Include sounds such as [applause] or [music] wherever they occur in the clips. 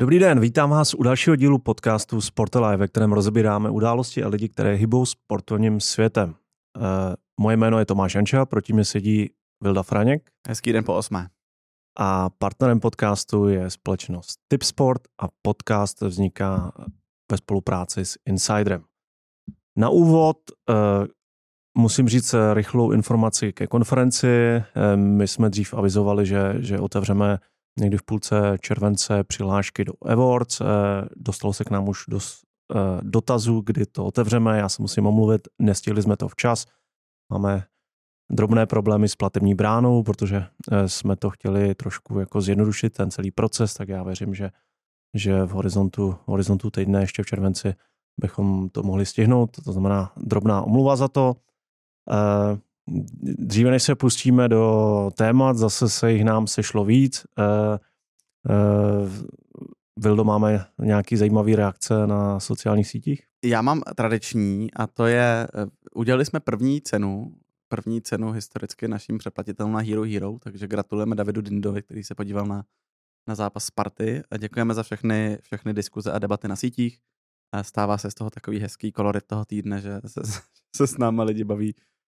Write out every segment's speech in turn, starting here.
Dobrý den, vítám vás u dalšího dílu podcastu Sport Live, ve kterém rozebíráme události a lidi, které hybou sportovním světem. E, moje jméno je Tomáš Janča, proti mě sedí Vilda Franěk. Hezký den po osmé. A partnerem podcastu je společnost Tipsport a podcast vzniká ve spolupráci s Insiderem. Na úvod e, musím říct rychlou informaci ke konferenci. E, my jsme dřív avizovali, že, že otevřeme někdy v půlce července přihlášky do Awards. Eh, dostalo se k nám už dost eh, dotazů, kdy to otevřeme. Já se musím omluvit, nestihli jsme to včas. Máme drobné problémy s platební bránou, protože eh, jsme to chtěli trošku jako zjednodušit, ten celý proces, tak já věřím, že, že v horizontu, horizontu týdne ještě v červenci bychom to mohli stihnout. To znamená drobná omluva za to. Dříve než se pustíme do témat, zase se jich nám sešlo víc. Uh, uh, Vildo, máme nějaký zajímavý reakce na sociálních sítích? Já mám tradiční a to je, eh, udělali jsme první cenu, první cenu historicky naším přeplatitelům na Hero Hero, takže gratulujeme Davidu Dindovi, který se podíval na, na zápas Sparty a děkujeme za všechny, všechny diskuze a debaty na sítích. Stává se z toho takový hezký kolorit toho týdne, že se, [laughs] se s náma lidi baví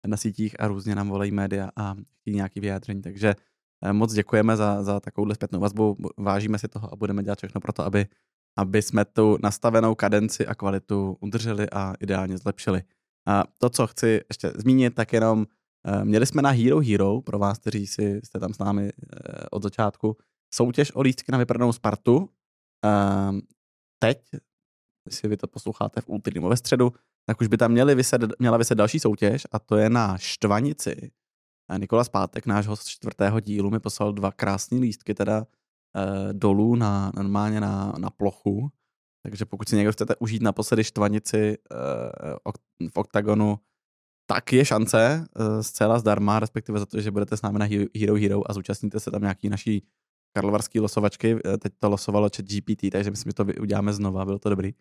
na sítích a různě nám volají média a nějaký vyjádření. Takže eh, moc děkujeme za, za takovouhle zpětnou vazbu, vážíme si toho a budeme dělat všechno pro to, aby, aby jsme tu nastavenou kadenci a kvalitu udrželi a ideálně zlepšili. A to, co chci ještě zmínit, tak jenom eh, měli jsme na Hero Hero, pro vás, kteří si, jste tam s námi eh, od začátku, soutěž o lístky na vyprodanou Spartu. Teď, jestli vy to posloucháte v úterý nebo ve středu, tak už by tam měli vyset, měla vyset další soutěž a to je na Štvanici. Nikola Spátek, náš host čtvrtého dílu, mi poslal dva krásné lístky teda e, dolů na, normálně na, na plochu. Takže pokud si někdo chcete užít naposledy Štvanici e, v oktagonu, tak je šance e, zcela zdarma, respektive za to, že budete s námi na Hero Hero a zúčastníte se tam nějaký naší karlovarský losovačky. Teď to losovalo chat GPT, takže myslím, že to uděláme znova, bylo to dobrý.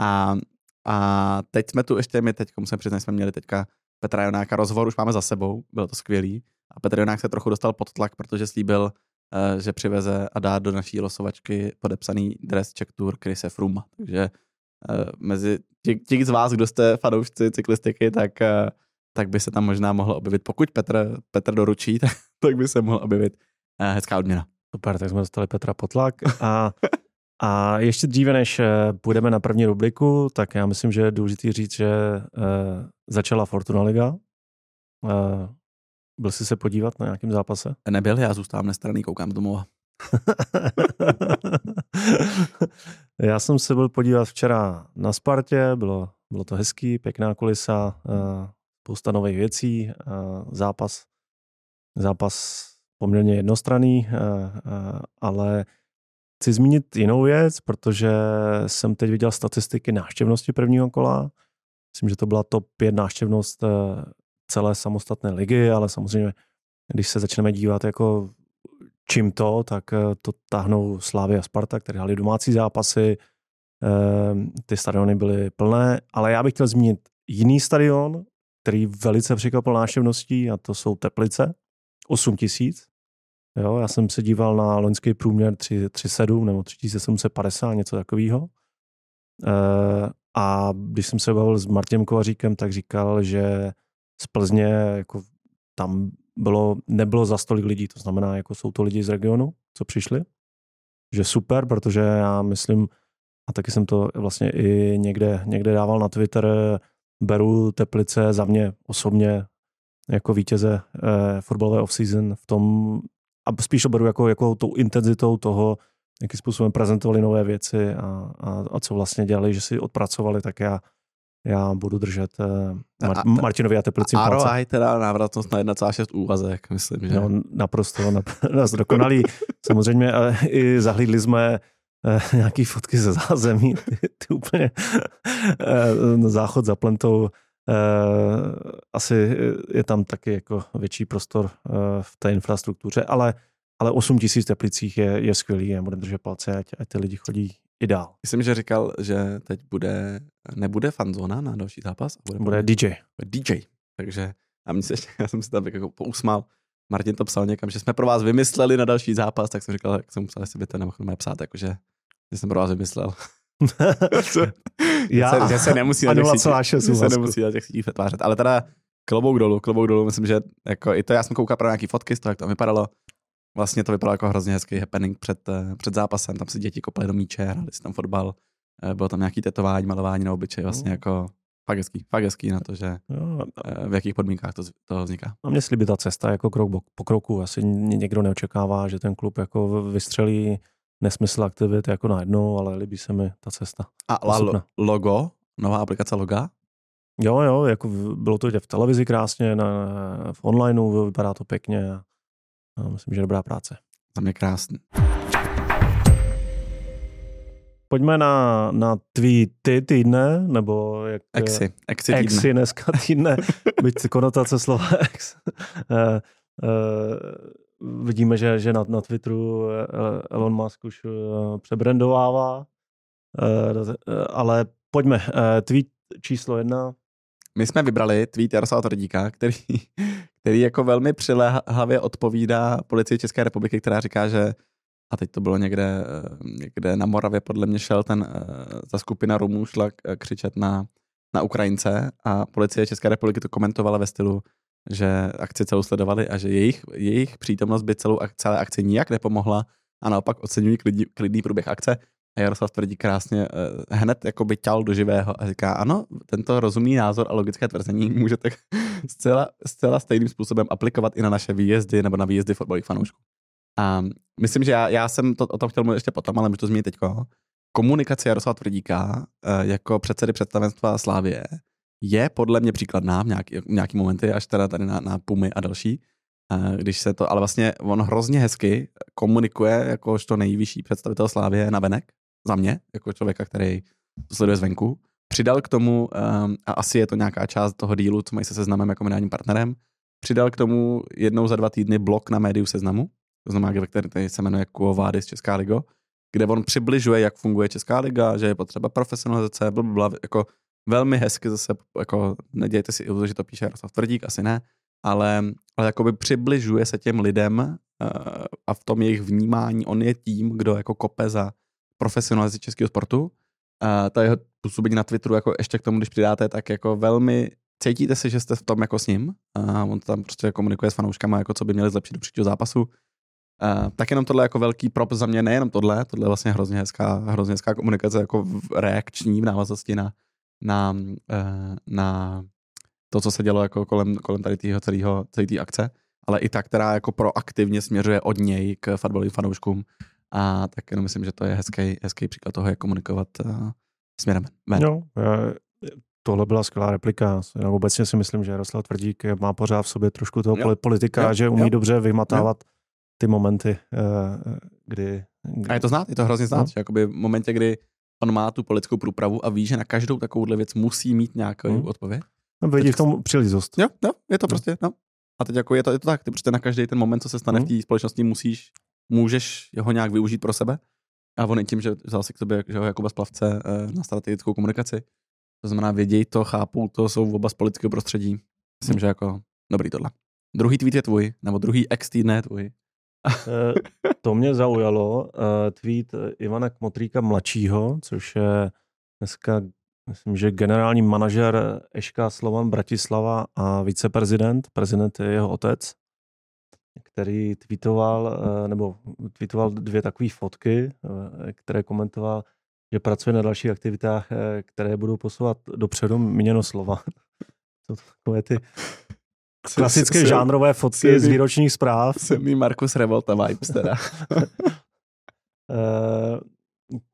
A a teď jsme tu ještě, my teď, musím přiznat, jsme měli teďka Petra Jonáka rozhovor, už máme za sebou, bylo to skvělý. A Petr Jonák se trochu dostal pod tlak, protože slíbil, uh, že přiveze a dá do naší losovačky podepsaný dres Czech Tour Krise Fruma. Takže uh, mezi těch z vás, kdo jste fanoušci cyklistiky, tak, uh, tak by se tam možná mohlo objevit, pokud Petr, Petr doručí, tak, [laughs] tak by se mohl objevit hezká odměna. Super, tak jsme dostali Petra Potlak a [laughs] A ještě dříve, než eh, půjdeme na první rubriku, tak já myslím, že je důležité říct, že uh, začala Fortuna Liga. Uh, byl jsi se podívat na nějakém zápase? Nebyl, já zůstávám nestraný, koukám z domova. [laughs] já jsem se byl podívat včera na Spartě, bylo, bylo to hezký, pěkná kulisa, spousta nových věcí, zápas, zápas poměrně jednostranný, ale Chci zmínit jinou věc, protože jsem teď viděl statistiky návštěvnosti prvního kola. Myslím, že to byla top 5 návštěvnost eh, celé samostatné ligy, ale samozřejmě, když se začneme dívat jako čím to, tak eh, to tahnou Slávy a Sparta, které hráli domácí zápasy, eh, ty stadiony byly plné, ale já bych chtěl zmínit jiný stadion, který velice překvapil návštěvností a to jsou Teplice, 8 tisíc. Jo, já jsem se díval na loňský průměr 3,7 nebo 3750, něco takového. E, a když jsem se bavil s Martinem Kovaříkem, tak říkal, že z Plzně jako tam bylo, nebylo za stolik lidí, to znamená, jako jsou to lidi z regionu, co přišli, že super, protože já myslím, a taky jsem to vlastně i někde, někde dával na Twitter, beru Teplice za mě osobně jako vítěze eh, fotbalové off-season v tom, a spíš to beru jako, jako tou intenzitou toho, jakým způsobem prezentovali nové věci a, a, a co vlastně dělali, že si odpracovali, tak já, já budu držet uh, Mar- a, Martinovi a Teplicím a ROI teda návratnost na 1,6 úvazek, myslím, že? No, naprosto, nás [laughs] dokonalý. Samozřejmě ale i zahlídli jsme uh, nějaký fotky ze zázemí, ty, ty úplně záchod za plentou asi je tam taky jako větší prostor uh, v té infrastruktuře, ale, ale 8 tisíc teplicích je, je skvělý a budeme držet palce, ať, ať ty lidi chodí i dál. Myslím, že říkal, že teď bude, nebude fanzona na další zápas. Bude, bude DJ. DJ. Takže a mě se, já jsem si tam jako pousmál. Martin to psal někam, že jsme pro vás vymysleli na další zápas, tak jsem říkal, jak jsem musel, jestli by to nemohl psát, jakože Že jsem pro vás vymyslel. [laughs] Já, že se nemusí na těch 0,6 sítích- se nemusí na těch sítích vytvářet. Ale teda klobouk dolů, klobouk dolů, myslím, že jako i to, já jsem koukal právě nějaký fotky z toho, jak to vypadalo. Vlastně to vypadalo jako hrozně hezký happening před, eh, před zápasem, tam si děti koply do míče, hráli si tam fotbal, eh, bylo tam nějaký tetování, malování na obličeji, vlastně jako fakt hezký, fakt hezký na to, že Jo, eh, v jakých podmínkách to, to vzniká. A mě se líbí ta cesta jako krok po kroku. Asi ně- někdo neočekává, že ten klub jako vystřelí nesmysl aktivit jako najednou, ale líbí se mi ta cesta. A lo, logo, nová aplikace loga, Jo, jo, jako bylo to i v televizi krásně, na, v onlineu vypadá to pěkně. A, a myslím, že dobrá práce. za mě krásný. Pojďme na, na tweety týdne, nebo jak... Exy, exy týdne. Exy dneska týdne, byť konotace slova ex. Eh, eh, vidíme, že, že na, na Twitteru eh, Elon Musk už eh, přebrandovává, Eh, ale pojďme. Tweet číslo jedna. My jsme vybrali tweet Jaroslava Tvrdíka, který, [laughs] který jako velmi přiléhavě odpovídá policii České republiky, která říká, že a teď to bylo někde, někde na Moravě, podle mě šel ten, ta skupina Rumů šla křičet na, na Ukrajince a policie České republiky to komentovala ve stylu, že akci celou sledovali a že jejich, jejich přítomnost by celou celé akci nijak nepomohla a naopak oceňují klidný, klidný průběh akce. A Jaroslav tvrdí krásně, eh, hned jako by ťal do živého a říká, ano, tento rozumný názor a logické tvrzení [laughs] můžete zcela, zcela stejným způsobem aplikovat i na naše výjezdy nebo na výjezdy fotbalových fanoušků. A myslím, že já, já jsem to, o tom chtěl mluvit ještě potom, ale můžu to zmínit teďko. Komunikace Jaroslava Tvrdíka eh, jako předsedy představenstva Slávie je podle mě příkladná v nějaký, v nějaký momenty, až teda tady na, na Pumy a další. Eh, Když se to, ale vlastně on hrozně hezky komunikuje jakožto nejvyšší představitel Slávie na venek, za mě, jako člověka, který to sleduje zvenku. Přidal k tomu, um, a asi je to nějaká část toho dílu, co mají se seznamem jako mediálním partnerem, přidal k tomu jednou za dva týdny blok na médiu seznamu, to znamená, ve který se jmenuje Quo Vadis Česká ligo, kde on přibližuje, jak funguje Česká liga, že je potřeba profesionalizace, blablabla, jako velmi hezky zase, jako nedějte si iluze, že to píše Jaroslav Tvrdík, asi ne, ale, ale jakoby přibližuje se těm lidem uh, a v tom jejich vnímání, on je tím, kdo jako kope za profesionalizaci českého sportu. A ta jeho působení na Twitteru, jako ještě k tomu, když přidáte, tak jako velmi cítíte se, že jste v tom jako s ním. A on tam prostě komunikuje s fanouškama, jako co by měli zlepšit do příštího zápasu. A tak jenom tohle jako velký prop za mě, nejenom tohle, tohle je vlastně hrozně hezká, hrozně hezká komunikace, jako reakční v návaznosti na, na, eh, na to, co se dělo jako kolem, kolem tady tého celého, celé té akce, ale i ta, která jako proaktivně směřuje od něj k fotbalovým fanouškům. A tak jenom myslím, že to je hezký, hezký příklad toho, jak komunikovat uh, směrem ven. Jo, eh, tohle byla skvělá replika. Já obecně si myslím, že Jaroslav Tvrdík má pořád v sobě trošku toho Jo. poli- politika, Jo, že umí jo. dobře vymatávat ty momenty, kdy... kdy A je to znát, je to hrozně znát, No. že jakoby v momentě, kdy on má tu politickou průpravu a ví, že na každou takovouhle věc musí mít nějakou Hmm. odpověď. no, vidí v tom příležitost. Jo, jo, je to No. prostě, no. A teď jako je to, je to tak, ty prostě na každý ten moment, co se stane Hmm. v té společnosti, musíš, můžeš ho nějak využít pro sebe. A on i tím, že vzal si k sobě že jo, Jakuba Splavce eh, na strategickou komunikaci. To znamená, vědějí to, chápou to, jsou oba z politického prostředí. Myslím, že jako dobrý tohle. Druhý tweet je tvůj, nebo druhý ex týdne je tvůj. Eh, To mě zaujalo. eh, Tweet Ivana Kmotríka mladšího, což je dneska, myslím, že generální manažer Eška Slovan Bratislava a viceprezident. Prezident je jeho otec, který tweetoval, eh, nebo tweetoval dvě takové fotky, eh, které komentoval, že pracuje na dalších aktivitách, eh, které budou posouvat dopředu měno slova. [laughs] Jsou to takové ty klasické Sil- žánrové fotky z silný- výročních zpráv. Silný Markus Revolta vibes teda. [laughs] Eh,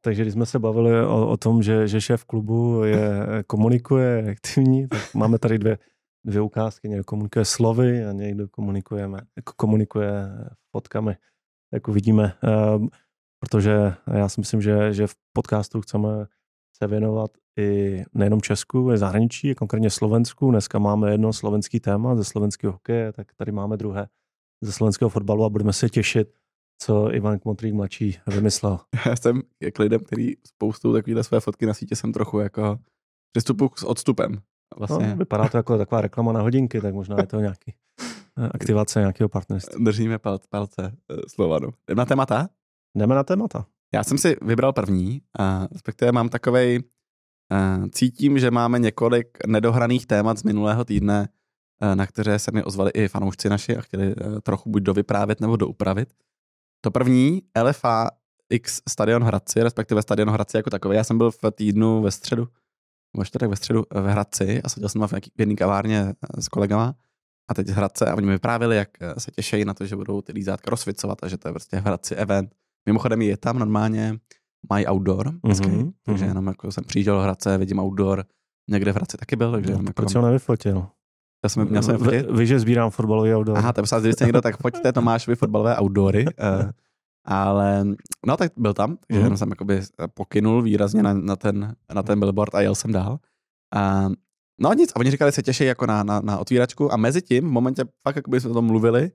takže když jsme se bavili o, o tom, že, že šéf klubu je, komunikuje, je aktivní, tak máme tady dvě, dvě ukázky. Někdo komunikuje slovy a někdo komunikujeme, komunikuje fotkami, jak uvidíme. Eh, protože já si myslím, že, že v podcastu chceme se věnovat i nejenom Česku, i zahraničí, konkrétně Slovensku. Dneska máme jedno slovenský téma ze slovenského hokeje, tak tady máme druhé ze slovenského fotbalu a budeme se těšit, co Ivan Kmotrík mladší vymyslel. [laughs] Já jsem k lidem, který spoustu takovýhle své fotky na sítě jsem trochu jako přistupu s odstupem. Vlastně No, vypadá to jako taková reklama na hodinky, tak možná je to nějaký eh, aktivace nějakého partnerství. držíme palce, palce eh, Slovanu. Jdeme na témata? Jdeme na témata. Já jsem si vybral první, uh, respektive mám takovej, uh, cítím, že máme několik nedohraných témat z minulého týdne, uh, na které se mi ozvali i fanoušci naši a chtěli trochu buď dovyprávět nebo doupravit. To první, LFA X Stadion Hradci, respektive Stadion Hradci jako takový. Já jsem byl v týdnu ve středu, ve čtvrtek ve středu v Hradci a seděl jsem v, nějaký, v jedné kavárně s kolegama a teď z Hradce a oni mi vyprávěli, jak se těší na to, že budou ty lízátka rozsvicovat a že to je prostě v Hradci event Mimochodem je tam normálně mají outdoor, mm-hmm. takže jenom jako jsem přijížděl do Hradce, vidím outdoor, někde v Hradci taky byl, takže no, jenom jako... Proč ho nevyfotil? Já jsem, měl jsem Vy, Víš, že sbírám fotbalový outdoor. Aha, to když jste někdo, tak pojďte Tomášovi fotbalové outdoory. uh, [laughs] ale no tak byl tam, takže mm. jenom jsem jakoby pokynul výrazně na, na, ten, na ten billboard a jel jsem dál. Uh, no nic, a oni říkali, se těší jako na, na, na otvíračku a mezi tím, v momentě fakt jakoby jsme o tom mluvili,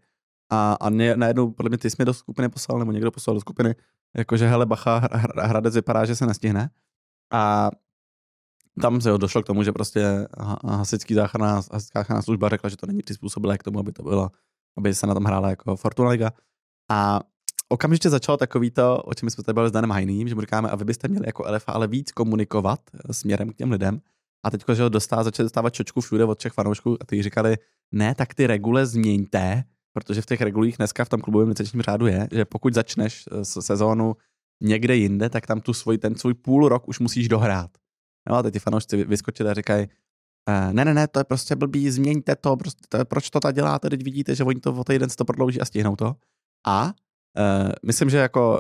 a, a ne, najednou, podle mě ty jsi mi do skupiny poslal, nebo někdo poslal do skupiny, jakože hele bacha, Hradec vypadá, že se nestihne. A tam se došlo k tomu, že prostě hasičský záchranná, hasičská záchranná služba řekla, že to není přizpůsobilé k tomu, aby to bylo, aby se na tom hrála jako Fortuna Liga. A okamžitě začalo takový to, o čem jsme tady byli s Danem Hajným, že mu říkáme, a vy byste měli jako LFA ale víc komunikovat směrem k těm lidem. A teď, že ho dostává, začali dostávat čočku všude od všech fanoušků a ty říkali, ne, tak ty regule změňte, protože v těch regulích dneska v tom klubovém licenčním řádu je, že pokud začneš eh, sezónu někde jinde, tak tam tu svůj, ten svůj půl rok už musíš dohrát. No a teď ty fanoušci vyskočili a říkají, eh, ne, ne, ne, to je prostě blbý, změňte to, prostě, to proč to tak děláte, teď vidíte, že oni to o týden to prodlouží a stihnou to. A uh, myslím, že jako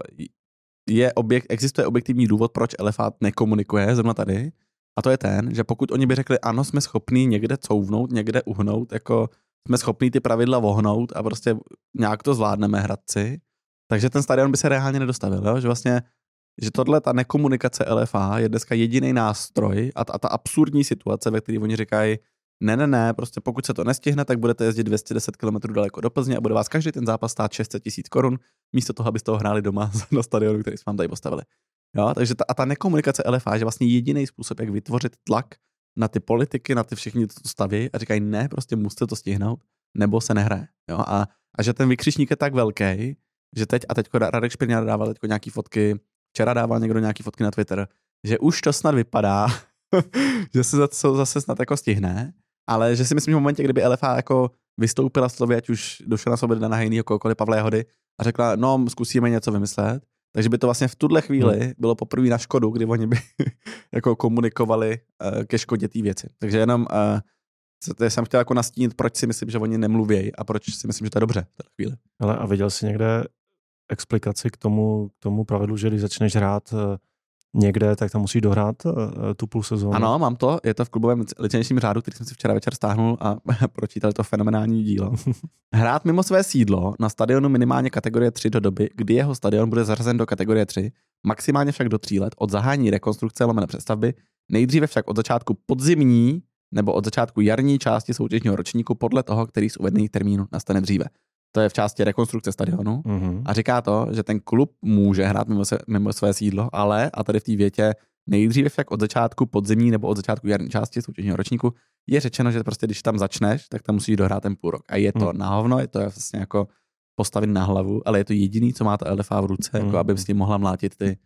je objekt, existuje objektivní důvod, proč elefát nekomunikuje zrovna tady, a to je ten, že pokud oni by řekli, ano, jsme schopní někde couvnout, někde uhnout, jako jsme schopní ty pravidla vohnout a prostě nějak to zvládneme hradci, takže ten stadion by se reálně nedostavil, jo? že vlastně že tohle, ta nekomunikace LFA je dneska jediný nástroj a ta, a ta absurdní situace, ve které oni říkají, ne, ne, ne, prostě pokud se to nestihne, tak budete jezdit 210 km daleko do Plzně a bude vás každý ten zápas stát 600 tisíc korun, místo toho, abyste ho hráli doma [laughs] na stadionu, který jsme vám tady postavili. Jo, takže ta, a ta nekomunikace LFA je vlastně jediný způsob, jak vytvořit tlak na ty politiky, na ty všichni, to staví a říkají, ne, prostě musíte to stihnout, nebo se nehraje. Jo? A, a že ten vykřičník je tak velký, že teď, a teď Radek Špirňár dával teď nějaký fotky, včera dával někdo nějaký fotky na Twitter, že už to snad vypadá, [laughs] že se to zase snad jako stihne, ale že si myslím, že v momentě, kdyby LFA jako vystoupila slovy, ať už došla na sobě na Hejnýho, kohokoliv Pavla Jehody a řekla, no, zkusíme něco vymyslet, takže by to vlastně v tuhle chvíli hmm. bylo poprvé na škodu, kdy oni by [laughs] jako komunikovali uh, ke škodě té věci. Takže jenom uh, jsem chtěl jako nastínit, proč si myslím, že oni nemluvějí a proč si myslím, že to je dobře v té chvíli. Ale a viděl jsi někde explikaci k tomu, k tomu pravidlu, že když začneš hrát eh, někde, tak tam musí dohrát uh, tu půl sezónu. Ano, mám to, je to v klubovém licenčním řádu, který jsem si včera večer stáhnul a [laughs] pročítal to fenomenální dílo. [laughs] Hrát mimo své sídlo na stadionu minimálně kategorie 3 do doby, kdy jeho stadion bude zařazen do kategorie 3, maximálně však do 3 let od zahání rekonstrukce lomené přestavby, nejdříve však od začátku podzimní nebo od začátku jarní části soutěžního ročníku podle toho, který z uvedených termínů nastane dříve to je v části rekonstrukce stadionu, mm-hmm. a říká to, že ten klub může hrát mimo, se, mimo své sídlo, ale, a tady v té větě, nejdříve však od začátku podzimní nebo od začátku jarní části soutěžního ročníku je řečeno, že prostě když tam začneš, tak tam musíš dohrát ten půl rok. A je to mm. na hovno, je to vlastně jako postavit na hlavu, ale je to jediný, co má ta LFA v ruce, mm. jako aby s tím mohla mlátit ty,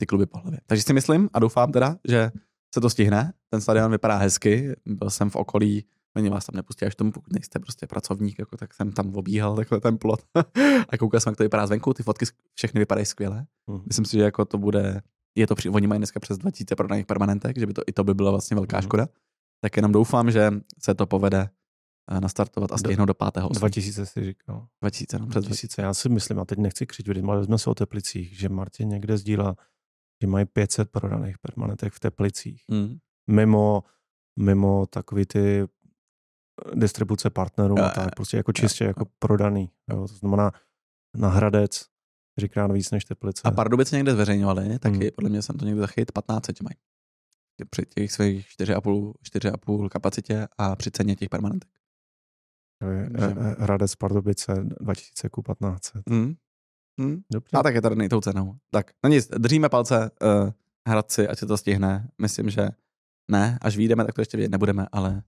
ty kluby po hlavě. Takže si myslím a doufám teda, že se to stihne. Ten stadion vypadá hezky, byl jsem v okolí Oni vás tam nepustí až tomu, pokud nejste prostě pracovník, jako, tak jsem tam obíhal takhle ten plot [laughs] a koukal jsem, jak to vypadá zvenku, ty fotky všechny vypadají skvěle. Uh-huh. Myslím si, že jako to bude, je to při, oni mají dneska přes 2000 prodaných permanentek, že by to, i to by byla vlastně velká uh-huh. škoda. Tak jenom doufám, že se to povede eh, nastartovat a stihnout do 5. 2000 si říkal. 2000, no, přes 2000. Já si myslím, a teď nechci křičet, ale jsme se o Teplicích, že Martin někde sdílá, že mají 500 prodaných permanentek v Teplicích. Mm. Mimo, mimo takový ty distribuce partnerů a tak, prostě jako čistě jako prodaný. Jo. To znamená na Hradec třikrát víc než Teplice. A Pardubice někde zveřejňovali, taky hmm. podle mě jsem to někde zachyt 15 mají. Při těch svých 4,5, 4,5 kapacitě a při ceně těch permanentek. Hradec Pardubice 2000 ku 15. Hmm. Hmm. Dobře. A tak je tady tou cenou. Tak, no nic, držíme palce uh, Hradci, ať se to stihne. Myslím, že ne, až vyjdeme, tak to ještě vědět nebudeme, ale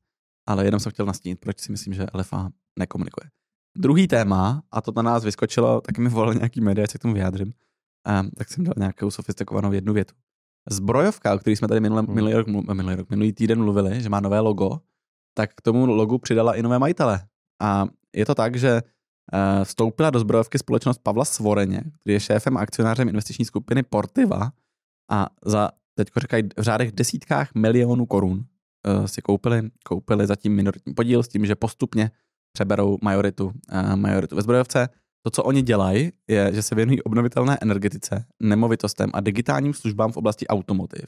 ale jenom jsem chtěl nastínit, proč si myslím, že LFA nekomunikuje. Druhý téma, a to na nás vyskočilo, taky mi volal nějaký média, se k tomu vyjádřím, um, tak jsem dal nějakou sofistikovanou jednu větu. Zbrojovka, o který jsme tady minulý, minulý, rok, minulý, rok, minulý týden mluvili, že má nové logo, tak k tomu logu přidala i nové majitele. A je to tak, že uh, vstoupila do zbrojovky společnost Pavla Svoreně, který je šéfem a akcionářem investiční skupiny Portiva a za, teď říkají, v řádech desítkách milionů korun si koupili, koupili zatím minoritní podíl s tím, že postupně přeberou majoritu, uh, majoritu ve zbrojovce. To, co oni dělají, je, že se věnují obnovitelné energetice, nemovitostem a digitálním službám v oblasti automotiv.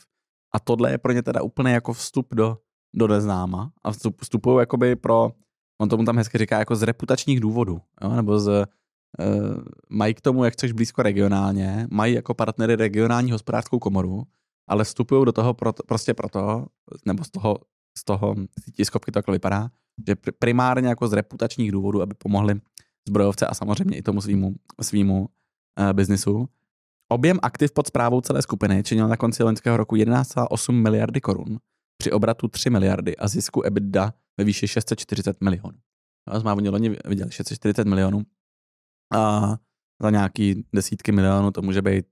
A tohle je pro ně teda úplně jako vstup do, do neznáma a vstup, vstupují jakoby pro, on tomu tam hezky říká, jako z reputačních důvodů, jo? nebo z, uh, mají k tomu, jak chceš blízko regionálně, mají jako partnery regionální hospodářskou komoru, ale vstupují do toho proto, prostě proto, nebo z toho, z toho z tiskovky to takhle vypadá, že primárně jako z reputačních důvodů, aby pomohli zbrojovce a samozřejmě i tomu svýmu, svýmu uh, biznisu. Objem aktiv pod zprávou celé skupiny činil na konci loňského roku 11,8 miliardy korun při obratu 3 miliardy a zisku EBITDA ve výši 640 milionů. No, jsme oni loni viděli 640 milionů a za nějaký desítky milionů to může být,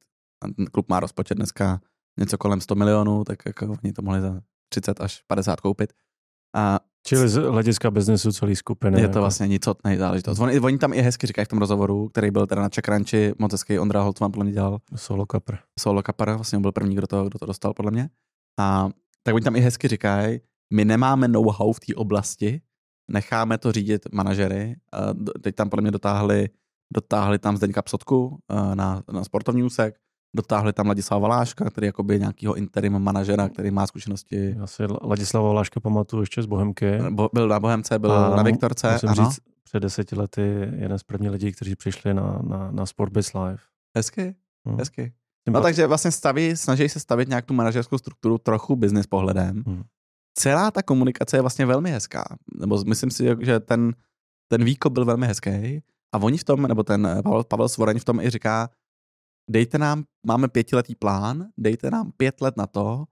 klub má rozpočet dneska něco kolem 100 milionů, tak jako oni to mohli za 30 až 50 koupit. A Čili z hlediska biznesu celý skupiny. Je to jako. vlastně nicotnej záležitost. Oni, oni tam i hezky říkají v tom rozhovoru, který byl teda na Čekranči, moc hezký Ondra Holcman podle mě dělal. Solo kapr. Solo kapr, vlastně byl první, kdo to, kdo to dostal podle mě. A tak oni tam i hezky říkají, my nemáme know-how v té oblasti, necháme to řídit manažery. Teď tam podle mě dotáhli, dotáhli tam Zdeňka Psotku na, na sportovní úsek, dotáhli tam Ladislava Valáška, který jakoby nějakýho interim manažera, který má zkušenosti. Já si Ladislava Valáška pamatuju ještě z Bohemky. Bo, byl na Bohemce, byl a na Viktorce. Musím ano. říct, před deseti lety jeden z prvních lidí, kteří přišli na, na, na Sportbiz Live. Hezky, hmm. hezky. No takže vlastně staví, snaží se stavit nějak tu manažerskou strukturu trochu business pohledem. Hmm. Celá ta komunikace je vlastně velmi hezká. Nebo myslím si, že ten, ten výkop byl velmi hezký. A oni v tom, nebo ten Pavel, Pavel Svoreň v tom i říká, dejte nám, máme pětiletý plán, dejte nám pět let na to,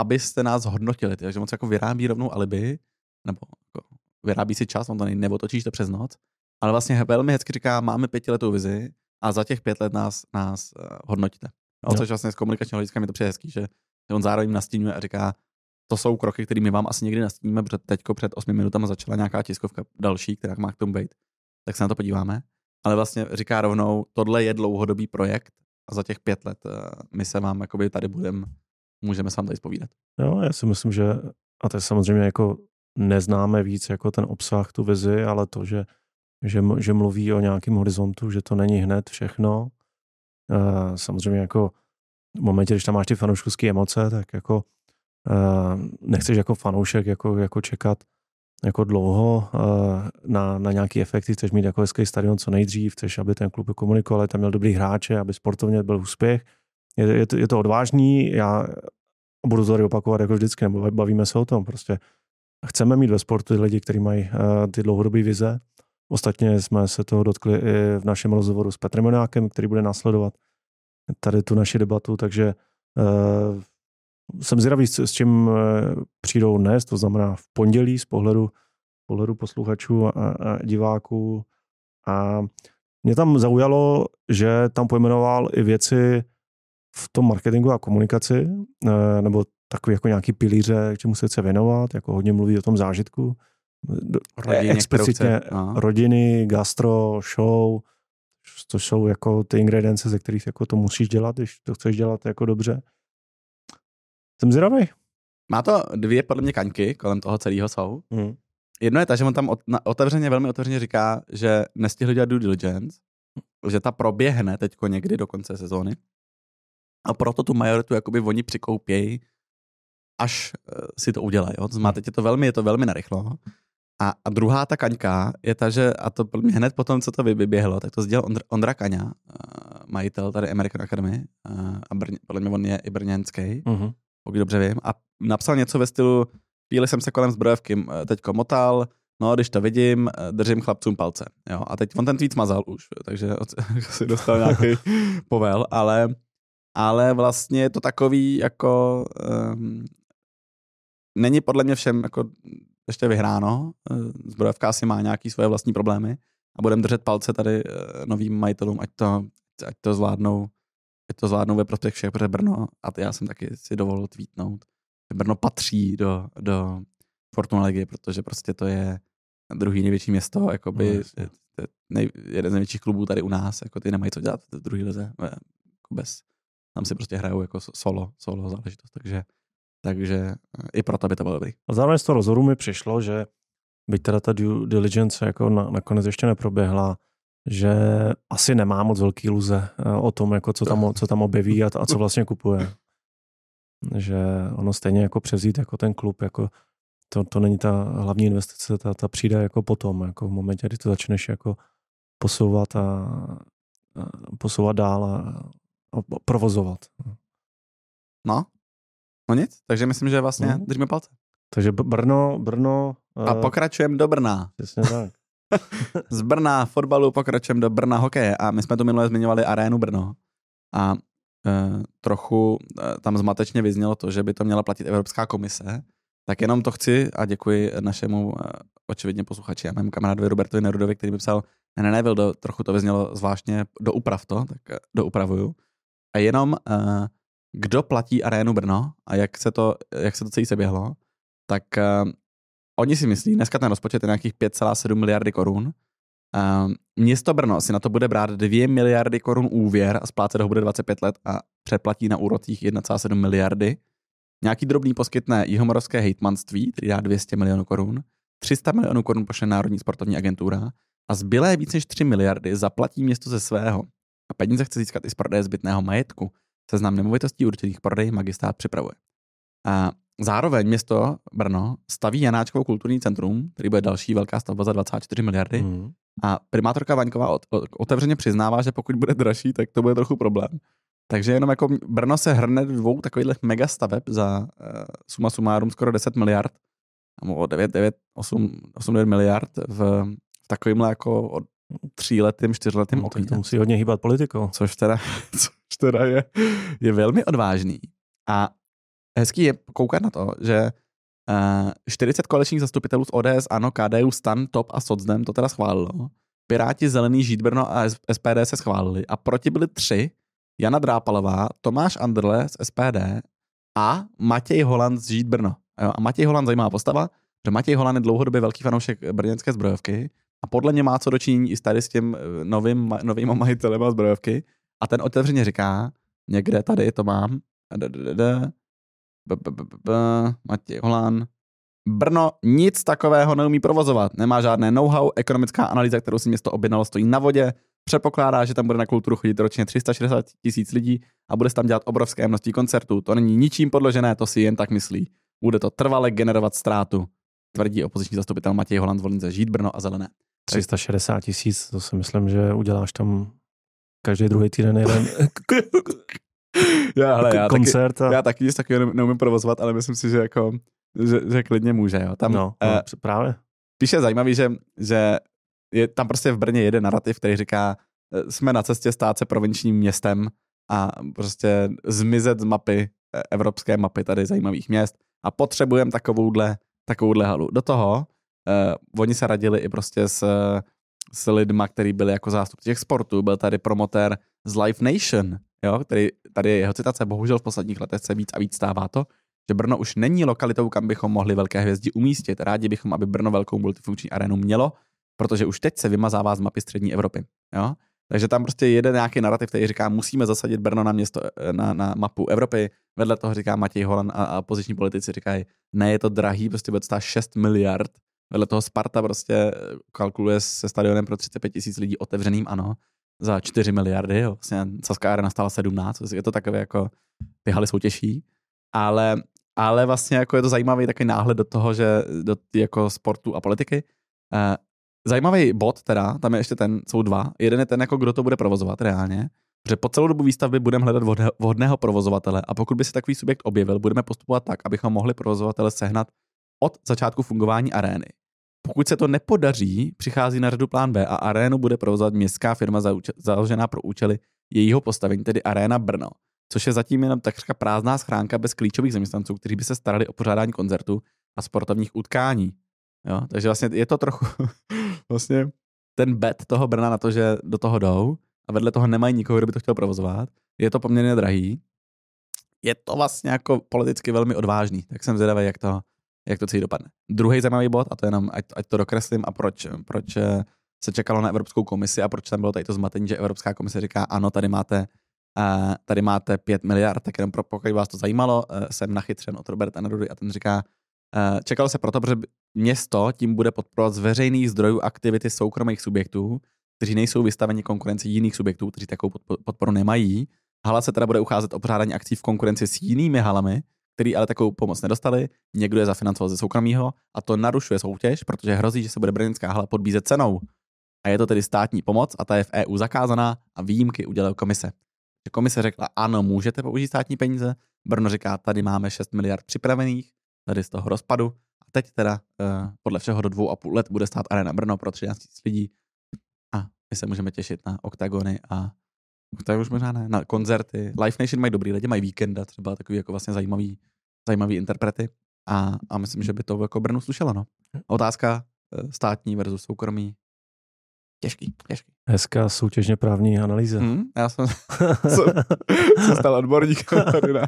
abyste nás hodnotili. Takže moc jako vyrábí rovnou alibi, nebo jako vyrábí si čas, on to neotočíš to přes noc, ale vlastně velmi hezky říká, máme pětiletou vizi a za těch pět let nás, nás uh, hodnotíte. No, což vlastně z komunikačního hlediska mi to přijde hezký, že on zároveň nastínuje a říká, to jsou kroky, které my vám asi někdy nastíníme, protože teďko před 8 minutami začala nějaká tiskovka další, která má k tomu být. Tak se na to podíváme. Ale vlastně říká rovnou, tohle je dlouhodobý projekt a za těch pět let uh, my se vám jakoby tady budeme, můžeme se vám tady spovídat. Jo, já si myslím, že a to je samozřejmě jako neznáme víc jako ten obsah, tu vizi, ale to, že, že, že mluví o nějakém horizontu, že to není hned všechno. Uh, samozřejmě jako v momentě, když tam máš ty fanouškovské emoce, tak jako uh, nechceš jako fanoušek jako, jako čekat jako dlouho uh, na, na nějaký efekty, chceš mít jako hezký stadion co nejdřív, chceš, aby ten klub komunikoval, tam měl dobrý hráče, aby sportovně byl úspěch. Je, je, to, je to odvážný, já budu to opakovat jako vždycky, nebo bavíme se o tom, prostě chceme mít ve sportu lidi, kteří mají uh, ty dlouhodobé vize. Ostatně jsme se toho dotkli i v našem rozhovoru s Petrem Jonákem, který bude následovat tady tu naši debatu, takže uh, jsem zvědavý, s čím eh, přijdou dnes, to znamená v pondělí z pohledu, pohledu posluchačů a, a diváků. A mě tam zaujalo, že tam pojmenoval i věci v tom marketingu a komunikaci, eh, nebo takový jako nějaký pilíře, k čemu se chce věnovat, jako hodně mluví o tom zážitku. Rodině, explicitně chce, rodiny, gastro, show, to jsou jako ty ingredience, ze kterých jako to musíš dělat, když to chceš dělat jako dobře. Jsem zvědavý. Má to dvě podle mě kaňky kolem toho celého jsou. Mm. Jedno je ta, že on tam otevřeně, velmi otevřeně říká, že nestihli dělat due diligence, že ta proběhne teďko někdy do konce sezóny. A proto tu majoritu jakoby oni přikoupějí, až uh, si to udělají. Jo? To znamená, teď je to velmi, je to velmi narychlo. A, a druhá ta kaňka je ta, že, a to mě hned potom, co to vyběhlo, tak to sdělal Ondra, Ondra Kaňa, uh, majitel tady American Academy, uh, a Brně, podle mě on je i brněnský. Uh-huh pokud dobře vím, a napsal něco ve stylu, chvíli jsem se kolem zbrojovky eh, teďko motal, no když to vidím, eh, držím chlapcům palce. Jo, a teď on ten tweet smazal už, takže [laughs] si dostal nějaký [laughs] povel, ale, ale vlastně je to takový jako um, není podle mě všem jako ještě vyhráno. Eh, zbrojovka asi má nějaký svoje vlastní problémy a budeme držet palce tady novým majitelům, ať to, ať to zvládnou ať to zvládnou ve prospěch všech, protože Brno, a já jsem taky si dovolil tweetnout, že Brno patří do, do Fortuna ligy, protože prostě to je druhý největší město, jakoby no, nej, jeden z největších klubů tady u nás, jako ty nemají co dělat v druhé lize, jako bez, tam si prostě hrajou jako solo, solo záležitost, takže, takže eh, i proto by to bylo dobrý. A zároveň z toho rozhodu mi přišlo, že byť teda ta due diligence jako na, nakonec ještě neproběhla, že asi nemá moc velký iluze eh, o tom, jako co, tam, co tam objeví a, a co vlastně kupuje. Že ono stejně jako převzít jako ten klub, jako to, to není ta hlavní investice, ta, ta přijde jako potom, jako v momentě, kdy to začneš jako posouvat a, a posouvat dál a, a provozovat. No, no nic, takže myslím, že vlastně no. držíme palce. Takže Brno, Brno... A uh, pokračujeme do Brna. Přesně tak. Z Brna fotbalu pokračujeme do Brna hokeje. A my jsme tu minule zmiňovali arénu Brno. A uh, trochu uh, tam zmatečně vyznělo to, že by to měla platit Evropská komise, tak jenom to chci a děkuji našemu uh, očividně posluchači a mému kamarádovi Robertovi Nerudovi, který by psal, ne, ne, ne, do, trochu to vyznělo zvláštně, do uprav to, tak uh, doupravuju. A jenom uh, kdo platí arénu Brno a jak se to, jak se to celý seběhlo, tak uh, oni si myslí, dneska ten rozpočet je nějakých 5,7 miliardy korun, uh, město Brno si na to bude brát 2 miliardy korun úvěr a splácet ho bude 25 let a přeplatí na úrocích 1,7 miliardy. Nějaký drobný poskytne Jihomoravské hejtmanství, který dá 200 milionů korun, 300 milionů korun pošle Národní sportovní agentura a zbylé víc než 3 miliardy zaplatí město ze svého. A peníze chce získat i z prodeje zbytného majetku. Seznam nemovitostí určitých prodej magistrát připravuje. A zároveň město Brno staví Janáčkovo kulturní centrum, který bude další velká stavba za 24 miliardy. Mm. A primátorka Vaňková otevřeně přiznává, že pokud bude dražší, tak to bude trochu problém. Takže jenom jako Brno se hrne dvou takových mega staveb za uh, suma sumárum skoro 10 miliard, nebo 9, 9, 8, 8 9 miliard v, v takovýmhle jako od tříletým, čtyřletým no, okně. To musí hodně hýbat politikou. Což teda, [laughs] což teda je, je velmi odvážný. A hezký je koukat na to, že uh, eh, 40 koaličních zastupitelů z ODS, ANO, KDU, STAN, TOP a SOCDEM to teda schválilo. Piráti, Zelený, Žít Brno a SPD se schválili. A proti byli tři, Jana Drápalová, Tomáš Andrle z SPD a Matěj Holand z Žít Brno. A Matěj Holand zajímavá postava, že Matěj Holand je dlouhodobě velký fanoušek brněnské zbrojovky a podle mě má co dočinění i tady s tím eh, novým, novým majitelem zbrojovky a ten otevřeně říká, někde tady to mám, Matěj Holan. Brno nic takového neumí provozovat. Nemá žádné know-how, ekonomická analýza, kterou si město objednalo, stojí na vodě. Předpokládá, že tam bude na kulturu chodit ročně 360 tisíc lidí a bude se tam dělat obrovské množství koncertů. To není ničím podložené, to si jen tak myslí. Bude to trvale generovat ztrátu, tvrdí opoziční zastupitel Matěj Holand z Volince Žít Brno a Zelené. 360 tisíc, to si myslím, že uděláš tam každý druhý týden jeden [laughs] [laughs] já, hele, já koncert. Taky, a... Já taky nic takového neumím provozovat, ale myslím si, že jako, že, že klidně může, jo. Tam, no, no uh, právě. Píše zajímavý, že, že je tam prostě v Brně jeden narrativ, který říká, eh, jsme na cestě stát se provinčním městem a prostě zmizet z mapy, eh, evropské mapy tady zajímavých měst a potřebujeme takovouhle, takovouhle halu. Do toho uh, oni se radili i prostě s, s lidma, který byli jako zástupci těch sportů. Byl tady promotér z Live Nation, jo, který, tady je jeho citace, bohužel v posledních letech se víc a víc stává to, že Brno už není lokalitou, kam bychom mohli velké hvězdy umístit. Rádi bychom, aby Brno velkou multifunkční arénu mělo, protože už teď se vymazává z mapy střední Evropy. Jo? Takže tam prostě jede nějaký narrativ, který říká, musíme zasadit Brno na město, na, na mapu Evropy. Vedle toho říká Matěj Holan a, a poziční politici říkají, ne, je to drahý, prostě bude stát 6 miliard. Vedle toho Sparta prostě kalkuluje se stadionem pro 35 tisíc lidí otevřeným, ano za 4 miliardy, jo. Vlastně Saská arena stála 17, je to takové jako, ty haly jsou těžší, ale, ale vlastně jako je to zajímavý takový náhled do toho, že do jako sportu a politiky. Eh, zajímavý bod teda, tam je ještě ten, jsou dva. Jeden je ten, jako kdo to bude provozovat reálně, že po celou dobu výstavby budeme hledat vhodného provozovatele a pokud by se takový subjekt objevil, budeme postupovat tak, abychom mohli provozovatele sehnat od začátku fungování arény. Pokud se to nepodaří, přichází na řadu plán B a arénu bude provozovat městská firma založená pro účely jejího postavení, tedy Arena Brno, což je zatím jenom takřka prázdná schránka bez klíčových zaměstnanců, kteří by se starali o pořádání koncertu a sportovních utkání. Jo? Takže vlastně je to trochu [laughs] vlastně ten bet toho Brna na to, že do toho jdou a vedle toho nemají nikoho, kdo by to chtěl provozovat. je to poměrně drahý. Je to vlastně jako politicky velmi odvážný, tak jsem zvědavý, jak to, jak to celý dopadne. Druhý zajímavý bod, a to jenom, ať, ať to dokreslím, a proč, proč eh, se čekalo na Evropskou komisi a proč tam bylo tady to zmatení, že Evropská komise říká, ano, tady máte, uh, tady máte 5 miliard, tak jenom pro, pokud vás to zajímalo, uh, jsem nachytřen od Roberta Nerudy a ten říká, čekalo se proto, protože město tím bude podporovat z veřejných zdrojů aktivity soukromých subjektů, kteří nejsou vystaveni konkurenci jiných subjektů, kteří takovou podporu nemají. Hala se teda bude ucházet o pořádání akcí v konkurenci s jinými halami, který ale takovou pomoc nedostali, někdo je zafinancoval ze soukromého a to narušuje soutěž, protože hrozí, že se bude brněnská hala podbízet cenou. A je to tedy státní pomoc a ta je v EU zakázaná a výjimky udělala komise. Komise řekla, ano, můžete použít státní peníze. Brno říká, tady máme 6 miliard připravených, tady z toho rozpadu. A teď teda uh, podle všeho do dvou a půl let bude stát Arena Brno pro 13 000 lidí. A my se můžeme těšit na oktagony a je už možná ne, na koncerty. Live Nation mají dobrý lidi, mají víkenda, třeba takový jako vlastně zajímavý, zajímavý interprety. A, a myslím, že by to jako Brnu slušelo. No. Otázka eh, státní versus soukromý. Těžký, těžký. Hezká soutěžně právní analýza. Hmm, já jsem, [laughs] jsem, jsem stal odborníkem tady [laughs] na...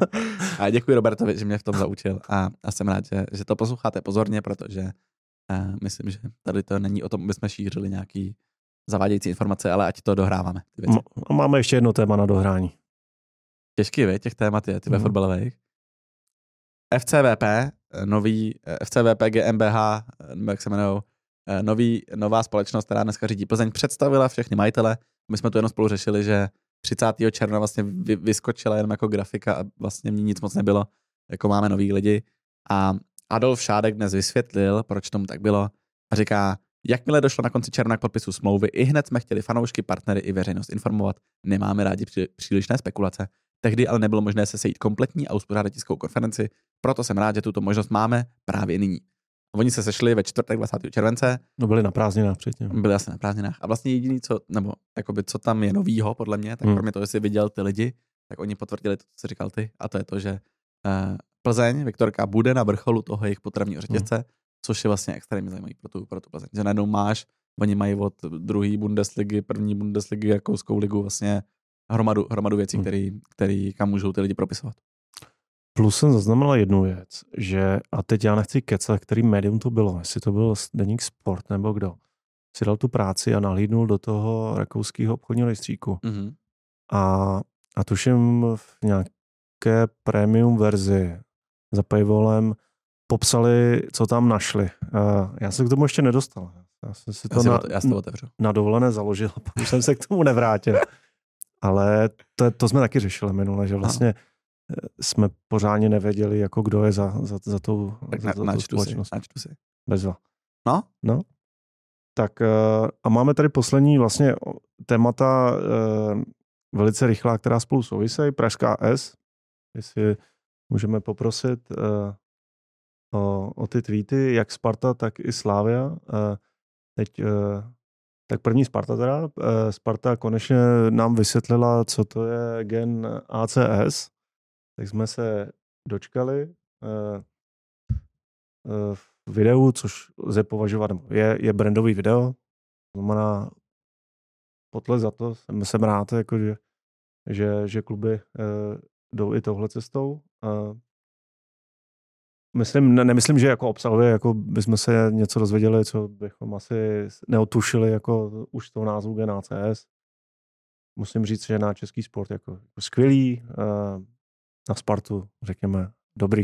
A děkuji Robertovi, že mě v tom zaučil a, a jsem rád, že, že to posloucháte pozorně, protože uh, myslím, že tady to není o tom, aby jsme šířili nějaký zavádějící informace, ale ať to dohráváme. Ty věci. A máme ještě jedno téma na dohrání. Těžký, vy, těch témat je, ty ve mm. fotbalových. FCVP, nový FCVP GmbH, nebo jak se jmenují, nový, nová společnost, která dneska řídí Plzeň, představila všechny majitele. My jsme to jenom spolu řešili, že 30. června vlastně vy, vyskočila jenom jako grafika a vlastně mě nic moc nebylo, jako máme nový lidi. A Adolf Šádek dnes vysvětlil, proč tomu tak bylo a říká, Jakmile došlo na konci června k podpisu smlouvy, i hned jsme chtěli fanoušky, partnery i veřejnost informovat. Nemáme rádi přílišné spekulace. Tehdy ale nebylo možné se sejít kompletní a uspořádat tiskovou konferenci, proto jsem rád, že tuto možnost máme právě nyní. Oni se sešli ve čtvrtek 20. července. No byli na prázdninách předtím. Byli asi na prázdninách. A vlastně jediný, co, nebo jakoby, co tam je novýho, podle mě, tak hmm. kromě toho, že jsi viděl ty lidi, tak oni potvrdili to, co říkal ty, a to je to, že uh, Plzeň, Viktorka, bude na vrcholu toho jejich potravního řetězce, hmm což je vlastně extrémně zajímavý pro tu, pro tu Plzeň. Že najednou máš, oni mají od druhé Bundesligy, první Bundesligy, jakouskou ligu vlastně hromadu, hromadu věcí, hmm. který, který, kam můžou ty lidi propisovat. Plus jsem zaznamenal jednu věc, že, a teď já nechci kecat, který médium to bylo, jestli to byl Deník Sport nebo kdo, si dal tu práci a nahlídnul do toho rakouského obchodního rejstříku. Mm-hmm. A, a tuším v nějaké premium verzi za paywallem popsali, co tam našli. Já se k tomu ještě nedostal. Já jsem si to, já na, to, já to otevřu. na dovolené založil, [laughs] už jsem se k tomu nevrátil. Ale to, to jsme taky řešili minule, že vlastně Aha. jsme pořádně nevěděli, jako kdo je za, za, za tou, tak za, za tou společnost. Si, si. Bezva. No? No. Tak eh, a máme tady poslední vlastně témata eh, velice rychlá, která spolu souvisejí. Pražská S, jestli můžeme poprosit eh, o, o ty tweety, jak Sparta, tak i Slávia. Teď, tak první Sparta teda. E, Sparta konečně nám vysvětlila, co to je gen ACS. Tak jsme se dočkali e, v videu, což lze považovat, je, je brandový video, znamená potle za to, jsem, jsem rád, jako že, že, že kluby jdou i touhle cestou myslím, ne, nemyslím, že jako obsahově jako bychom se něco dozvěděli, co bychom asi neotušili jako už toho názvu GNACS. Musím říct, že na český sport jako, jako skvělý, uh, na Spartu řekněme dobrý.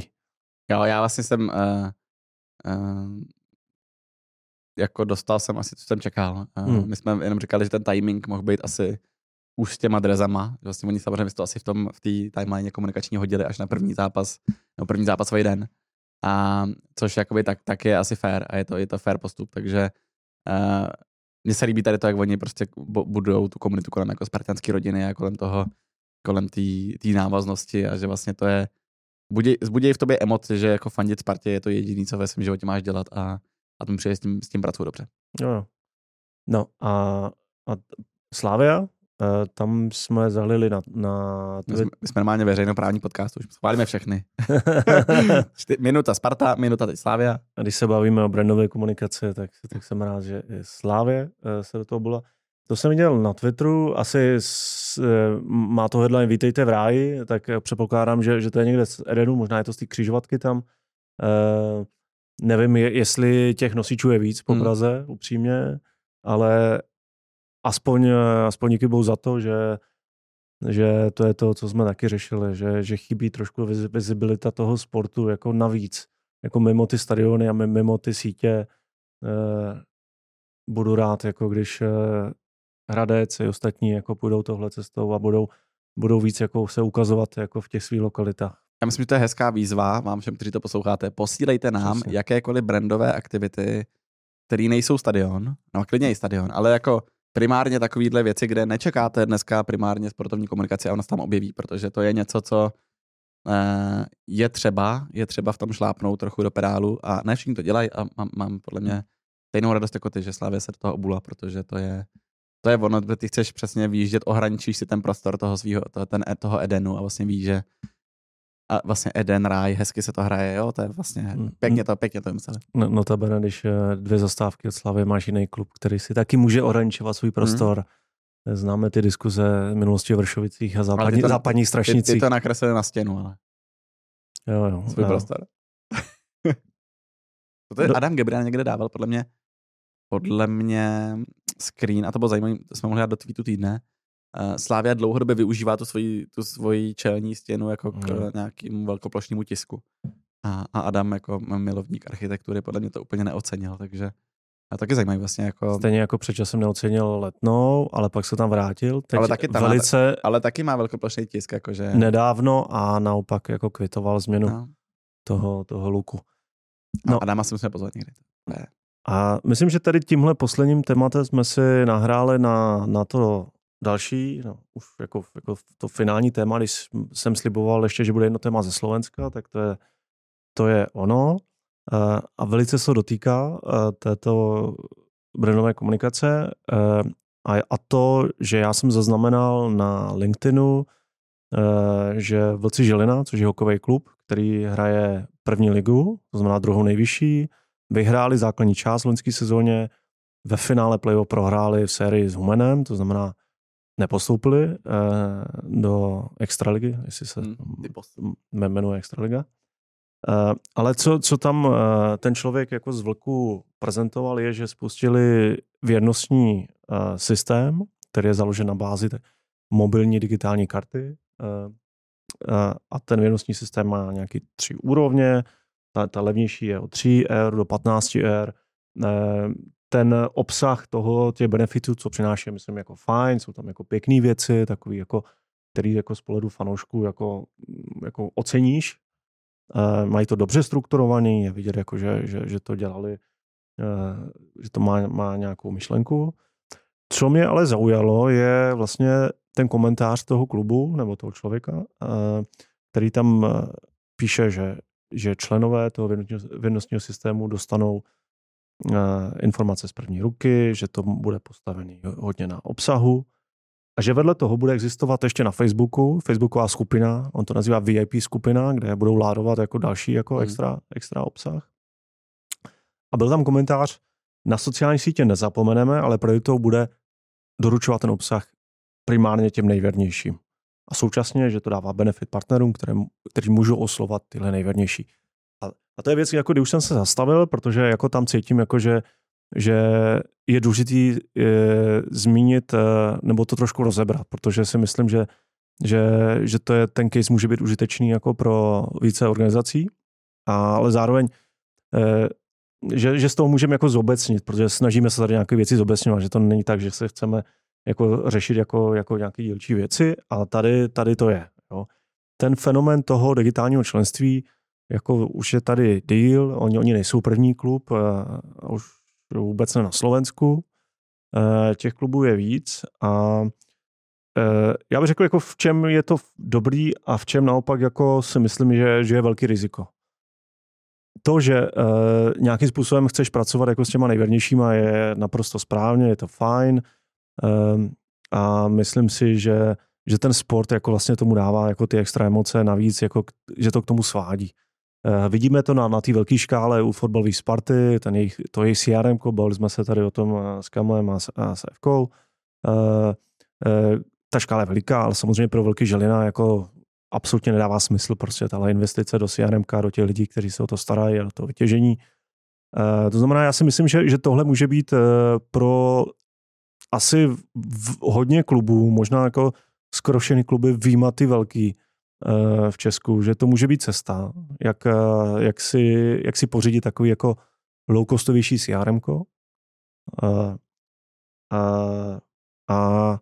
Jo, já vlastně jsem uh, uh, jako dostal jsem asi, co jsem čekal. Uh, hmm. My jsme jenom říkali, že ten timing mohl být asi už s těma drezama. Vlastně oni samozřejmě to asi v tom v té timeline komunikační hodili až na první zápas, nebo první zápasový den. A což jakoby tak, tak je asi fair a je to, je to fair postup, takže uh, mně se líbí tady to, jak oni prostě budou tu komunitu kolem jako spartanské rodiny a kolem toho, kolem té návaznosti a že vlastně to je, budí, zbudí v tobě emoci, že jako fandit Spartě je to jediné, co ve svém životě máš dělat a, a tomu přijde s tím, s tím pracuji dobře. Jo, jo. No a, a Slávia, Uh, tam jsme zalili na... na my, jsme, my jsme normálně veřejnoprávní podcast, už schválíme všechny. [laughs] minuta Sparta, minuta teď Slávia. A když se bavíme o brandové komunikaci, tak, tak jsem rád, že Slávě uh, se do toho byla. To jsem viděl na Twitteru, asi s, eh, má to headline Vítejte v ráji, tak předpokládám, že, že to je někde z Edenu, možná je to z té křižovatky tam. Uh, nevím, jestli těch nosičů je víc po hmm. Praze, hmm. upřímně, ale aspoň, aspoň díky bohu za to, že, že to je to, co jsme taky řešili, že, že chybí trošku vizibilita toho sportu jako navíc, jako mimo ty stadiony a mimo ty sítě. Uh, budu rád, jako když Hradec i ostatní jako půjdou tohle cestou a budou, budou víc jako se ukazovat jako v těch svých lokalitách. Já myslím, že to je hezká výzva vám všem, kteří to posloucháte. Posílejte nám Přesně. jakékoliv brandové aktivity, které nejsou stadion, no klidně i stadion, ale jako primárně takovýhle věci, kde nečekáte dneska primárně sportovní komunikaci a ona se tam objeví, protože to je něco, co eh, je třeba, je třeba v tom šlápnout trochu do pedálu a ne všichni to dělají a mám, mám podle mě stejnou radost jako ty, že Slávě se do toho obula, protože to je, to je ono, ty chceš přesně výjíždět, ohraničíš si ten prostor toho svého, toho, ten, toho Edenu a vlastně víš, že a vlastně Eden, ráj, hezky se to hraje, jo, to je vlastně mm, pěkně mm. to, pěkně to mysleli. No, no to bude, když eh, dvě zastávky od Slavy máš jiný klub, který si taky může orančovat svůj prostor. Mm. Známe ty diskuze minulosti v Vršovicích a západní, to, západních strašnicích. Ty, ty to nakreslili na stěnu, ale. Jo, jo. Svůj jo. prostor. [laughs] to je. Adam Gebrian někde dával, podle mě, podle mě screen, a to bylo zajímavé, to jsme mohli dát do tweetu týdne, Slávia dlouhodobě využívá tu svoji, tu svoji čelní stěnu jako k mm. nějakému velkoplošnému tisku. A, a Adam jako milovník architektury podle mě to úplně neocenil, takže a taky zajímavý vlastně jako... Stejně jako před časem neocenil letnou, ale pak se tam vrátil. Teď ale taky tam velice... Má, ale taky má velkoplošný tisk, jakože... Nedávno a naopak jako kvitoval změnu no. toho, toho luku. No. A Adama si musíme pozvat někdy. Ne. A myslím, že tady tímhle posledním tématem jsme si nahráli na, na to další, no, už jako, jako to finální téma, když jsem sliboval ještě, že bude jedno téma ze Slovenska, tak to je, to je ono. A velice se dotýká této brandové komunikace. A to, že já jsem zaznamenal na LinkedInu, že Vlci Žilina, což je hokejový klub, který hraje první ligu, to znamená druhou nejvyšší, vyhráli základní část v loňské sezóně, ve finále playoff prohráli v sérii s Humenem, to znamená nepostoupili eh, do extraligy, jestli se hmm, jmenuje extraliga. Eh, ale co, co tam eh, ten člověk jako z Vlku prezentoval, je, že spustili věrnostní eh, systém, který je založen na bázi mobilní digitální karty. Eh, eh, a ten věrnostní systém má nějaký tři úrovně, ta, ta levnější je o 3 R do 15 R. Eh, ten obsah toho, těch benefitů, co přináší, myslím, jako fajn, jsou tam jako pěkné věci, takový jako, který jako z pohledu fanoušků jako, jako oceníš. Eh, mají to dobře strukturovaný, je vidět, jako, že, že, že to dělali, eh, že to má, má nějakou myšlenku. Co mě ale zaujalo, je vlastně ten komentář toho klubu nebo toho člověka, který tam píše, že že členové toho vědnostního systému dostanou informace z první ruky, že to bude postavený hodně na obsahu a že vedle toho bude existovat ještě na Facebooku, Facebooková skupina, on to nazývá VIP skupina, kde budou ládovat jako další jako hmm. extra, extra obsah. A byl tam komentář, na sociální sítě nezapomeneme, ale prioritou bude doručovat ten obsah primárně těm nejvěrnějším a současně, že to dává benefit partnerům, které, kteří můžou oslovat tyhle nejvernější. A, to je věc, jako kdy už jsem se zastavil, protože jako tam cítím, jako že, že je důležitý je, zmínit nebo to trošku rozebrat, protože si myslím, že, že, že to je, ten case může být užitečný jako pro více organizací, a, ale zároveň e, že, že z toho můžeme jako zobecnit, protože snažíme se tady nějaké věci zobecňovat, že to není tak, že se chceme jako řešit jako, jako nějaké dílčí věci a tady, tady to je. Jo. Ten fenomén toho digitálního členství jako už je tady deal, oni, oni nejsou první klub, a už vůbec ne na Slovensku, e, těch klubů je víc a e, já bych řekl, jako v čem je to dobrý a v čem naopak jako si myslím, že, že je velký riziko. To, že uh, nějakým způsobem chceš pracovat jako s těma nejvěrnějšíma je naprosto správně, je to fajn, Ehm, a myslím si, že, že ten sport jako vlastně tomu dává jako ty extra emoce navíc, jako, že to k tomu svádí. Uh, vidíme to na, na té velké škále u fotbalové Sparty, ten jejich, to jejich CRM, bavili jsme se tady o tom eh, s Kamlem a s, a s Evkou. ta škála je veliká, ale samozřejmě pro velký želina jako absolutně nedává smysl prostě tahle investice do CRM, do těch lidí, kteří se o to starají a do toho vytěžení. To znamená, já si myslím, že, že tohle může být pro asi v hodně klubů, možná jako skoro všechny kluby výjima ty velký v Česku, že to může být cesta, jak, jak, si, jak si pořídit takový jako low-costovější CRM. A, a, a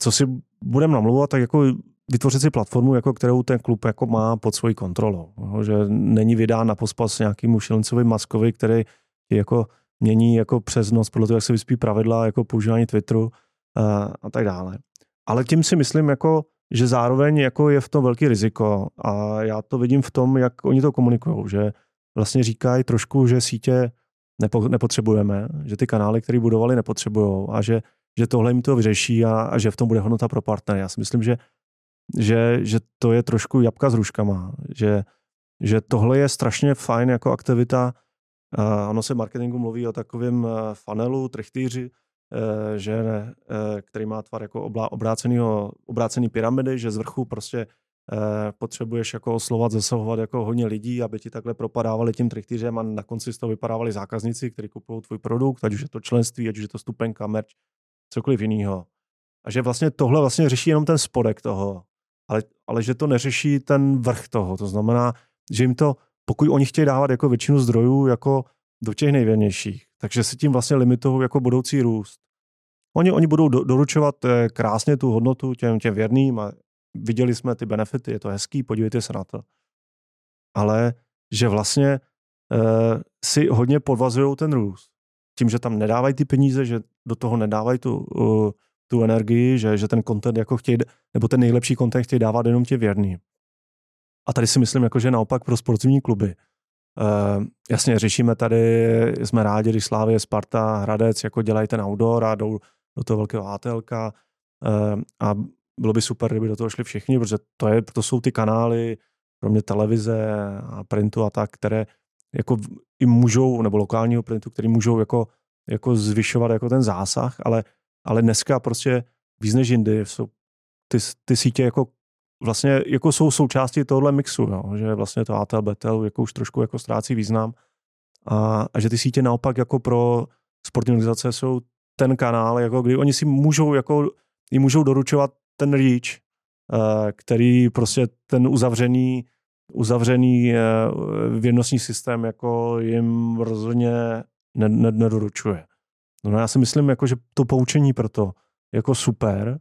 co si budeme namlouvat, tak jako vytvořit si platformu, jako kterou ten klub jako má pod svojí kontrolou. No, že není vydán na pospas nějakým šilencovi maskovi, který jako mění jako přes noc podle toho, jak se vyspí pravidla, jako používání Twitteru a, a tak dále. Ale tím si myslím, jako, že zároveň jako je v tom velký riziko a já to vidím v tom, jak oni to komunikují, že vlastně říkají trošku, že sítě nepo, nepotřebujeme, že ty kanály, které budovali, nepotřebují a že, že tohle jim to vyřeší a, a že v tom bude hodnota pro partnery. Já si myslím, že, že, že to je trošku jabka s ruškama, že, že tohle je strašně fajn jako aktivita. Uh, ono se marketingu mluví o takovém uh, funnelu, trichtýři, uh, že, uh, který má tvar jako obrácenýho, obrácený pyramidy, že z vrchu prostě Eh, potřebuješ jako oslovat, zasahovat jako hodně lidí, aby ti takhle propadávali tím trichtýřem a na konci z toho vypadávali zákazníci, kteří kupují tvůj produkt, ať už je to členství, ať už je to stupenka, merch, cokoliv jiného. A že vlastně tohle vlastně řeší jenom ten spodek toho, ale, ale že to neřeší ten vrch toho. To znamená, že jim to, pokud oni chtějí dávat jako většinu zdrojů jako do těch nejvěrnějších, takže si tím vlastně limitují jako budoucí růst. Oni, oni budou do, doručovat eh, krásně tu hodnotu těm, těm věrným a viděli jsme ty benefity, je to hezký, podívejte se na to. Ale že vlastně e, si hodně podvazují ten růst. Tím, že tam nedávají ty peníze, že do toho nedávají tu, uh, tu energii, že, že ten content jako chtějí, nebo ten nejlepší content chtějí dávat jenom ti věrní. A tady si myslím, jako, že naopak pro sportovní kluby. Uh, jasně, řešíme tady, jsme rádi, když Slávě, Sparta, Hradec jako dělají ten outdoor a jdou do toho velkého ATLka uh, a bylo by super, kdyby do toho šli všichni, protože to, je, to jsou ty kanály, pro mě televize a printu a tak, které jako i můžou, nebo lokálního printu, který můžou jako, jako zvyšovat jako ten zásah, ale, ale dneska prostě víc než jindy jsou ty, ty sítě jako vlastně jako jsou součástí tohohle mixu, jo, že vlastně to ATL, BTL jako už trošku jako ztrácí význam a, a že ty sítě naopak jako pro sportní organizace jsou ten kanál, jako kdy oni si můžou jako jim můžou doručovat ten reach, eh, který prostě ten uzavřený, uzavřený eh, věrnostní systém jako jim rozhodně nedoručuje. No já si myslím, jako, že to poučení pro to jako super,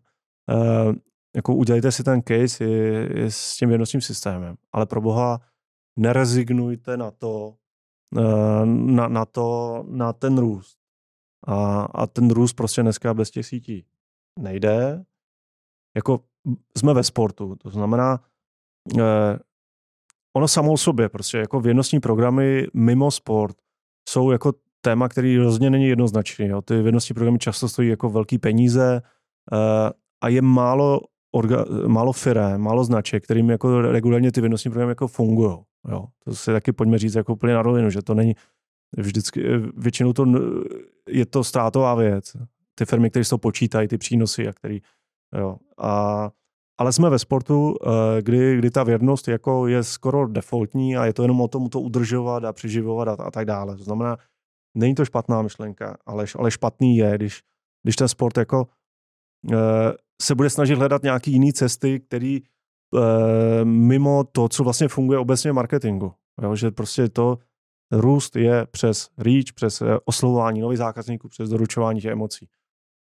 eh, jako udělejte si ten case i, i s tím věrnostním systémem, ale pro boha nerezignujte na to, na, na to, na ten růst. A, a ten růst prostě dneska bez těch sítí nejde jako jsme ve sportu, to znamená, eh, ono samo sobě, prostě jako vědnostní programy mimo sport jsou jako téma, který rozhodně není jednoznačný. Jo. Ty vědnostní programy často stojí jako velký peníze eh, a je málo, orga, málo firé, málo značek, kterým jako regulárně ty vědnostní programy jako fungují. Jo. To si taky pojďme říct jako úplně na rovinu, že to není vždycky, eh, většinou to je to ztrátová věc. Ty firmy, které to počítají, ty přínosy a který Jo. A, ale jsme ve sportu, eh, kdy, kdy ta věrnost jako je skoro defaultní a je to jenom o tom to udržovat a přeživovat a, a tak dále. To znamená, není to špatná myšlenka, ale, ale špatný je, když, když ten sport jako e, se bude snažit hledat nějaký jiný cesty, který e, mimo to, co vlastně funguje obecně v marketingu. Jo, že prostě to růst je přes reach, přes oslovování nových zákazníků, přes doručování těch emocí.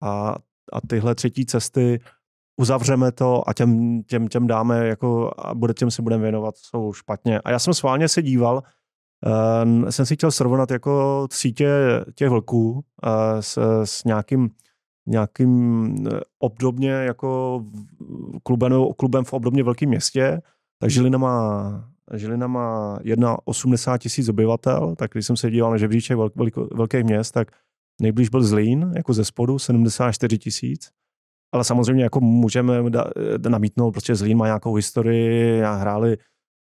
A, a tyhle třetí cesty uzavřeme to a těm, těm, těm dáme, jako, a bude, těm se budeme věnovat, jsou špatně. A já jsem sválně se díval, uh, jsem si chtěl srovnat jako sítě těch vlků uh, s, s nějakým, nějakým eh, obdobně jako klubem, klubem v obdobně velkém městě, tak Žilina má, Žilina má 1,80 tisíc obyvatel, tak když jsem se díval na žebříček velkých měst, tak nejblíž byl Zlín, jako ze spodu, 74 tisíc. Ale samozřejmě jako můžeme da, namítnout, prostě Zlín má nějakou historii a hráli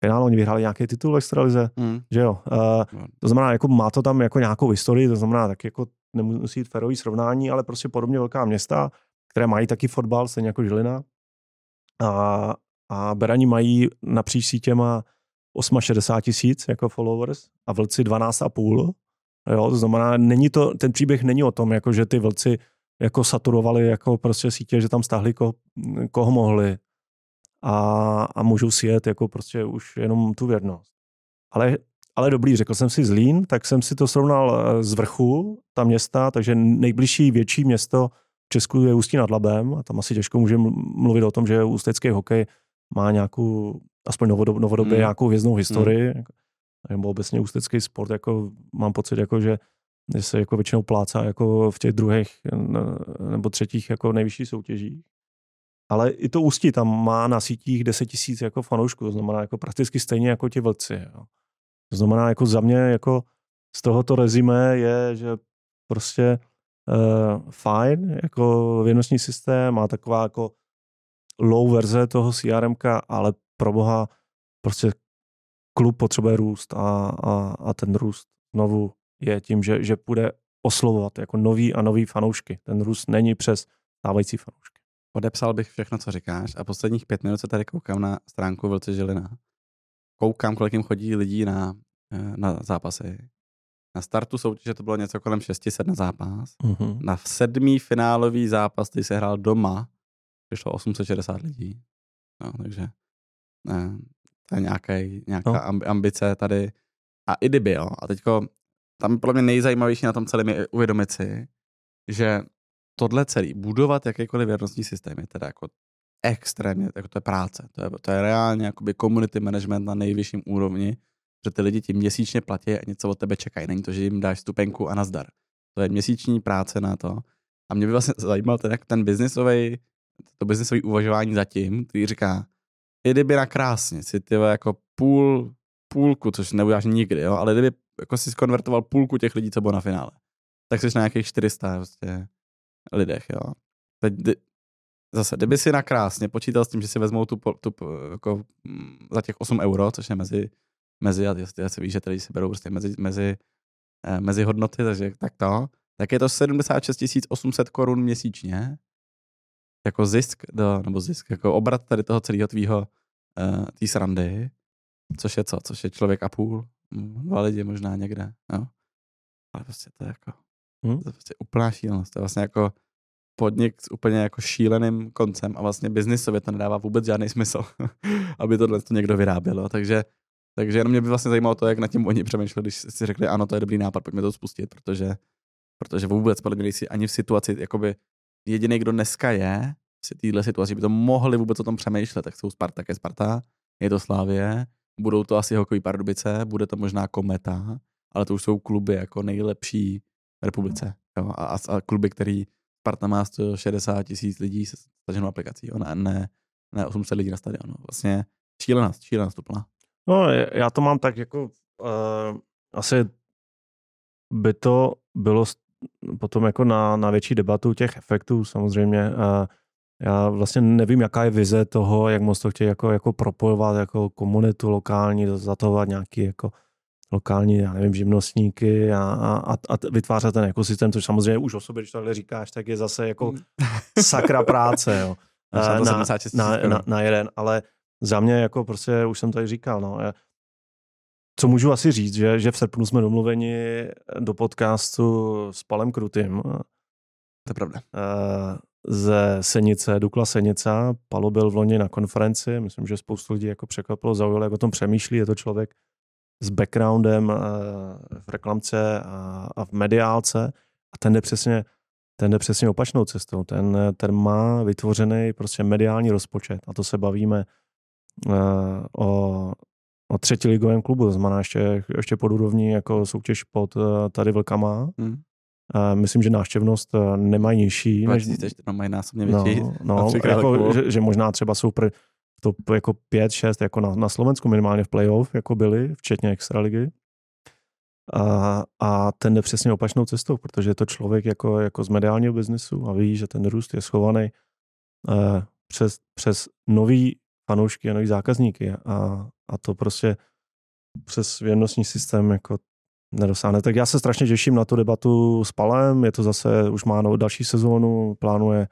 finále, oni vyhráli nějaký titul v extralize, mm. že jo. Uh, to znamená, jako má to tam jako nějakou historii, to znamená, tak jako nemusí jít ferový srovnání, ale prostě podobně velká města které mají taky fotbal, stejně jako Žilina. A, a Berani mají napříč sítěma 68 tisíc jako followers a vlci 12,5. Jo, to znamená, není to, ten příběh není o tom, jako že ty vlci jako saturovali jako prostě sítě, že tam stáhli ko, koho mohli a, a můžou si jet jako prostě už jenom tu věrnost. Ale, ale dobrý, řekl jsem si Zlín, tak jsem si to srovnal eh, z vrchu, ta města, takže nejbližší větší město v Česku je Ústí nad Labem a tam asi těžko můžeme mluvit o tom, že ústecký hokej má nějakou, aspoň novodob, novodobě, hmm. nějakou hvězdnou historii. Hmm. Nebo obecně ústecký sport, jako mám pocit, jako, že se jako většinou plácá jako v těch druhých nebo třetích jako nejvyšších soutěžích. Ale i to Ústí tam má na sítích 10 tisíc jako fanoušků, to znamená jako prakticky stejně jako ti vlci. Jo. To znamená jako za mě jako z tohoto rezime je, že prostě uh, fajn, jako věnostní systém, má taková jako low verze toho CRM, ale pro boha prostě klub potřebuje růst a, a, a ten růst znovu je tím, že, že půjde oslovovat jako nový a nový fanoušky. Ten růst není přes stávající fanoušky. Podepsal bych všechno, co říkáš a posledních pět minut se tady koukám na stránku Vlce Žilina. Koukám, kolik jim chodí lidí na, eh, na zápasy. Na startu soutěže to bylo něco kolem 600 na zápas. Uh-huh. Na sedmý finálový zápas, který se hrál doma, přišlo 860 lidí. No, takže ne, to je nějaký, nějaká no. ambice tady. A i kdyby, jo. A teďko, tam podle mě nejzajímavější na tom celém je uvědomit si, že tohle celý, budovat jakýkoliv věrnostní systém je teda jako extrémně, jako to je práce. To je, to je reálně jakoby community management na nejvyšším úrovni, že ty lidi ti měsíčně platí a něco od tebe čekají. Není to, že jim dáš stupenku a nazdar. To je měsíční práce na to. A mě by vlastně [laughs] zajímal ten, jak ten biznisový, to biznisové uvažování zatím, který říká, i kdyby na krásně si ty jako půl, půlku, což neuděláš nikdy, jo, ale kdyby jako si skonvertoval půlku těch lidí, co bylo na finále, tak jsi na nějakých 400 prostě lidech, jo. Teď, zase, kdyby si na krásně počítal s tím, že si vezmou tu, tu jako, mm, za těch 8 euro, což je mezi, mezi a já se víš, že tady si berou prostě mezi, mezi, eh, mezi hodnoty, takže tak to, tak je to 76 800 korun měsíčně, jako zisk, do, nebo zisk, jako obrat tady toho celého tvýho, uh, tý srandy, což je co? Což je člověk a půl, dva lidi možná někde, jo. Ale prostě to je jako, hmm? to je prostě úplná šílenost. To je vlastně jako podnik s úplně jako šíleným koncem a vlastně biznisově to nedává vůbec žádný smysl, [laughs] aby tohle to někdo vyrábělo. Takže, takže jenom mě by vlastně zajímalo to, jak na tím oni přemýšleli, když si řekli, ano, to je dobrý nápad, pojďme to spustit, protože, protože vůbec podle mě nejsi ani v situaci, jakoby jediný, kdo dneska je v této situaci, by to mohli vůbec o tom přemýšlet, tak jsou Sparta, je Sparta, je to Slávě, budou to asi hokejový Pardubice, bude to možná Kometa, ale to už jsou kluby jako nejlepší republice. Jo? A, a, kluby, který Sparta má 160 tisíc lidí se staženou aplikací, jo? Ne, ne, ne 800 lidí na stadionu. Vlastně šílenost, šílenost úplná. No, já to mám tak jako uh, asi by to bylo potom jako na, na větší debatu těch efektů samozřejmě. Uh, já vlastně nevím, jaká je vize toho, jak moc to chtějí jako, jako propojovat jako komunitu lokální, zatovat nějaký jako lokální, já nevím, živnostníky a, a, a vytvářet ten ekosystém, což samozřejmě už o sobě, když takhle říkáš, tak je zase jako hmm. [laughs] sakra práce, jo. [laughs] na, na, na, na, na jeden, ale za mě jako prostě, už jsem tady říkal, no, co můžu asi říct, že, že v srpnu jsme domluveni do podcastu s Palem Krutým. To je pravda. Uh, ze Senice, Dukla Senica. Palo byl v loni na konferenci, myslím, že spoustu lidí jako překvapilo, zaujalo, jak o tom přemýšlí. Je to člověk s backgroundem uh, v reklamce a, v mediálce a ten jde přesně ten jde přesně opačnou cestou. Ten, ten má vytvořený prostě mediální rozpočet a to se bavíme uh, o o třetí ligovém klubu, to znamená ještě, ještě pod úrovní jako soutěž pod uh, tady Vlkama. Hmm. Myslím, že návštěvnost uh, nemají nižší. Než... No, mají násobně větší. No, no jako, že, že, možná třeba jsou pr, to jako 5, 6 jako na, na Slovensku minimálně v playoff jako byli, včetně extraligy. A, a ten jde přesně opačnou cestou, protože je to člověk jako, jako z mediálního biznesu a ví, že ten růst je schovaný uh, přes, přes nový fanoušky a nový zákazníky a, a to prostě přes věrnostní systém jako nedosáhne. Tak já se strašně těším na tu debatu s Palem, je to zase, už má no, další sezónu, plánuje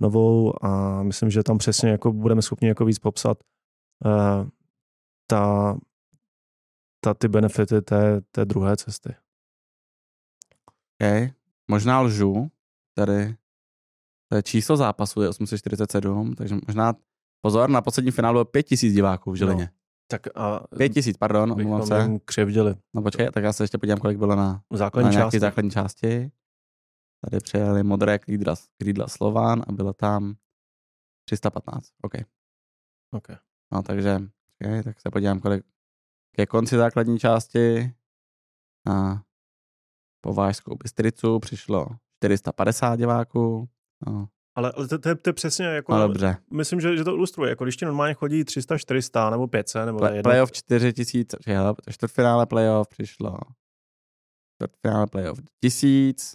novou a myslím, že tam přesně jako budeme schopni jako víc popsat uh, ta, ta ty benefity té, té druhé cesty. Okay. Možná lžu, tady to je číslo zápasu, je 847, takže možná pozor, na poslední finále bylo 5000 diváků v Žilině. No. Tak a 5000, pardon, omlouvám se. křivdili. No počkej, tak já se ještě podívám, kolik bylo na, základní, na části. základní části. Tady přijeli modré krídla, krídla Slován a bylo tam 315. OK. OK. No takže, okay, tak se podívám, kolik ke konci základní části a po Vážskou Bystricu přišlo 450 diváků. No. Ale, to, to, je, to je přesně jako... No dobře. Myslím, že, že to ilustruje. Jako když ti normálně chodí 300, 400 nebo 500 nebo Play. Playoff 4000, hele, čtvrtfinále playoff přišlo. Čtvrtfinále playoff 1000,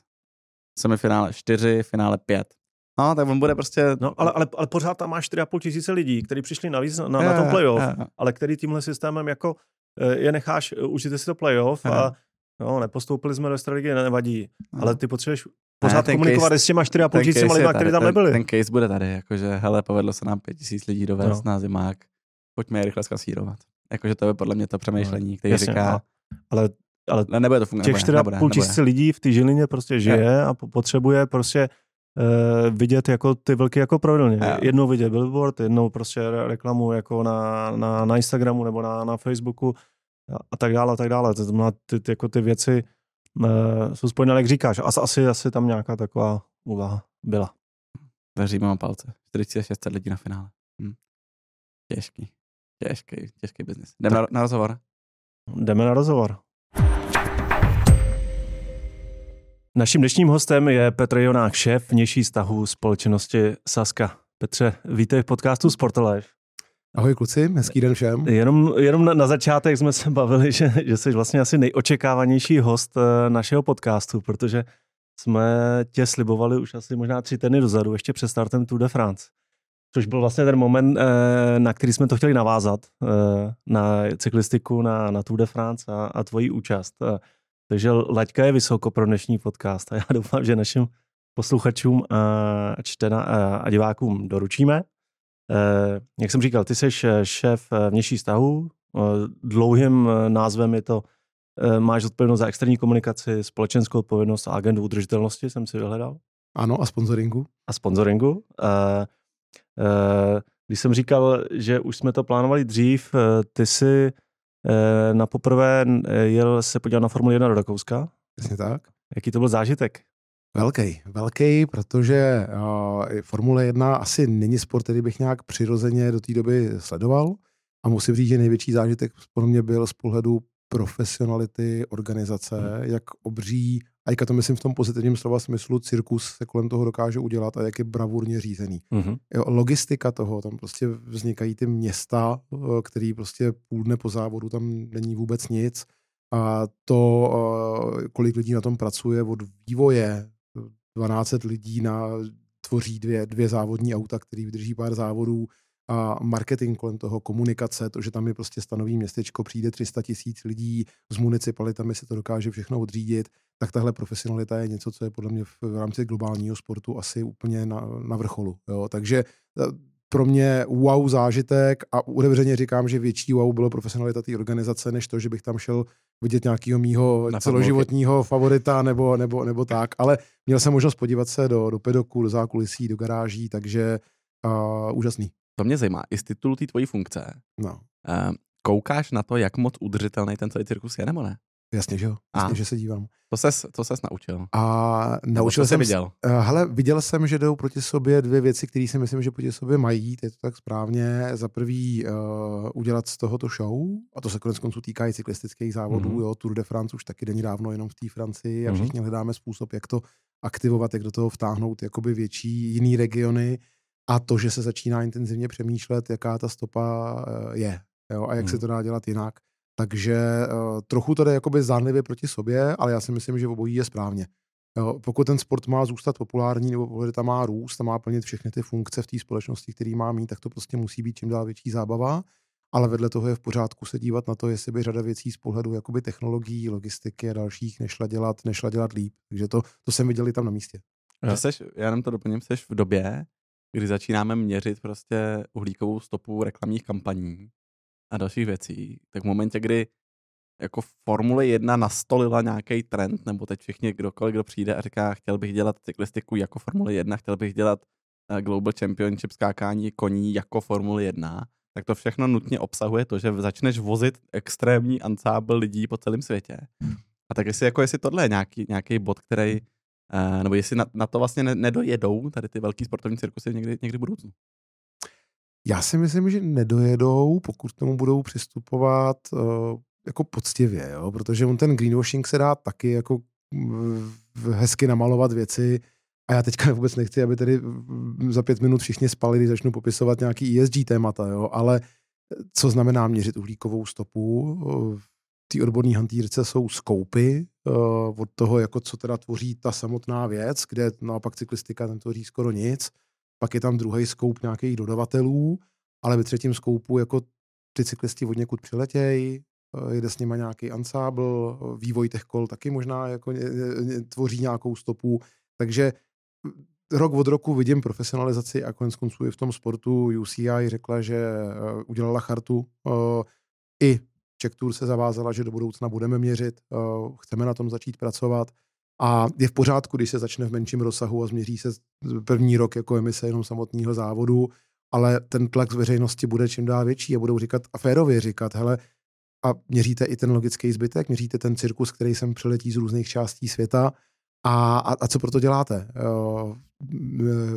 semifinále 4, finále 5. No, tak on bude prostě... No, ale, ale, ale pořád tam máš 4,5 tisíce lidí, kteří přišli navíc na, na, na tom playoff, je, je. ale který tímhle systémem jako eh, je necháš, užijte si to playoff a no, nepostoupili jsme do strategie, nevadí, No. ale ty potřebuješ pořád komunikovat case- s těma 4,5 ten tisícima case je lidma, kteří tam ten, nebyli. Ten case bude tady, jakože hele, povedlo se nám 5000 lidí dovést No. na zimák, pojďme je rychle skasírovat. Jakože to je podle mě to přemýšlení, který Jasně, říká, a- ale, ale ne, nebude to fungovat. těch nebude, nebude, 4,5 tisíce lidí v té Žilině prostě žije a po- potřebuje prostě uh, vidět jako ty vlky jako pravidelně. Jo. Jednou vidět billboard, jednou prostě re- reklamu jako na, na, na Instagramu nebo na, na Facebooku a, a tak dále a tak dále. To znamená, ty, ty, jako ty věci uh, jsou spojené, jak říkáš. As, asi, asi tam nějaká taková úvaha byla. Držíme vám palce. 4600 lidí na finále. Hm. Těžký. Těžký, těžký biznis. Jdeme na, na rozhovor. Jdeme na rozhovor. Naším dnešním hostem je Petr Jonák, šéf vnější vztahu společnosti Saska. Petře, vítej v podcastu Sportolife. Ahoj kluci, hezký den všem. Jenom, jenom na, na začátek jsme se bavili, že, že jsi vlastně asi nejočekávanější host eh, našeho podcastu, protože jsme tě slibovali už asi možná tři týdny dozadu, ještě před startem Tour de France. Což byl vlastně ten moment, eh, na který jsme to chtěli navázat, eh, na cyklistiku, na, na Tour de France a, a tvoji účast. Eh, Takže laťka je vysoko pro dnešní podcast a já [laughs] doufám, že našim posluchačům a, čtena, a, a divákům doručíme. Eh, jak jsem říkal, ty jsi šéf eh, vnější vztahu. Eh, dlouhým eh, názvem je to eh, máš odpovědnost za externí komunikaci, společenskou odpovědnost a agendu udržitelnosti, jsem si vyhledal, Ano, a sponsoringu. a sponsoringu. Eh, eh, Když jsem říkal, že už jsme to plánovali dřív, eh, ty jsi eh, na poprvé eh, jel se podívat na Formuli 1 do Rakouska. Přesně tak. Jaký to byl zážitek? Velký, velký, protože uh, Formule 1 asi není sport, který bych nějak přirozeně do té doby sledoval. A musím říct, že největší zážitek pro mě byl z pohledu profesionality organizace, hmm. jak obří, a jak to myslím v tom pozitivním slova smyslu, cirkus se kolem toho dokáže udělat a jak je bravurně řízený. Mm-hmm. Jo, logistika toho, tam prostě vznikají ty města, eh, který prostě půl dne po závodu, tam není vůbec nic. A to, eh, kolik lidí na tom pracuje od vývoje, 12 lidí na, tvoří dvě, dvě závodní auta, který vydrží pár závodů, a marketing kolem toho, komunikace, to, že tam je prostě stanoví městečko, přijde 300 tisíc lidí s municipalitami, se to dokáže všechno odřídit, tak tahle profesionalita je něco, co je podle mě v, rámci globálního sportu asi úplně na, na vrcholu. Jo. Takže eh, pro mě wow zážitek a otevřeně říkám, že větší wow bylo profesionalita té organizace, než to, že bych tam šel vidět nějakého mýho Na celoživotního favorita nebo, nebo, nebo tak. [laughs] Ale měl jsem možnost podívat se do, do pedoku, do zákulisí, do garáží, takže uh, úžasný. To mě zajímá, i z titulu té tvojí funkce. No, Uh, koukáš na to, jak moc udržitelný ten celý cirkus je, nebo ne? jasně, že jo. Jasně, A. že se dívám. To ses, to ses naučil. A naučil jsem viděl. Uh, hele, viděl jsem, že jdou proti sobě dvě věci, které si myslím, že proti sobě mají, je to tak správně. Za prvý uh, udělat z tohoto show, a to se konec konců týká i cyklistických závodů, Mhm. mm-hmm. jo, Tour de France už taky není dávno jenom v té Francii a Mhm. všichni hledáme způsob, jak to aktivovat, jak do toho vtáhnout jakoby větší jiný regiony a to, že se začíná intenzivně přemýšlet, jaká ta stopa uh, je jo, a jak Mhm. se to dá dělat jinak. Takže uh, trochu to jde jakoby zdánlivě proti sobě, ale já si myslím, že obojí je správně. Jo, pokud ten sport má zůstat populární nebo pokud tam má růst a má plnit všechny ty funkce v té společnosti, který má mít, tak to prostě musí být čím dál větší zábava. Ale vedle toho je v pořádku se dívat na to, jestli by řada věcí z pohledu jakoby technologií, logistiky a dalších nešla dělat, nešla dělat líp. Takže to, to jsem viděl i tam na místě. Že seš, já jenom to doplním, jsi v době, kdy začínáme měřit prostě uhlíkovou stopu reklamních kampaní a dalších věcí, tak v momentě, kdy jako Formule 1 nastolila nějaký trend, nebo teď všichni, kdokoliv, kdo přijde a říká, chtěl bych dělat cyklistiku jako Formule 1, chtěl bych dělat eh, Global Championship skákání koní jako Formule 1, tak to všechno nutně obsahuje to, že začneš vozit extrémní ansábl lidí po celém světě. A tak jestli, jako jestli tohle je nějaký, nějaký bod, který, uh, nebo jestli na, na to vlastně nedojedou tady ty velký sportovní cirkusy někdy, někdy v budoucnu. Já si myslím, že nedojedou, pokud k tomu budou přistupovat uh, jako poctivě, jo? protože on ten greenwashing se dá taky jako hezky namalovat věci a já teďka vůbec nechci, aby tady za pět minut všichni spali, když začnu popisovat nějaký ESG témata, jo? ale co znamená měřit uhlíkovou stopu? Ty odborní hantýrce jsou skoupy uh, od toho, jako co teda tvoří ta samotná věc, kde naopak cyklistika ten tvoří skoro nic. Pak je tam druhý skoup nějakých dodavatelů, ale ve třetím skoupu jako ty cyklisti od někud přiletějí, Eh, jede s nimi nějaký ansábl, vývoj těch kol taky možná jako tvoří nějakou stopu, takže rok od roku vidím profesionalizaci a konec konců i v tom sportu UCI řekla, že eh, udělala chartu. Eh, I Czech Tour se zavázala, že do budoucna budeme měřit, chceme na tom začít pracovat. A je v pořádku, když se začne v menším rozsahu a změří se první rok jako emise jenom samotného závodu, ale ten tlak z veřejnosti bude čím dál větší a budou říkat a férově říkat, hele, a měříte i ten logický zbytek, měříte ten cirkus, který sem přiletí z různých částí světa a, a, a co proto děláte?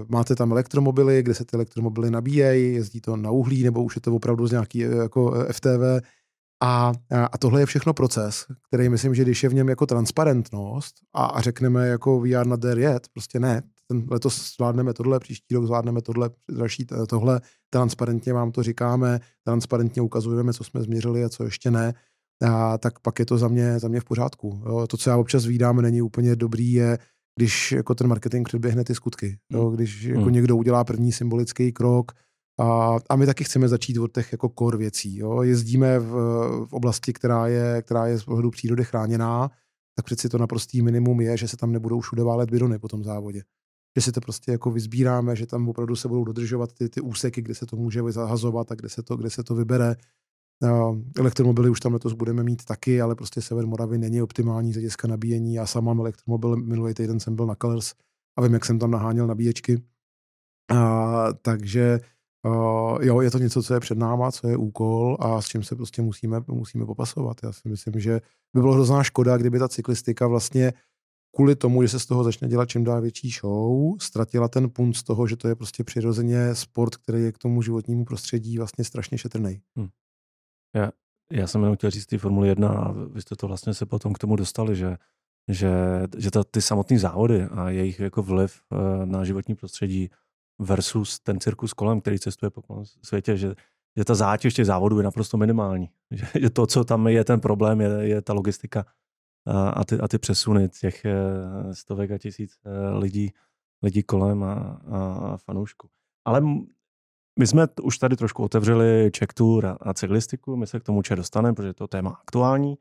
Máte tam elektromobily, kde se ty elektromobily nabíjejí, jezdí to na uhlí, nebo už je to opravdu z nějaký jako FTV. A, a tohle je všechno proces, který myslím, že když je v něm jako transparentnost a, a řekneme jako we are not there yet, prostě ne, ten letos zvládneme tohle, příští rok zvládneme tohle, další tohle, transparentně vám to říkáme, transparentně ukazujeme, co jsme změřili a co ještě ne, a tak pak je to za mě, za mě v pořádku. Jo. To, co já občas vídám, není úplně dobrý, je, když jako ten marketing předběhne ty skutky. Jo. Hmm. Když jako hmm. někdo udělá první symbolický krok, a, a my taky chceme začít od těch jako core věcí. Jo. Jezdíme v, v oblasti, která je, která je z pohledu přírody chráněná, tak přeci to naprostý minimum je, že se tam nebudou všude válet bidony po tom závodě že si to prostě jako vyzbíráme, že tam opravdu se budou dodržovat ty, ty úseky, kde se to může zahazovat a kde se to, kde se to vybere. Uh, elektromobily už tam letos budeme mít taky, ale prostě sever Moravy není optimální z hlediska nabíjení. Já sám mám elektromobil, minulý týden jsem byl na Colors a vím, jak jsem tam naháněl nabíječky. Uh, takže uh, jo, je to něco, co je před náma, co je úkol a s čím se prostě musíme, musíme popasovat. Já si myslím, že by bylo hrozná škoda, kdyby ta cyklistika vlastně kvůli tomu, že se z toho začne dělat čím dál větší show, ztratila ten punt z toho, že to je prostě přirozeně sport, který je k tomu životnímu prostředí vlastně strašně šetrný. Hmm. Já, já jsem jenom chtěl říct ty Formule 1 a vy jste to vlastně se potom k tomu dostali, že, že, že ta, ty samotné závody a jejich jako vliv eh, na životní prostředí versus ten cirkus kolem, který cestuje po světě, že, že ta zátěž těch závodů je naprosto minimální. [laughs] Že, že to, co tam je ten problém, je, je ta logistika a ty, a ty přesuny těch eh, stovek a tisíc eh, lidí, lidí kolem a, a fanoušků. Ale my jsme už tady trošku otevřeli Czech Tour a, a cyklistiku, my se k tomu če dostaneme, protože je to téma aktuální,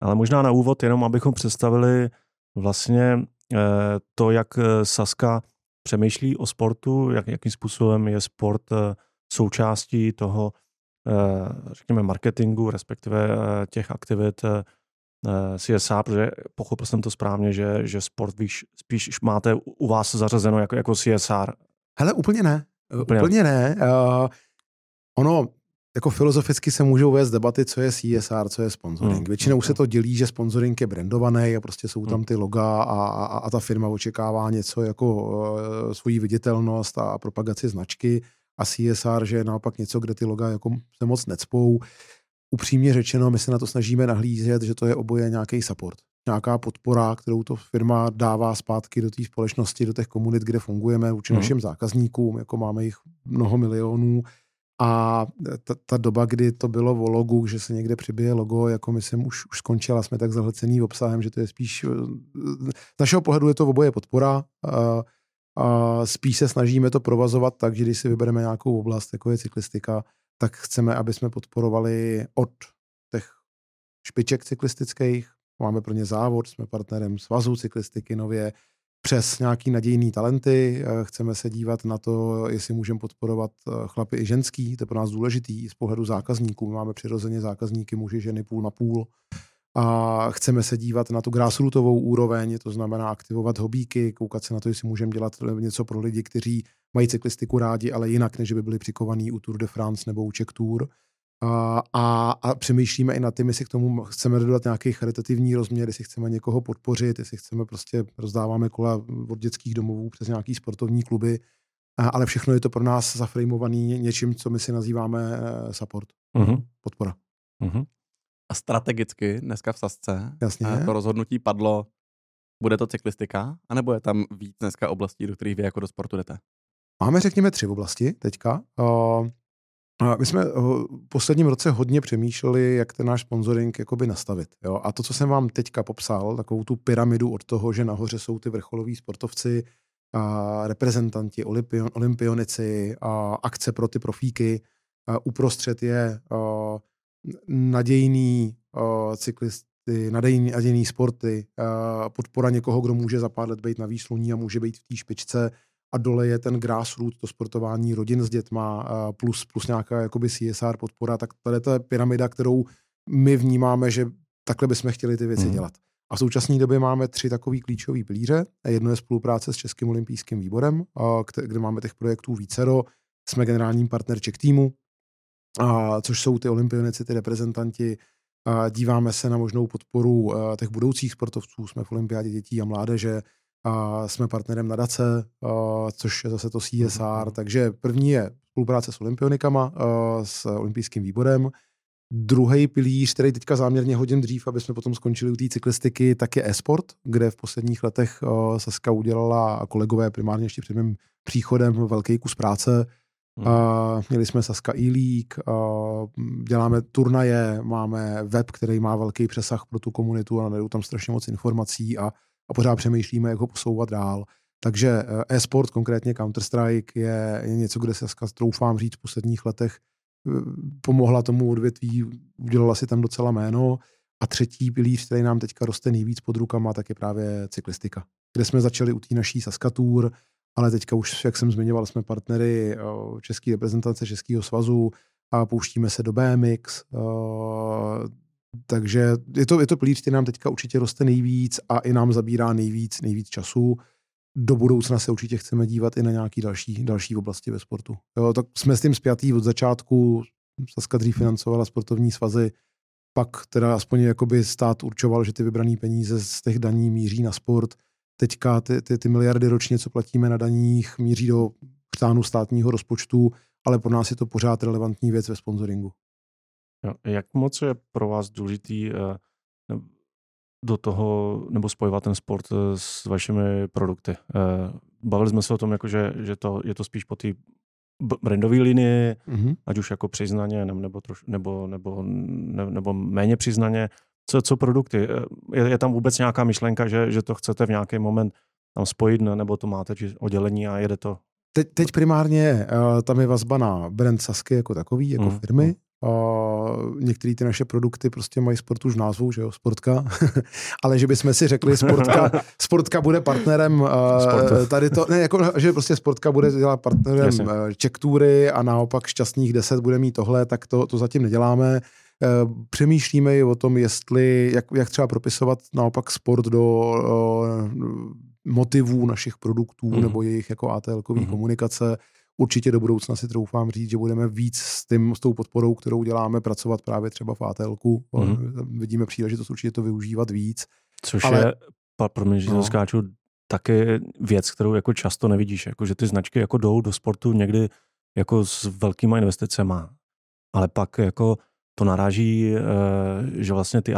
ale možná na úvod jenom, abychom představili vlastně eh, to, jak Saska přemýšlí o sportu, jak, jakým způsobem je sport součástí toho, řekněme, marketingu, respektive těch aktivit Eh, CSA, protože pochopil jsem to správně, že, že sport víš, spíš máte u vás zařazeno jako, jako CSR. Hele, úplně ne. Úplně, úplně ne. Uh, ono, jako filozoficky se můžou vést debaty, co je CSR, co je sponsoring. Hmm. Většinou hmm. se to dělí, že sponsoring je brandovaný a prostě jsou tam hmm. ty loga a, a, a ta firma očekává něco jako uh, svoji viditelnost a propagaci značky a CSR, že je naopak něco, kde ty loga jako se moc necpou upřímně řečeno, my se na to snažíme nahlížet, že to je oboje nějaký support. Nějaká podpora, kterou to firma dává zpátky do té společnosti, do těch komunit, kde fungujeme, vůči mm. našim zákazníkům, jako máme jich mnoho milionů. A ta, ta doba, kdy to bylo o logu, že se někde přibije logo, jako myslím, už, už skončila, jsme tak zahlcený obsahem, že to je spíš, z našeho pohledu je to oboje podpora, a, a spíš se snažíme to provazovat tak, že když si vybereme nějakou oblast, jako je cyklistika, tak chceme, aby jsme podporovali od těch špiček cyklistických. Máme pro ně závod, jsme partnerem Svazu cyklistiky nově, přes nějaký nadějný talenty. Eh, chceme se dívat na to, jestli můžeme podporovat eh, chlapy i ženský. To je pro nás důležitý z pohledu zákazníků. My máme přirozeně zákazníky muži, ženy půl na půl. A chceme se dívat na tu grassrootovou úroveň, to znamená aktivovat hobíky, koukat se na to, jestli můžeme dělat něco pro lidi, kteří mají cyklistiku rádi, ale jinak, než by byli přikovaní u Tour de France nebo u Czech Tour. A, a, přemýšlíme i na tím, jestli k tomu chceme dodat nějaký charitativní rozměr, jestli chceme někoho podpořit, jestli chceme prostě rozdáváme kola od dětských domovů přes nějaký sportovní kluby, a, ale všechno je to pro nás zaframovaný něčím, co my si nazýváme eh, support, uh-huh. podpora. Uh-huh. A strategicky dneska v Sasce Jasně. to rozhodnutí padlo, bude to cyklistika, anebo je tam víc dneska oblastí, do kterých vy jako do sportu jdete? Máme, řekněme, tři oblasti teďka. My jsme v posledním roce hodně přemýšleli, jak ten náš sponsoring jakoby nastavit. Jo? A to, co jsem vám teďka popsal, takovou tu pyramidu od toho, že nahoře jsou ty vrcholoví sportovci, a reprezentanti, olympion, olympionici, a akce pro ty profíky, a uprostřed je a nadějný a cyklisty, nadějný, nadějný sporty, a podpora někoho, kdo může za pár let být na výsluní a může být v té špičce, a dole je ten grassroot, to sportování rodin s dětma plus, plus nějaká jakoby CSR podpora, tak tady to je pyramida, kterou my vnímáme, že takhle bychom chtěli ty věci mm. dělat. A v současné době máme tři takové klíčové pilíře. Jedno je spolupráce s Českým olympijským výborem, kde máme těch projektů vícero. Jsme generálním partner Czech týmu, což jsou ty olympionici, ty reprezentanti. Díváme se na možnou podporu těch budoucích sportovců. Jsme v olympiádě dětí a mládeže a jsme partnerem nadace, což je zase to CSR. Mhm. Takže první je spolupráce s olympionikama, s olympijským výborem. Druhý pilíř, který teďka záměrně hodím dřív, aby jsme potom skončili u té cyklistiky, tak je e-sport, kde v posledních letech Saska udělala a kolegové primárně ještě před mým příchodem velký kus práce. Hmm. Uh, měli jsme Saska e-league, uh, děláme turnaje, máme web, který má velký přesah pro tu komunitu a najdou tam strašně moc informací a a pořád přemýšlíme, jak ho posouvat dál. Takže eh, e-sport, konkrétně Counter-Strike, je, je něco, kde se troufám říct v posledních letech eh, pomohla tomu odvětví, udělala si tam docela jméno. A třetí pilíř, který nám teďka roste nejvíc pod rukama, tak je právě cyklistika, kde jsme začali u té naší Saskatour, ale teďka už, jak jsem zmiňoval, jsme partnery eh, České reprezentace Českého svazu a pouštíme se do BMX, takže je to, je to pilíř, který nám teďka určitě roste nejvíc a i nám zabírá nejvíc, nejvíc času. Do budoucna se určitě chceme dívat i na nějaké další, další oblasti ve sportu. Jo, tak jsme s tím spjatý od začátku. Saska dřív financovala sportovní svazy, pak teda aspoň jakoby stát určoval, že ty vybrané peníze z těch daní míří na sport. Teďka ty, ty, ty miliardy ročně, co platíme na daních, míří do chtánu státního rozpočtu, ale pro nás je to pořád relevantní věc ve sponsoringu. Jak moc je pro vás důležitý uh, do toho, nebo spojovat ten sport uh, s vašimi produkty? Uh, bavili jsme se o tom, jako že, že to, je to spíš po té brandové linii, mm-hmm. ať už jako přiznaně, nebo, nebo, troš, nebo, nebo, ne, nebo méně přiznaně. Co, co produkty? Je, je tam vůbec nějaká myšlenka, že, že to chcete v nějaký moment tam spojit, nebo to máte oddělení a jede to Teď, teď primárně uh, tam je vazba na brand Sasky jako takový, jako mm. firmy. Uh, některé ty naše produkty prostě mají sport už v názvu, že jo, sportka. [laughs] Ale že bychom si řekli, sportka, [laughs] sportka bude partnerem uh, tady to, ne, jako, že prostě sportka bude dělat partnerem Jasně. Czech Toury a naopak šťastných deset bude mít tohle, tak to, to zatím neděláme. Uh, přemýšlíme i o tom, jestli, jak, jak třeba propisovat naopak sport do uh, motivů našich produktů mm. nebo jejich jako atl mm. komunikace. Určitě do budoucna si troufám říct, že budeme víc s, tím, s tou podporou, kterou děláme, pracovat právě třeba v atl mm. Vidíme příležitost určitě to využívat víc. Což Ale, je, pro mě, že no. skáču, taky věc, kterou jako často nevidíš, jako že ty značky jako jdou do sportu někdy jako s velkýma investicema, ale pak jako to naráží, eh, že vlastně ty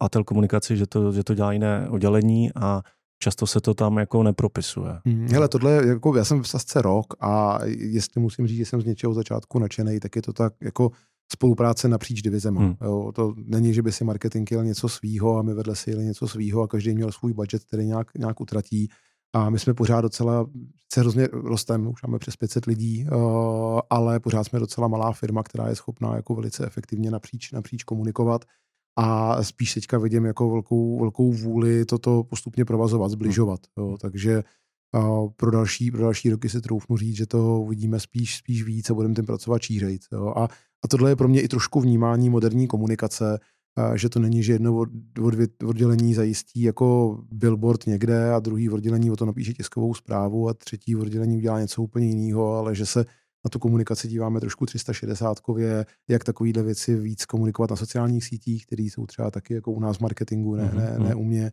ATL komunikaci, že to, že to dělá jiné oddělení a často se to tam jako nepropisuje. Hmm, hele, tohle jako, já jsem v Sasce rok a jestli musím říct, že jsem z něčeho začátku nadšený, tak je to tak jako spolupráce napříč divizema. Hmm. Jo, to není, že by si marketing jel něco svýho a my vedle si jeli něco svýho a každý měl svůj budget, který nějak, nějak utratí. A my jsme pořád docela, se hrozně rostem, už máme přes 500 lidí, ale pořád jsme docela malá firma, která je schopná jako velice efektivně napříč, napříč komunikovat a spíš teďka vidím jako velkou, velkou vůli toto postupně provazovat, zbližovat. Jo. Takže a pro, další, pro další roky si troufnu říct, že to uvidíme spíš, spíš víc a budeme tím pracovat šířejt. Jo. A, a tohle je pro mě i trošku vnímání moderní komunikace, že to není, že jedno od, od, oddělení zajistí jako billboard někde a druhý oddělení o to napíše tiskovou zprávu a třetí oddělení udělá něco úplně jiného, ale že se na tu komunikaci díváme trošku 360 kově, jak takovýhle věci víc komunikovat na sociálních sítích, které jsou třeba taky jako u nás v marketingu, ne, ne, mhm, ne u mě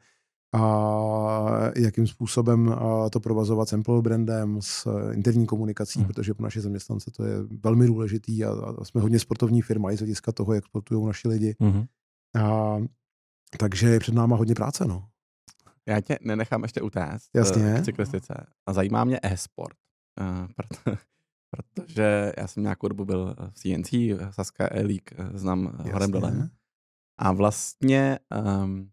a jakým způsobem to provazovat sample brandem s interní komunikací, hmm. protože pro naše zaměstnance to je velmi důležitý a, a jsme hodně sportovní firma i z hlediska toho, jak sportují naši lidi. Hmm. A, takže je před náma hodně práce, no. Já tě nenechám ještě utéct eh, Jasně. k cyklistice. A zajímá mě e-sport. Uh, proto, protože já jsem nějakou dobu byl v CNC, Saska E-League, eh, znám Jasně. horem dolem. A vlastně um,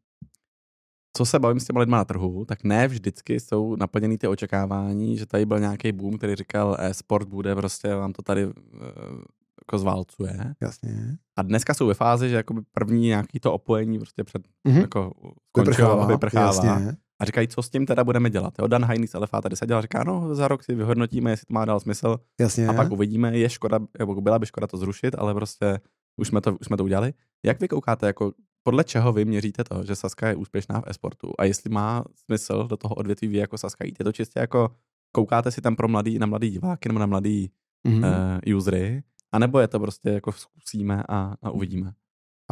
co se bavím s těma lidma na trhu, tak ne vždycky jsou naplněny ty očekávání, že tady byl nějaký boom, který říkal, e-sport bude prostě, vám to tady uh, jako zválcuje. Jasně. A dneska jsou ve fázi, že jakoby první nějaký to opojení prostě před mm-hmm. jako vyprchává, vyprchává. Jasně. A říkají, co s tím teda budeme dělat. Jo? Dan Heinz Elefa tady seděl a říká, no za rok si vyhodnotíme, jestli to má dál smysl. Jasně. A pak uvidíme, je škoda, nebo byla by škoda to zrušit, ale prostě už jsme to, už jsme to udělali. Jak vy koukáte, jako podle čeho vy měříte to, že Saska je úspěšná v esportu a jestli má smysl do toho odvětví vy jako Saska jít? Je to čistě jako koukáte si tam pro mladý, na mladý diváky nebo na mladý mm-hmm. uh, usery, anebo je to prostě jako zkusíme a, a uvidíme?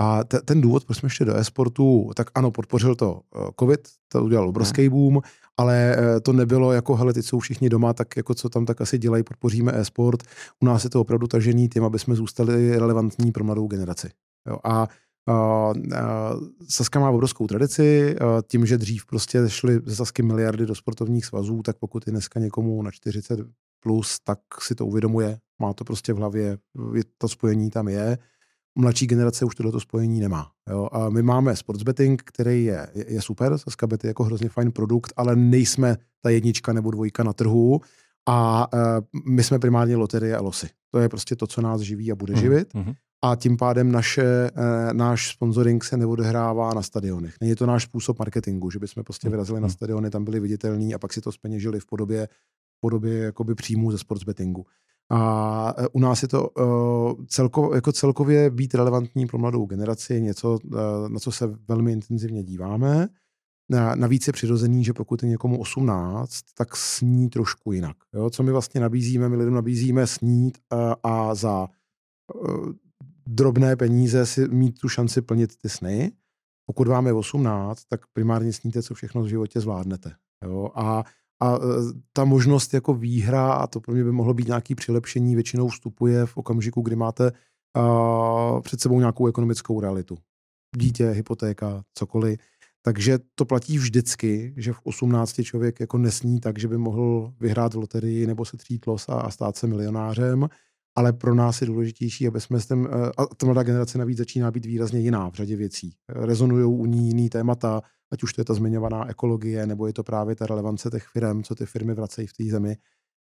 A te, ten důvod, proč jsme šli do e-sportu, tak ano, podpořil to uh, COVID, to udělal obrovský boom, ale uh, to nebylo jako, hele, teď jsou všichni doma, tak jako co tam tak asi dělají, podpoříme e-sport. U nás je to opravdu tažený tím, aby jsme zůstali relevantní pro mladou generaci. Jo, a Uh, uh, Saska má obrovskou tradici, uh, tím, že dřív prostě šly ze Sasky miliardy do sportovních svazů, tak pokud je dneska někomu na 40 plus, tak si to uvědomuje, má to prostě v hlavě, to spojení tam je. Mladší generace už tohleto spojení nemá. Jo? A my máme sports betting, který je, je, je super, Saska Bet je jako hrozně fajn produkt, ale nejsme ta jednička nebo dvojka na trhu a uh, my jsme primárně loterie a losy. To je prostě to, co nás živí a bude mm, živit. Mm-hmm a tím pádem naše, eh, náš sponsoring se neodehrává na stadionech. Není to náš způsob marketingu, že bychom prostě hmm, vyrazili na hmm. stadiony, tam byli viditelní a pak si to speněžili v podobě, podobě jakoby příjmů ze sportsbettingu. A eh, u nás je to uh, celko, jako celkově být relevantní pro mladou generaci, něco, uh, na co se velmi intenzivně díváme. Navíc je přirozený, že pokud je někomu 18, tak sní trošku jinak. Jo? Co my vlastně nabízíme? My lidem nabízíme snít a, a za drobné peníze si mít tu šanci plnit ty sny. Pokud vám je 18, tak primárně sníte, co všechno v životě zvládnete. Jo? A, a e, ta možnost jako výhra, a to pro mě by mohlo být nějaký přilepšení, většinou vstupuje v okamžiku, kdy máte a, před sebou nějakou ekonomickou realitu. Dítě, hypotéka, cokoliv. Takže to platí vždycky, že v 18 člověk jako nesní tak, že by mohl vyhrát v loterii nebo se třít los a, a stát se milionářem ale pro nás je důležitější, aby jsme s tím, eh, a ta mladá generace navíc začíná být výrazně jiná v řadě věcí. Rezonují u ní jiný témata, ať už to je ta zmiňovaná ekologie, nebo je to právě ta relevance těch firm, co ty firmy vracejí v té zemi.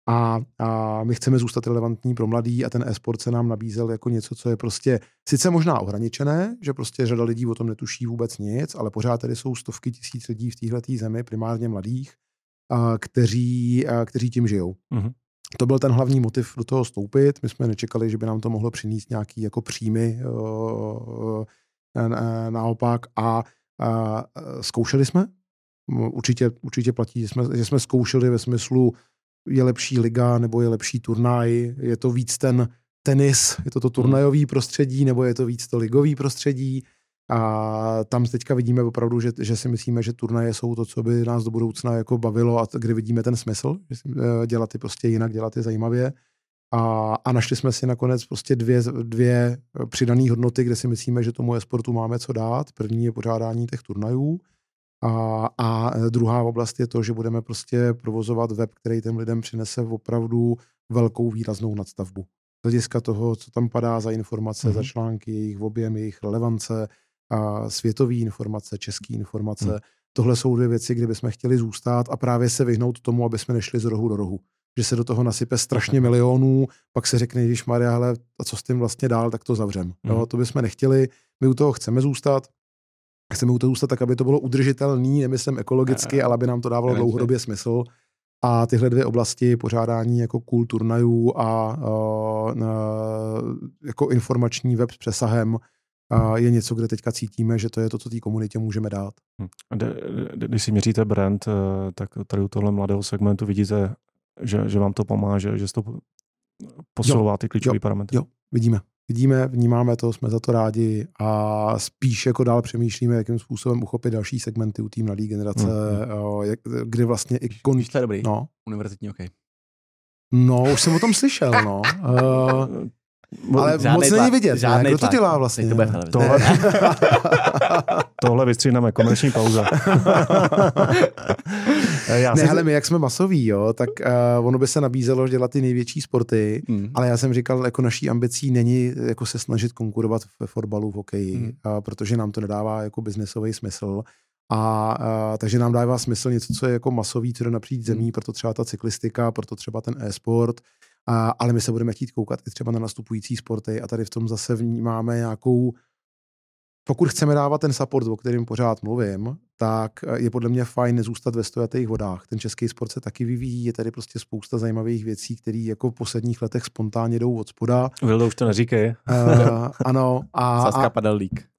A, a my chceme zůstat relevantní pro mladý a ten e-sport se nám nabízel jako něco, co je prostě sice možná ohraničené, že prostě řada lidí o tom netuší vůbec nic, ale pořád tady jsou stovky tisíc lidí v téhle zemi, primárně mladých, a, kteří, a, kteří tím žijou. Mm-hmm to byl ten hlavní motiv do toho stoupit. My jsme nečekali, že by nám to mohlo přinést nějaký jako příjmy naopak a, a zkoušeli jsme. Určitě, určitě platí, že jsme, že jsme zkoušeli ve smyslu je lepší liga nebo je lepší turnaj, je to víc ten tenis, je to to turnajový prostředí nebo je to víc to ligový prostředí. A tam teďka vidíme opravdu, že, že si myslíme, že turnaje jsou to, co by nás do budoucna jako bavilo a kde vidíme ten smysl, eh, dělat je prostě jinak, dělat je zajímavě. A, a našli jsme si nakonec prostě dvě, dvě přidané hodnoty, kde si myslíme, že tomu e-sportu máme co dát. První je pořádání těch turnajů a, a druhá oblast je to, že budeme prostě provozovat web, který těm lidem přinese opravdu velkou výraznou nadstavbu. Z hlediska toho, co tam padá za informace, mm-hmm. za články, jejich objem, jejich relevance, a světové informace, české informace. Hmm. Tohle jsou dvě věci, kde bychom chtěli zůstat a právě se vyhnout tomu, aby jsme nešli z rohu do rohu. Že se do toho nasype strašně milionů, pak se řekne, když Maria, ale a co s tím vlastně dál, tak to zavřem. Hmm. Jo, to bychom nechtěli. My u toho chceme zůstat. chceme u toho zůstat tak, aby to bylo udržitelný, nemyslím ekologicky, ale aby nám to dávalo dlouhodobě smysl. A tyhle dvě oblasti, pořádání jako cool turnajů a uh, jako informační web s přesahem, uh, je něco, kde teďka cítíme, že to je to, co té komunitě můžeme dát. Hm. Když si měříte brand, eh, tak tady u tohle mladého segmentu vidíte, že, že vám to pomáhá, že, že to posouvá ty klíčové parametry. Jo, vidíme vidíme, vnímáme to, jsme za to rádi a spíš jako dál přemýšlíme, jakým způsobem uchopit další segmenty u té mladé generace, mm. jak, kdy vlastně i kon... To je dobrý. No. Univerzitní hokej. No, už jsem o tom slyšel, no. Uh, [laughs] ale žádnej moc není vidět, žádný ne? Kdo to dělá vlastně? To bude tohle, [laughs] tohle vystříhneme, komerční pauza. [laughs] já ne, ale my jak jsme masoví, jo, tak uh, ono by se nabízelo dělat ty největší sporty, mm. ale já jsem říkal, jako naší ambicí není jako se snažit konkurovat ve fotbalu, v hokeji, mm. uh, protože nám to nedává jako biznesový smysl. A uh, takže nám dává smysl něco, co je jako masový, co jde napříč zemí, mm. proto třeba ta cyklistika, proto třeba ten e-sport, a, ale my se budeme chtít koukat i třeba na nastupující sporty a tady v tom zase vnímáme nějakou, pokud chceme dávat ten support, o kterém pořád mluvím, tak je podle mě fajn nezůstat ve stojatých vodách. Ten český sport se taky vyvíjí, je tady prostě spousta zajímavých věcí, které jako v posledních letech spontánně jdou od spoda. Vildo, už to neříkej. Uh, ano. A, [laughs] Saska padal lík.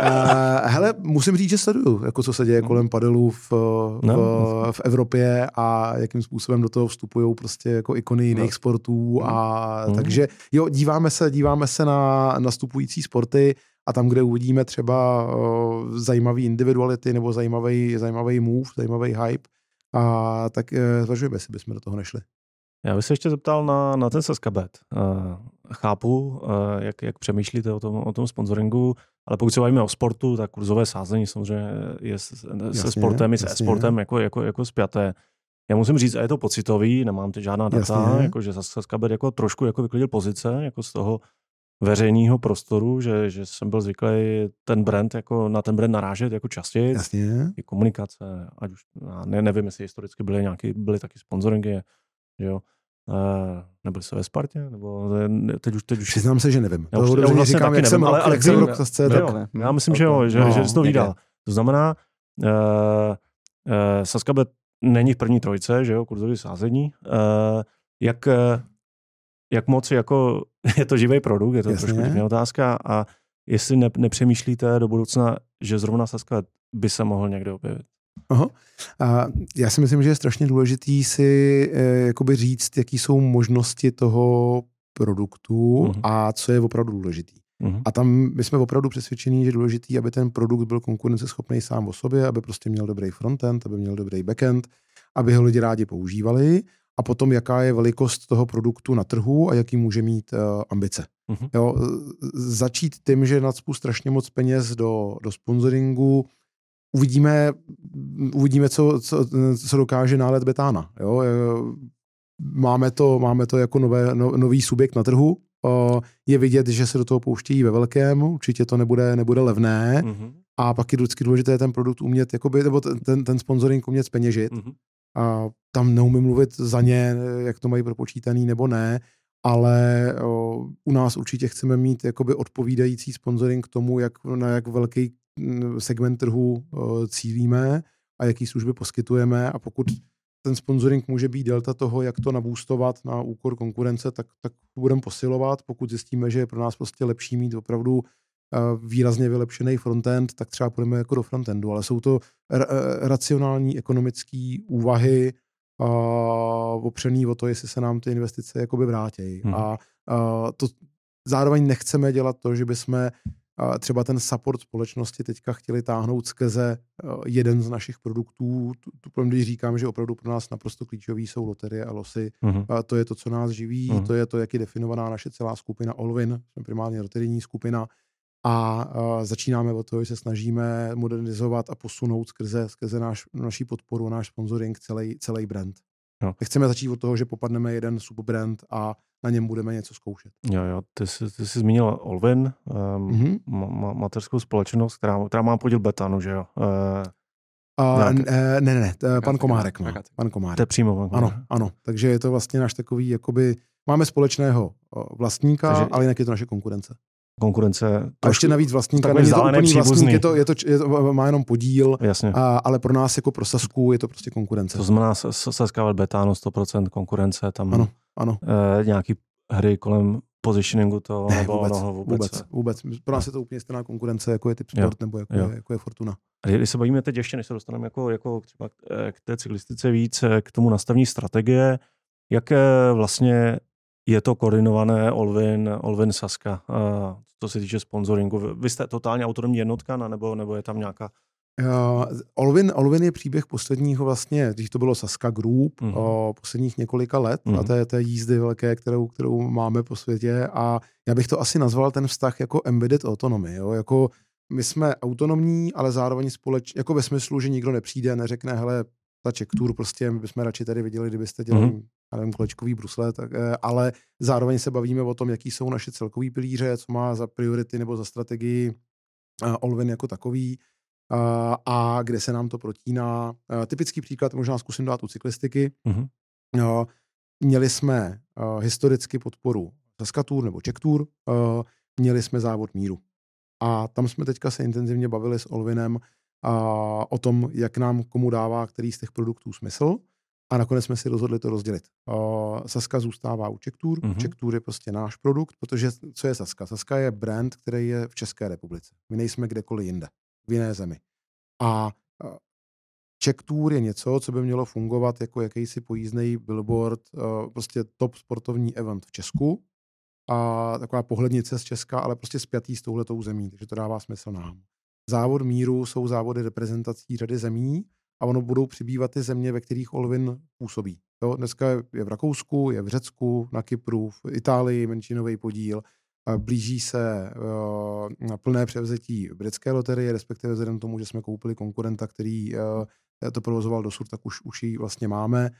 [laughs] hele, musím říct, že sleduju, jako co se děje kolem padelů v, v, no. v Evropě a jakým způsobem do toho vstupují prostě jako ikony jiných no. sportů a mm. takže jo, díváme se, díváme se na nastupující sporty a tam, kde uvidíme třeba uh, zajímavý individuality nebo zajímavý, zajímavý move, zajímavý hype, a tak uh, zvažujeme, jestli bychom do toho nešli. Já bych se ještě zeptal na, na ten Saskabet. Uh, chápu, uh, jak, jak přemýšlíte o tom, o tom sponsoringu, ale pokud se bavíme o sportu, tak kurzové sázení samozřejmě je se, jasně, sportem i se sportem jako, jako, jako spjaté. Já musím říct, a je to pocitový, nemám teď žádná data, jako, že Saskabet jako trošku jako vyklidil pozice jako z toho veřejného prostoru, že, že jsem byl zvyklý ten brand jako, na ten brand narážet jako častěji. Jasně. I komunikace, ať už, ne, nevím, jestli historicky byly nějaký, byly taky sponsoringy, že jo. Uh, nebyli se ve Spartě? Nebo teď už, teď už... Přiznám se, že nevím. Já už, to já vlastně říkám, jak jsem, ale, ale jak jsem rok zase, tak... Ne, já myslím, že jo, že, no, že jsi to vydal. To znamená, uh, uh, Saskabet není v první trojce, že jo, kurzový sázení. Uh, jak, uh, jak moc jako, [laughs] je to živý produkt, je to Jasně. trošku divná otázka a jestli ne, nepřemýšlíte do budoucna, že zrovna Saskabet by se mohl někde objevit. Aha. A já si myslím, že je strašně důležitý si eh, jakoby říct, jaký jsou možnosti toho produktu uh-huh. a co je opravdu důležitý. Uh-huh. A tam my jsme opravdu přesvědčení, že je důležitý, aby ten produkt byl konkurenceschopný sám o sobě, aby prostě měl dobrý frontend, aby měl dobrý backend, aby ho lidi rádi používali a potom jaká je velikost toho produktu na trhu a jaký může mít uh, ambice. Uh-huh. Jo, začít tím, že nadspu strašně moc peněz do, do sponsoringu, uvidíme, uvidíme co, co, co dokáže nálet Betána. Jo? Máme, to, máme to jako nové, no, nový subjekt na trhu. Je vidět, že se do toho pouštějí ve velkém, určitě to nebude, nebude levné. Mm-hmm. A pak je vždycky důležité ten produkt umět, jakoby, nebo ten, ten sponsoring umět speněžit. Mm-hmm. A tam neumím mluvit za ně, jak to mají propočítaný nebo ne, ale o, u nás určitě chceme mít jakoby odpovídající sponsoring k tomu, jak, na jak velký segment trhu cílíme a jaký služby poskytujeme a pokud ten sponsoring může být delta toho, jak to nabůstovat na úkor konkurence, tak, tak budeme posilovat. Pokud zjistíme, že je pro nás prostě lepší mít opravdu výrazně vylepšený frontend, tak třeba půjdeme jako do frontendu, ale jsou to racionální ekonomické úvahy uh, opřený o to, jestli se nám ty investice jakoby vrátí. Hmm. A uh, to zároveň nechceme dělat to, že bychom třeba ten support společnosti teďka chtěli táhnout skrze eh, jeden z našich produktů. Tu, když říkám, že opravdu pro nás naprosto klíčový jsou loterie a losy, uh-huh. to je to, co nás živí, uh-huh. to je to, jak je definovaná naše celá skupina Olvin, jsme primárně loterijní skupina a začínáme od toho, že se snažíme modernizovat a posunout skrze, skrze náš, naší podporu, náš sponsoring celý, celý brand. No. Chceme začít od toho, že popadneme jeden subbrand a na něm budeme něco zkoušet. Jo, jo, ty jsi, ty jsi zmínil Olvin, um, mm-hmm. ma, mateřskou společnost, která, která má podíl betanu, že jo? Uh, uh, ne, ne, ne, to, pan Komárek má. Pan Komárek. To je přímo pan Ano, ano, takže je to vlastně náš takový, jakoby, máme společného vlastníka, takže, ale jinak je to naše konkurence. Konkurence. A ještě navíc vlastníka, není to úplný vlastník, je to, je to, je to, má jenom podíl, Jasně. a, ale pro nás jako pro Sasku je to prostě konkurence. To znamená S- S- Saská Velbetáno 100% konkurence, tam Ano, ano. eh, nějaký hry kolem positioningu to Ne, nebo vůbec, no, vůbec, vůbec, vůbec. Pro nás je to úplně stejná konkurence, jako je typ sport nebo jako, jo. je, jako je Fortuna. A když se bavíme teď ještě, než se dostaneme jako, jako třeba k, eh, té cyklistice víc, eh, k tomu nastavení strategie, jak eh, vlastně je to koordinované Olvin, Olvin Saska, co se týče sponsoringu. Vy- jste totálně autonomní jednotka, nebo, nebo je tam nějaká... Uh, Olvin, Olvin je příběh posledního vlastně, když to bylo Saska Group, mm-hmm. o posledních několika let mm-hmm. a Mhm. té, té jízdy velké, kterou, kterou máme po světě a já bych to asi nazval ten vztah jako embedded autonomy, jo? jako my jsme autonomní, ale zároveň společně, jako ve smyslu, že nikdo nepřijde a neřekne, hele, ta check tour prostě, my bychom radši tady viděli, kdybyste dělali, mm-hmm. Já nevím, kolečkový brusle, tak, eh, ale zároveň se bavíme o tom, jaký jsou naše celkový pilíře, co má za priority nebo za strategii eh, Olvin jako takový a, a kde se nám to protíná. Typický příklad možná zkusím dát u cyklistiky. Mhm. A, Měli jsme historicky podporu Saskatour nebo a, měli jsme závod míru. A tam jsme teďka se intenzivně bavili s Olvinem a, o tom, jak nám komu dává který z těch produktů smysl. A nakonec jsme si rozhodli to rozdělit. Saska zůstává u Czech Tour. Mhm. Mm-hmm. Czech Tour je prostě náš produkt, protože co je Saska? Saska je brand, který je v České republice. My nejsme kdekoliv jinde, v jiné zemi. A a, Czech Tour je něco, co by mělo fungovat jako jakýsi pojízdný billboard, prostě top sportovní event v Česku a taková pohlednice z Česka, ale prostě spjatý s touhletou zemí, takže to dává smysl nám. Závod míru jsou závody reprezentací řady zemí a ono budou přibývat ty země, ve kterých Olvin působí. Jo, dneska je v Rakousku, je v Řecku, na Kypru, v Itálii menšinový podíl. Blíží se uh, na plné převzetí britské loterie, respektive vzhledem tomu, že jsme koupili konkurenta, který uh, to provozoval dosud, tak už, už ji vlastně máme.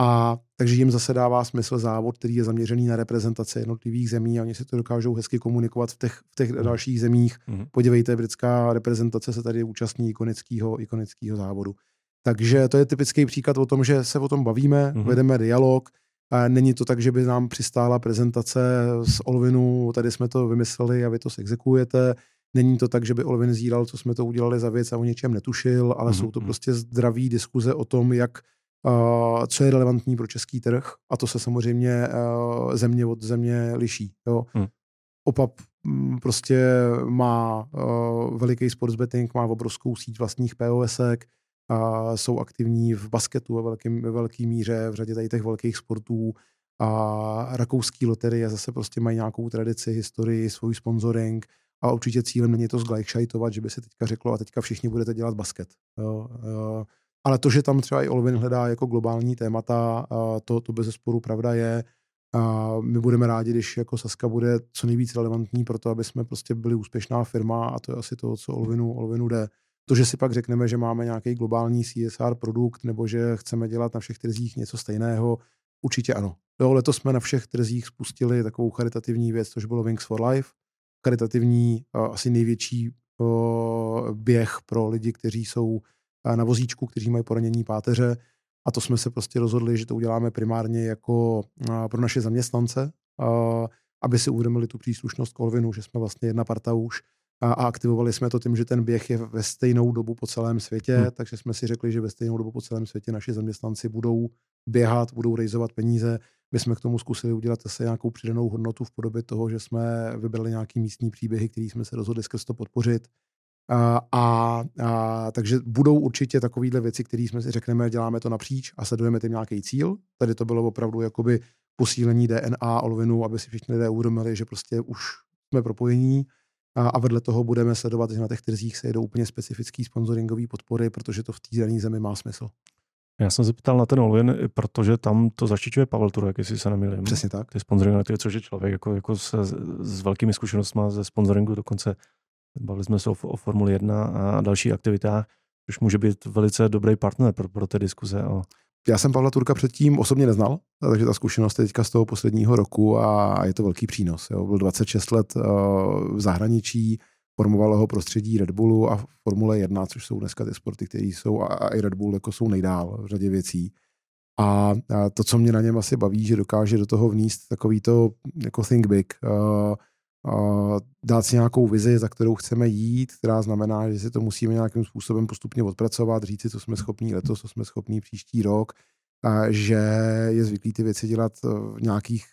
A takže jim zase dává smysl závod, který je zaměřený na reprezentaci jednotlivých zemí a oni si to dokážou hezky komunikovat v těch, v těch Mhm. dalších zemích. Mhm. Podívejte, britská reprezentace se tady účastní ikonického, ikonického závodu. Takže to je typický příklad o tom, že se o tom bavíme, Mhm. vedeme dialog. A není to tak, že by nám přistála prezentace z Olvinu, tady jsme to vymysleli a vy to exekujete. Není to tak, že by Olvin zíral, co jsme to udělali za věc a o něčem netušil, ale Mhm, jsou to mhm. prostě zdraví diskuze o tom, jak uh, co je relevantní pro český trh a to se samozřejmě uh, země od země liší. Jo. Hmm. OPAP mm, prostě má uh, veliký sports betting, má obrovskou síť vlastních POSek, a jsou aktivní v basketu ve velkým, ve velký míře, v řadě tady těch velkých sportů. A rakouský loterie zase prostě mají nějakou tradici, historii, svůj sponsoring a určitě cílem není to zglajšajtovat, že by se teďka řeklo a teďka všichni budete dělat basket. Jo, jo. Ale to, že tam třeba i Olvin hledá jako globální témata, to, to bez zesporu pravda je. A my budeme rádi, když jako Saska bude co nejvíc relevantní pro to, aby jsme prostě byli úspěšná firma a to je asi to, co Olvinu, Olvinu jde. To, že si pak řekneme, že máme nějaký globální CSR produkt nebo že chceme dělat na všech trzích něco stejného, určitě ano. Jo, letos jsme na všech trzích spustili takovou charitativní věc, což bylo Wings for Life. Charitativní, a asi největší o, běh pro lidi, kteří jsou a, na vozíčku, kteří mají poranění páteře. A to jsme se prostě rozhodli, že to uděláme primárně jako pro naše zaměstnance, aby si uvědomili tu příslušnost k Olvinu, že jsme vlastně jedna parta už a, aktivovali jsme to tím, že ten běh je ve stejnou dobu po celém světě, Hmm. hmm. takže jsme si řekli, že ve stejnou dobu po celém světě naši zaměstnanci budou běhat, budou rejzovat peníze. My jsme k tomu zkusili udělat zase nějakou přidanou hodnotu v podobě toho, že jsme vybrali nějaký místní příběhy, který jsme se rozhodli skrz to podpořit. A, a, a takže budou určitě takovéhle věci, které jsme si řekneme, děláme to napříč a sledujeme tím nějaký cíl. Tady to bylo opravdu jakoby posílení DNA Olvinu, aby si všichni lidé uvědomili, že prostě už jsme propojení a, a vedle toho budeme sledovat, že na těch trzích se jedou úplně specifický sponsoringové podpory, protože to v té dané zemi má smysl. Já jsem se ptal na ten Olvin, i protože tam to zaštiťuje Pavel Turek, jestli se nemýlím. Přesně tak. Ty sponsoringy, ty, což je člověk jako, jako se, s velkými zkušenostmi ze sponsoringu, dokonce bavili jsme se o, o Formuli 1 a dalších aktivitách, což může být velice dobrý partner pro, pro ty diskuze. O, Já jsem Pavla Turka předtím osobně neznal, takže ta zkušenost je teďka z toho posledního roku a je to velký přínos. Jo. Byl 26 let uh, v zahraničí, formovalo ho prostředí Red Bullu a Formule 1, což jsou dneska ty sporty, které jsou, a, i Red Bull jako jsou nejdál v řadě věcí. A, to, co mě na něm asi baví, že dokáže do toho vníst takový to jako think big. Dát si nějakou vizi, za kterou chceme jít, která znamená, že si to musíme nějakým způsobem postupně odpracovat, říct si, co jsme schopní letos, co jsme schopní příští rok, a že je zvyklý ty věci dělat v nějakých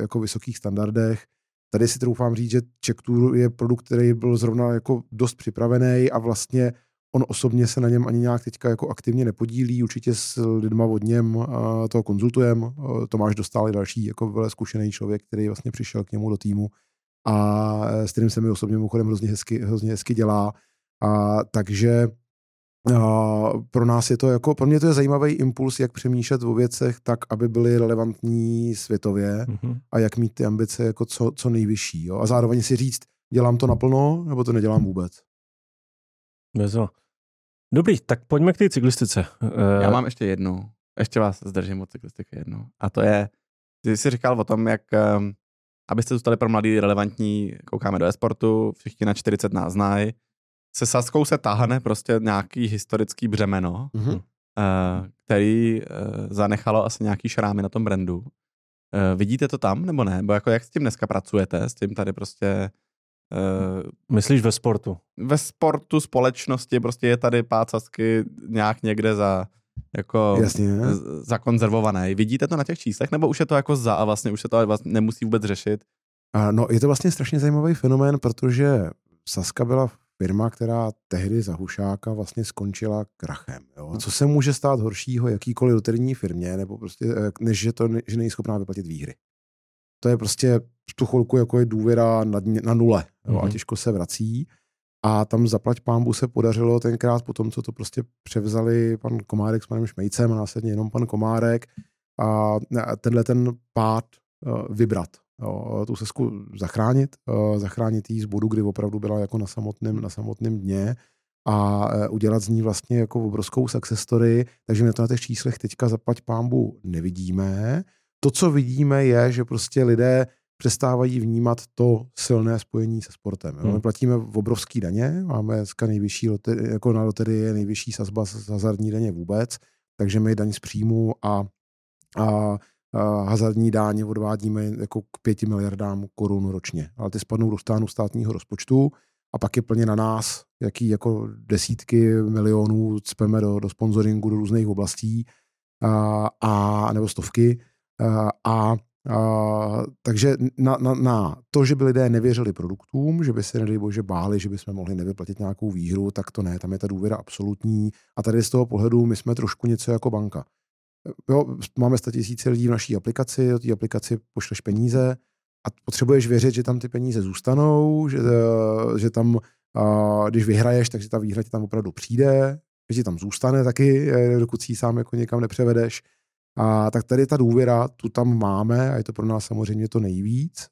jako vysokých standardech. Tady si troufám říct, že Check Tour je produkt, který byl zrovna jako dost připravený a vlastně on osobně se na něm ani nějak teďka jako aktivně nepodílí, určitě s lidma od něm toho konzultujem. Tomáš dostal i další jako velmi zkušený člověk, který vlastně přišel k němu do týmu a s kterým se mi osobně mimochodem hrozně hezky, hrozně hezky dělá. A, takže a, pro nás je to jako, pro mě to je zajímavý impuls, jak přemýšlet o věcech tak, aby byly relevantní světově mm-hmm. a jak mít ty ambice jako co, co nejvyšší. Jo? A zároveň si říct, dělám to naplno, nebo to nedělám vůbec. Bezo. Dobrý, tak pojďme k té cyklistice. Já mám ještě jednu. Ještě vás zdržím od cyklistiky jednu. A to je, ty jsi říkal o tom, jak ehm, abyste zůstali pro mladý relevantní, koukáme do e-sportu, všichni na 40 nás znají, se Saskou se táhne prostě nějaký historický břemeno, mm-hmm. který uh, zanechalo asi nějaký šrámy na tom brandu. Uh, vidíte to tam, nebo ne? Bo jako jak s tím dneska pracujete? S tím tady prostě Uh, Myslíš ve sportu? Ve sportu, společnosti, prostě je tady pát Sasky nějak někde za jako Jasně. zakonzervovaný. Vidíte to na těch číslech, nebo už je to jako za a vlastně už se to vlastně nemusí vůbec řešit? A no, je to vlastně strašně zajímavý fenomén, protože Saska byla firma, která tehdy za Hušáka vlastně skončila krachem. Jo? Co se může stát horšího jakýkoliv loterijní firmě, nebo prostě, eh, než že to že není schopná vyplatit výhry. To je prostě v tu chvilku jako je důvěra na, na nule jo? Mm-hmm. a mhm. těžko se vrací. A tam zaplať pámbu se podařilo tenkrát po tom, co to prostě převzali pan Komárek s panem Šmejcem a následně jenom pan Komárek a tenhle ten pád uh, vybrat. Jo, tu sesku zachránit, uh, zachránit jí z bodu, kdy opravdu byla jako na samotném, na samotném dně a udělat z ní vlastně jako obrovskou success story, takže my to na těch číslech teďka zaplať pámbu nevidíme. To, co vidíme, je, že prostě lidé přestávají vnímat to silné spojení se sportem. Jo. My hmm. platíme v obrovský daně, máme dneska nejvyšší, jako na loterii nejvyšší sazba z hazardní daně vůbec, takže my daň z příjmu a, a, a hazardní dáně odvádíme jako k pěti miliardám korun ročně. Ale ty spadnou do stánu státního rozpočtu a pak je plně na nás, jaký jako desítky milionů cpeme do, do sponsoringu do různých oblastí a, a nebo stovky a, a Uh, takže na, na, na to, že by lidé nevěřili produktům, že by se, nedej bože, báli, že bychom mohli nevyplatit nějakou výhru, tak to ne, tam je ta důvěra absolutní. A tady z toho pohledu my jsme trošku něco jako banka. Jo, máme 100 tisíce lidí v naší aplikaci, do té aplikaci pošleš peníze a potřebuješ věřit, že tam ty peníze zůstanou, že, že tam, když vyhraješ, takže ta výhra ti tam opravdu přijde, že ti tam zůstane taky, eh, dokud si ji sám jako někam nepřevedeš a tak tady ta důvěra tu tam máme a je to pro nás samozřejmě to nejvíc.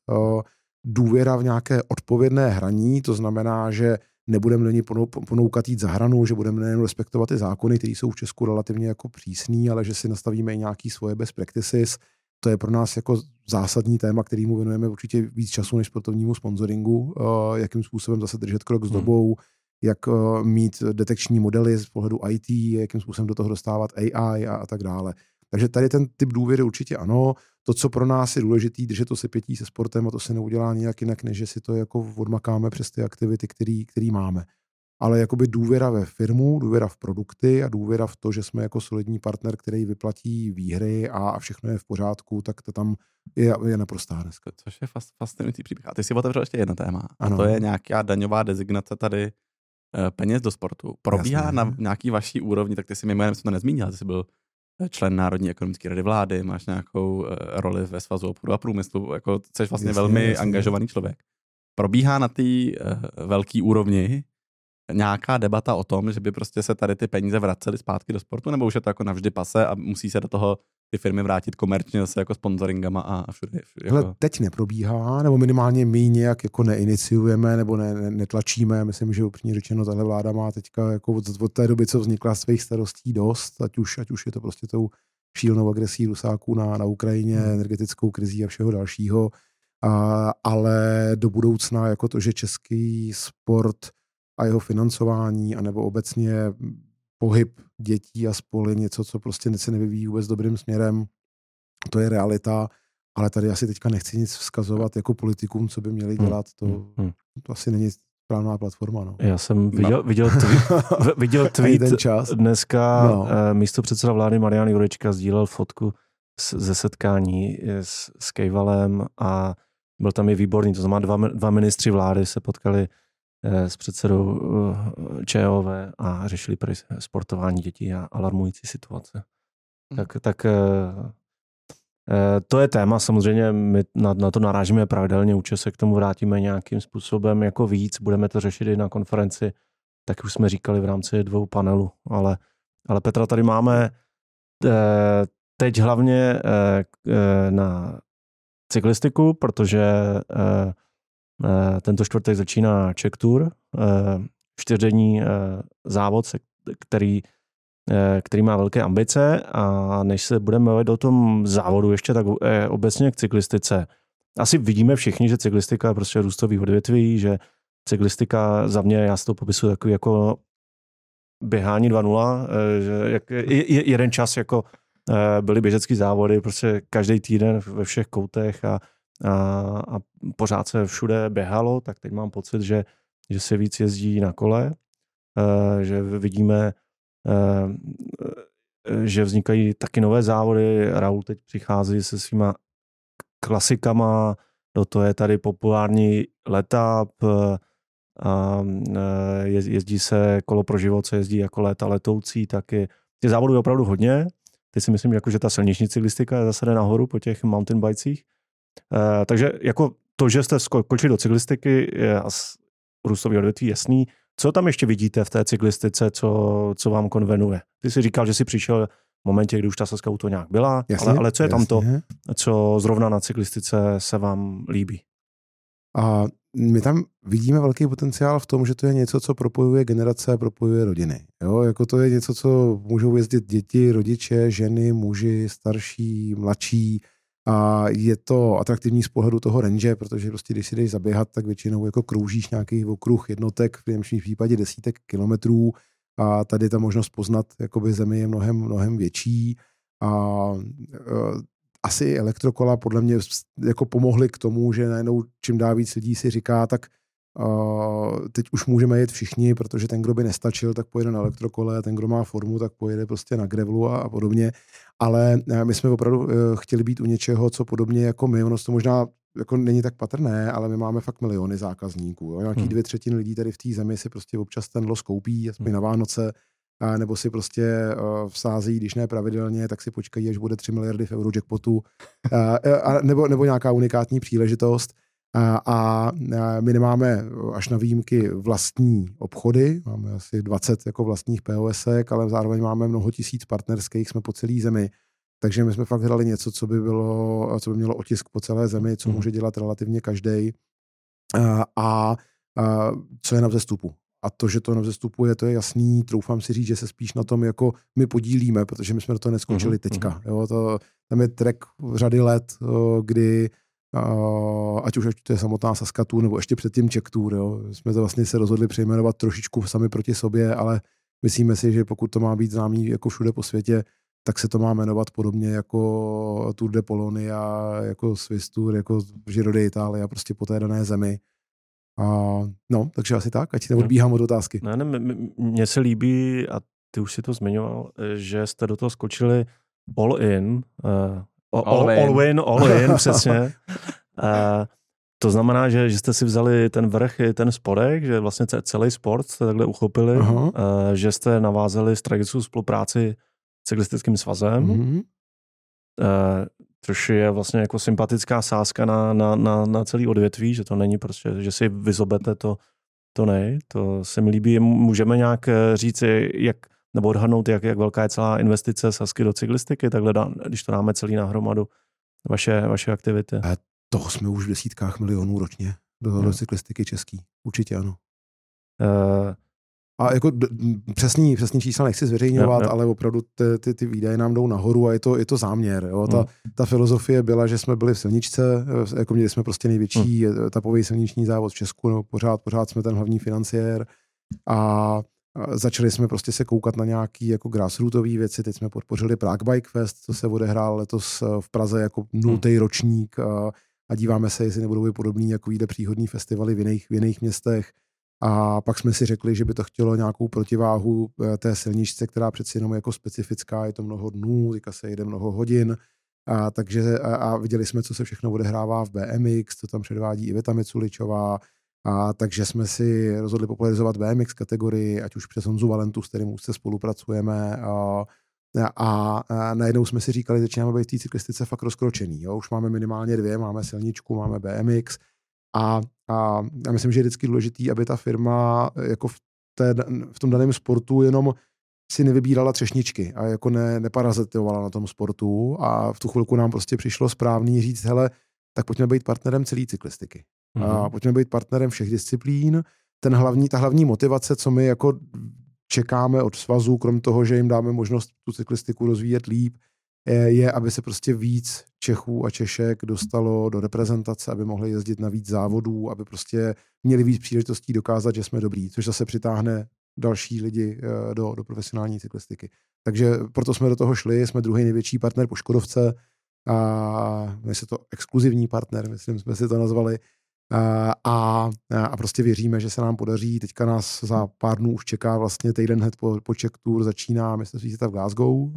Důvěra v nějaké odpovědné hraní, to znamená, že nebudeme do ní ponoukat jít za hranu, že budeme nejen respektovat ty zákony, které jsou v Česku relativně jako přísný, ale že si nastavíme i nějaký svoje best practices. To je pro nás jako zásadní téma, kterýmu věnujeme určitě víc času než sportovnímu sponsoringu, jakým způsobem zase držet krok s hmm. dobou, hmm. jak mít detekční modely z pohledu IT, jakým způsobem do toho dostávat AI a, a tak dále. Takže tady ten typ důvěry určitě ano. To, co pro nás je důležité, držet to se pětí se sportem a to se neudělá nijak jinak, než že si to jako odmakáme přes ty aktivity, které máme. Ale jakoby důvěra ve firmu, důvěra v produkty a důvěra v to, že jsme jako solidní partner, který vyplatí výhry a, a všechno je v pořádku, tak to tam je, je naprostá dneska. Což je fascinující příběh. A ty si otevřel ještě jedno téma. Ano. A to je nějaká daňová designace tady eh, peněz do sportu. Probíhá Jasně. na nějaký vaší úrovni, tak ty si mimo jiné to nezmínil, ty jsi byl člen Národní ekonomické rady vlády, máš nějakou uh, roli ve svazu obchodu a průmyslu, jako jsi vlastně jasně, velmi jasně. angažovaný člověk. Probíhá na té uh, velké úrovni nějaká debata o tom, že by prostě se tady ty peníze vracely zpátky do sportu, nebo už je to jako navždy pase a musí se do toho ty firmy vrátit komerčně zase jako sponsoringama a všude. všude jako... teď neprobíhá, nebo minimálně my nějak jako neiniciujeme nebo ne, ne, netlačíme. Myslím, že upřímně řečeno, tahle vláda má teďka jako od, od té doby, co vznikla svých starostí dost, ať už, ať už je to prostě tou šílenou agresí Rusáků na, na Ukrajině, hmm. energetickou krizí a všeho dalšího. A, ale do budoucna jako to, že český sport a jeho financování, anebo obecně pohyb dětí a spol je něco, co prostě se nevyvíjí vůbec dobrým směrem. To je realita ale tady asi teďka nechci nic vzkazovat jako politikům, co by měli Hmm, dělat, to, hmm, hmm. to asi není správná platforma. No. Já jsem viděl, viděl, tweet, [laughs] viděl tweet ten čas. dneska, No. no. místo předseda vlády Marian Jurečka sdílel fotku z- ze setkání s, s Kejvalem a byl tam i výborný, to znamená dva, dva ministři vlády se potkali eh, s předsedou eh, ČOV a řešili sportování dětí a alarmující situace. Hmm. Tak, tak eh, eh, to je téma, samozřejmě my na, na to narážíme pravidelně, určitě se k tomu vrátíme nějakým způsobem jako víc, budeme to řešit i na konferenci, tak už jsme říkali v rámci dvou panelů, ale, ale Petra tady máme eh, teď hlavně eh, eh, na cyklistiku, protože eh, eh, tento čtvrtek začíná Czech Tour, eh, čtyřdenní eh, závod, který, eh, který má velké ambice a než se budeme bavit o tom závodu ještě tak eh, obecně k cyklistice. Asi vidíme všichni, že cyklistika je prostě růstový odvětví, že cyklistika za mě, já si to popisuju takový jako běhání 2.0, eh, že jak, je, je, jeden čas jako eh, byly běžecký závody, prostě každý týden ve všech koutech a, a, a pořád se všude běhalo, tak teď mám pocit, že, že se víc jezdí na kole, eh, že vidíme, eh, eh, že vznikají taky nové závody. Raul teď přichází se svýma klasikama, do toho je tady populární letap, a je- jezdí se kolo pro život, co jezdí jako léta letoucí, taky těch závodů je opravdu hodně. Teď si myslím, jako, že ta silniční cyklistika zase jde nahoru po těch mountain bikesích. Eh, takže jako to, že jste skočili do cyklistiky je as- růstový odvětví jasný. Co tam ještě vidíte v té cyklistice, co, co vám konvenuje? Ty jsi říkal, že jsi přišel v momentě, kdy už ta Saska to nějak byla, Jasně, ale, ale co je tam to, jasně. co zrovna na cyklistice se vám líbí? A my tam vidíme velký potenciál v tom, že to je něco, co propojuje generace a propojuje rodiny. Jo? Jako to je něco, co můžou jezdit děti, rodiče, ženy, muži, starší, mladší. A je to atraktivní z pohledu toho range, protože prostě když si jdeš zaběhat, tak většinou jako kroužíš nějaký okruh jednotek, v nejlepším případě desítek kilometrů a tady ta možnost poznat jakoby zemi je mnohem, mnohem větší. A e, asi elektrokola podle mě jako pomohly k tomu, že najednou čím dál víc lidí si říká, tak uh, teď už můžeme jet všichni, protože ten, kdo by nestačil, tak pojede na elektrokole, ten, kdo má formu, tak pojede prostě na grevlu a, a podobně. Ale eh, my jsme opravdu uh, chtěli být u něčeho, co podobně jako my, ono to možná jako není tak patrné, ale my máme fakt miliony zákazníků. Jo? Nějaký Hmm. dvě třetiny lidí tady v té zemi si prostě občas ten los koupí, aspoň Hmm. na Vánoce, a nebo si prostě uh, vsází, když ne pravidelně, tak si počkají, až bude 3 miliardy v eurojackpotu, a, a, nebo, nebo nějaká unikátní příležitost. A, my nemáme až na výjimky vlastní obchody, máme asi 20 jako vlastních POSek, ale zároveň máme mnoho tisíc partnerských, jsme po celé zemi. Takže my jsme fakt hledali něco, co by, bylo, co by mělo otisk po celé zemi, co Mhm. může dělat relativně každý. A, a, a co je na vzestupu. A to, že to na vzestupu je, to je jasný. Troufám si říct, že se spíš na tom jako my podílíme, protože my jsme do toho neskočili Mhm, teďka. Jo, to, tam je track řady let, kdy ať už to je samotná Saska Tour, nebo ještě předtím Czech Tour. Jo. Jsme to vlastně se rozhodli přejmenovat trošičku sami proti sobě, ale myslíme si, že pokud to má být známý jako všude po světě, tak se to má jmenovat podobně jako Tour de Polonia, jako Swiss Tour, jako Giro d'Italia, prostě po té dané zemi. A, no, takže asi tak, ať neodbíhám od otázky. Ne, ne, mně se líbí, a ty už si to zmiňoval, eh, že jste do toho skočili all in. Uh, all, All all, in. all in, [laughs] přesně. Uh, to znamená, že, že jste si vzali ten vrch i ten spodek, že vlastně ce- celý sport jste takhle uchopili, Aha. uh, že jste navázali strategickou spolupráci s cyklistickým svazem. Mhm. uh, což je vlastně jako sympatická sázka na, na, na, na celý odvětví, že to není prostě, že si vyzobete to, to ne, to se mi líbí. Můžeme nějak říci, jak, nebo odhadnout, jak, jak velká je celá investice Sasky do cyklistiky, takhle dá, když to dáme celý na hromadu, vaše, vaše aktivity. Toho jsme už v desítkách milionů ročně do, Jo. do cyklistiky český. Určitě ano. Uh, A jako d- přesný, přesný čísla nechci zveřejňovat, Jo, jo. ale opravdu ty, ty, ty výdaje nám jdou nahoru a je to, je to záměr. Jo? Ta, Hmm. ta filozofie byla, že jsme byli v silničce, eh, jako měli jsme prostě největší Hmm. etapový silniční závod v Česku, nebo pořád, pořád jsme ten hlavní financiér a Začali jsme prostě se koukat na nějaký jako grassrootové věci. Teď jsme podpořili Prague Bike Fest, co se odehrál letos eh, v Praze jako nultý hmm. ročník a, a díváme se, jestli nebudou podobný jako jde příhodný festivaly v jiných, v jiných městech. A pak jsme si řekli, že by to chtělo nějakou protiváhu eh, té silničce, která přeci jenom jako specifická, je to mnoho dnů, teďka se jede mnoho hodin. A, takže a, a viděli jsme, co se všechno odehrává v BMX, co tam předvádí Iveta Miculičová, a takže jsme si rozhodli popularizovat BMX kategorii, ať už přes Honzu Valentu, s kterým už se spolupracujeme. A, a, a najednou jsme si říkali, že začínáme být v té cyklistice fakt rozkročený. Jo? Už máme minimálně dvě, máme silničku, máme BMX. A, a já myslím, že je vždycky důležitý, aby ta firma jako v, té, v tom daném sportu jenom si nevybírala třešničky a jako ne, neparazitovala na tom sportu a v tu chvilku nám prostě přišlo správný říct, hele, tak pojďme být partnerem celé cyklistiky. Mm-hmm. A mhm. pojďme být partnerem všech disciplín. Ten hlavní, ta hlavní motivace, co my jako čekáme od svazu, krom toho, že jim dáme možnost tu cyklistiku rozvíjet líp, je, aby se prostě víc Čechů a Češek dostalo do reprezentace, aby mohli jezdit na víc závodů, aby prostě měli víc příležitostí dokázat, že jsme dobrý, což zase přitáhne další lidi eh, do, do profesionální cyklistiky. Takže proto jsme do toho šli, jsme druhý největší partner po Škodovce, a my se to exkluzivní partner, myslím, jsme si to nazvali, a, a, a prostě věříme, že se nám podaří. Teďka nás za pár dnů už čeká vlastně týden hned po, po Czech Tour začíná mistrovství světa v Glasgow.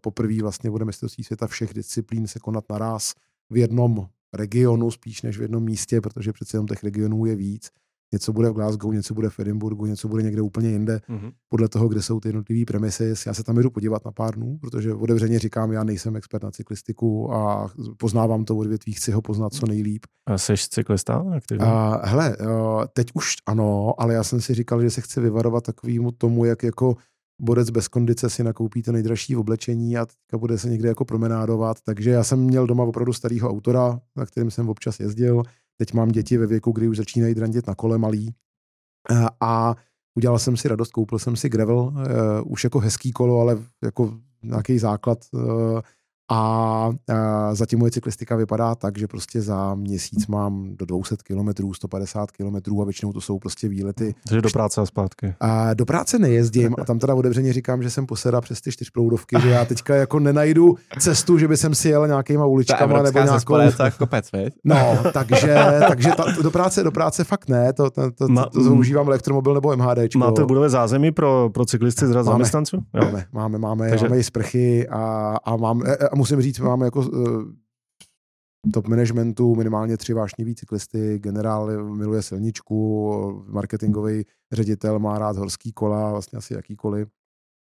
Poprvé vlastně bude mistrovství světa všech disciplín se konat naraz v jednom regionu spíš než v jednom místě, protože přece jenom těch regionů je víc něco bude v Glasgow, něco bude v Edinburgu, něco bude někde úplně jinde, mm-hmm. podle toho, kde jsou ty jednotlivé premisy. Já se tam jdu podívat na pár dnů, protože otevřeně říkám, já nejsem expert na cyklistiku a poznávám to odvětví, chci ho poznat co nejlíp. A jsi cyklista? A, hele, teď už ano, ale já jsem si říkal, že se chci vyvarovat takovýmu tomu, jak jako borec bez kondice si nakoupí to nejdražší oblečení a teďka bude se někde jako promenádovat. Takže já jsem měl doma opravdu starého autora, na kterým jsem občas jezdil Teď mám děti ve věku, kdy už začínají drandit na kole malý. A udělal jsem si radost, koupil jsem si gravel, uh, už jako hezký kolo, ale jako nějaký základ uh, a, a zatím moje cyklistika vypadá tak, že prostě za měsíc mám do 200 km, 150 km a většinou to jsou prostě výlety. Takže do práce a zpátky. A do práce nejezdím a tam teda [laughs] otevřeně říkám, že jsem poseda přes ty čtyřproudovky, že já teďka jako nenajdu cestu, že by jsem si jel nějakýma uličkama nebo nějakou... kopec, [laughs] No, takže, takže ta, do, práce, do práce fakt ne, to, to, to, to, to užívám elektromobil nebo MHD. Máte v budově zázemí pro, pro cyklisty z zaměstnanců? Máme, máme, máme, takže... máme i sprchy a, a mám, musím říct, máme jako uh, top managementu minimálně tři vášniví cyklisty, generál miluje silničku, marketingový ředitel má rád horský kola, vlastně asi jakýkoliv.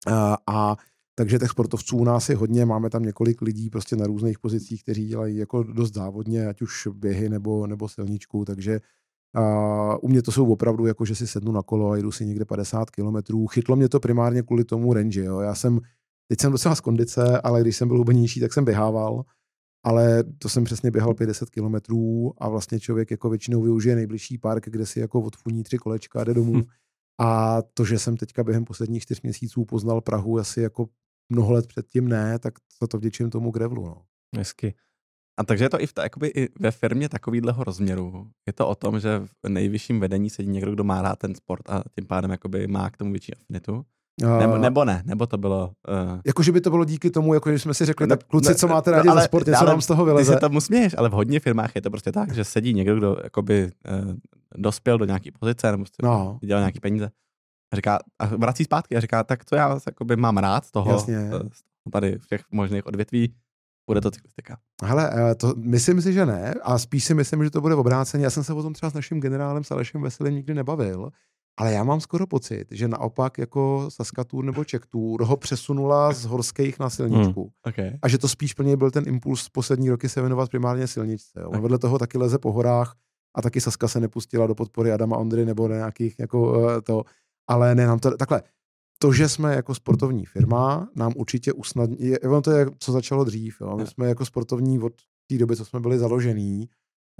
A, a takže těch sportovců u nás je hodně, máme tam několik lidí prostě na různých pozicích, kteří dělají jako dost závodně, ať už běhy nebo, nebo silničku, takže a u mě to jsou opravdu jako, že si sednu na kolo a jdu si někde 50 kilometrů. Chytlo mě to primárně kvůli tomu range, jo. Já jsem Teď jsem docela z kondice, ale když jsem byl hubenější, tak jsem běhával. Ale to jsem přesně běhal 50 kilometrů a vlastně člověk jako většinou využije nejbližší park, kde si jako odfuní tři kolečka a jde domů. Hm. A to, že jsem teďka během posledních čtyř měsíců poznal Prahu asi jako mnoho let předtím ne, tak za to vděčím tomu grevlu. No. Hezky. A takže je to i, v ta, jakoby i ve firmě takovýhleho rozměru. Je to o tom, že v nejvyšším vedení sedí někdo, kdo má rád ten sport a tím pádem jakoby má k tomu větší afinitu. Nebo, nebo ne, nebo to bylo... Uh... Jako, že by to bylo díky tomu, jako že jsme si řekli, ne, tak kluci, ne, co máte rádi no, za sport, něco nám z toho vyleze. Ty se tomu směješ, ale v hodně firmách je to prostě tak, že sedí někdo, kdo jakoby uh, dospěl do nějaké pozice, nebo no. dělal nějaké peníze. A říká, a vrací zpátky a říká, tak co já jakoby mám rád z toho, Jasně. Uh, tady všech možných odvětví, bude to cyklistika. Hele, to myslím si, že ne. A spíš si myslím, že to bude v obráceně. Já jsem se o tom třeba s naším generálem, s Alešem Veselým nikdy nebavil. Ale já mám skoro pocit, že naopak jako Saskatoon nebo Tour ho přesunula z horských na silničku. Hmm, okay. A že to spíš plně byl ten impuls poslední roky se věnovat primárně silničce. Jo. Vedle toho taky leze po horách a taky Saska se nepustila do podpory Adama Ondry nebo nějakých jako uh, to. Ale ne, nám to takhle. To, že jsme jako sportovní firma, nám určitě usnadní. Ono to je, co začalo dřív. Jo. My jsme jako sportovní od té doby, co jsme byli založení,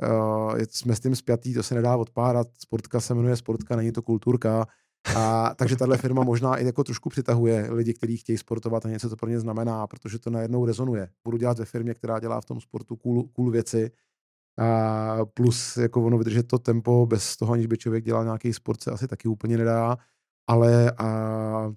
Uh, jsme s tím spjatý, to se nedá odpárat. Sportka se jmenuje Sportka, není to kulturka. A, [laughs] takže tahle firma možná i jako trošku přitahuje lidi, kteří chtějí sportovat a něco to pro ně znamená, protože to najednou rezonuje. Budu dělat ve firmě, která dělá v tom sportu cool, cool věci. A plus jako ono vydržet to tempo bez toho, aniž by člověk dělal nějaký sport, se asi taky úplně nedá. ale a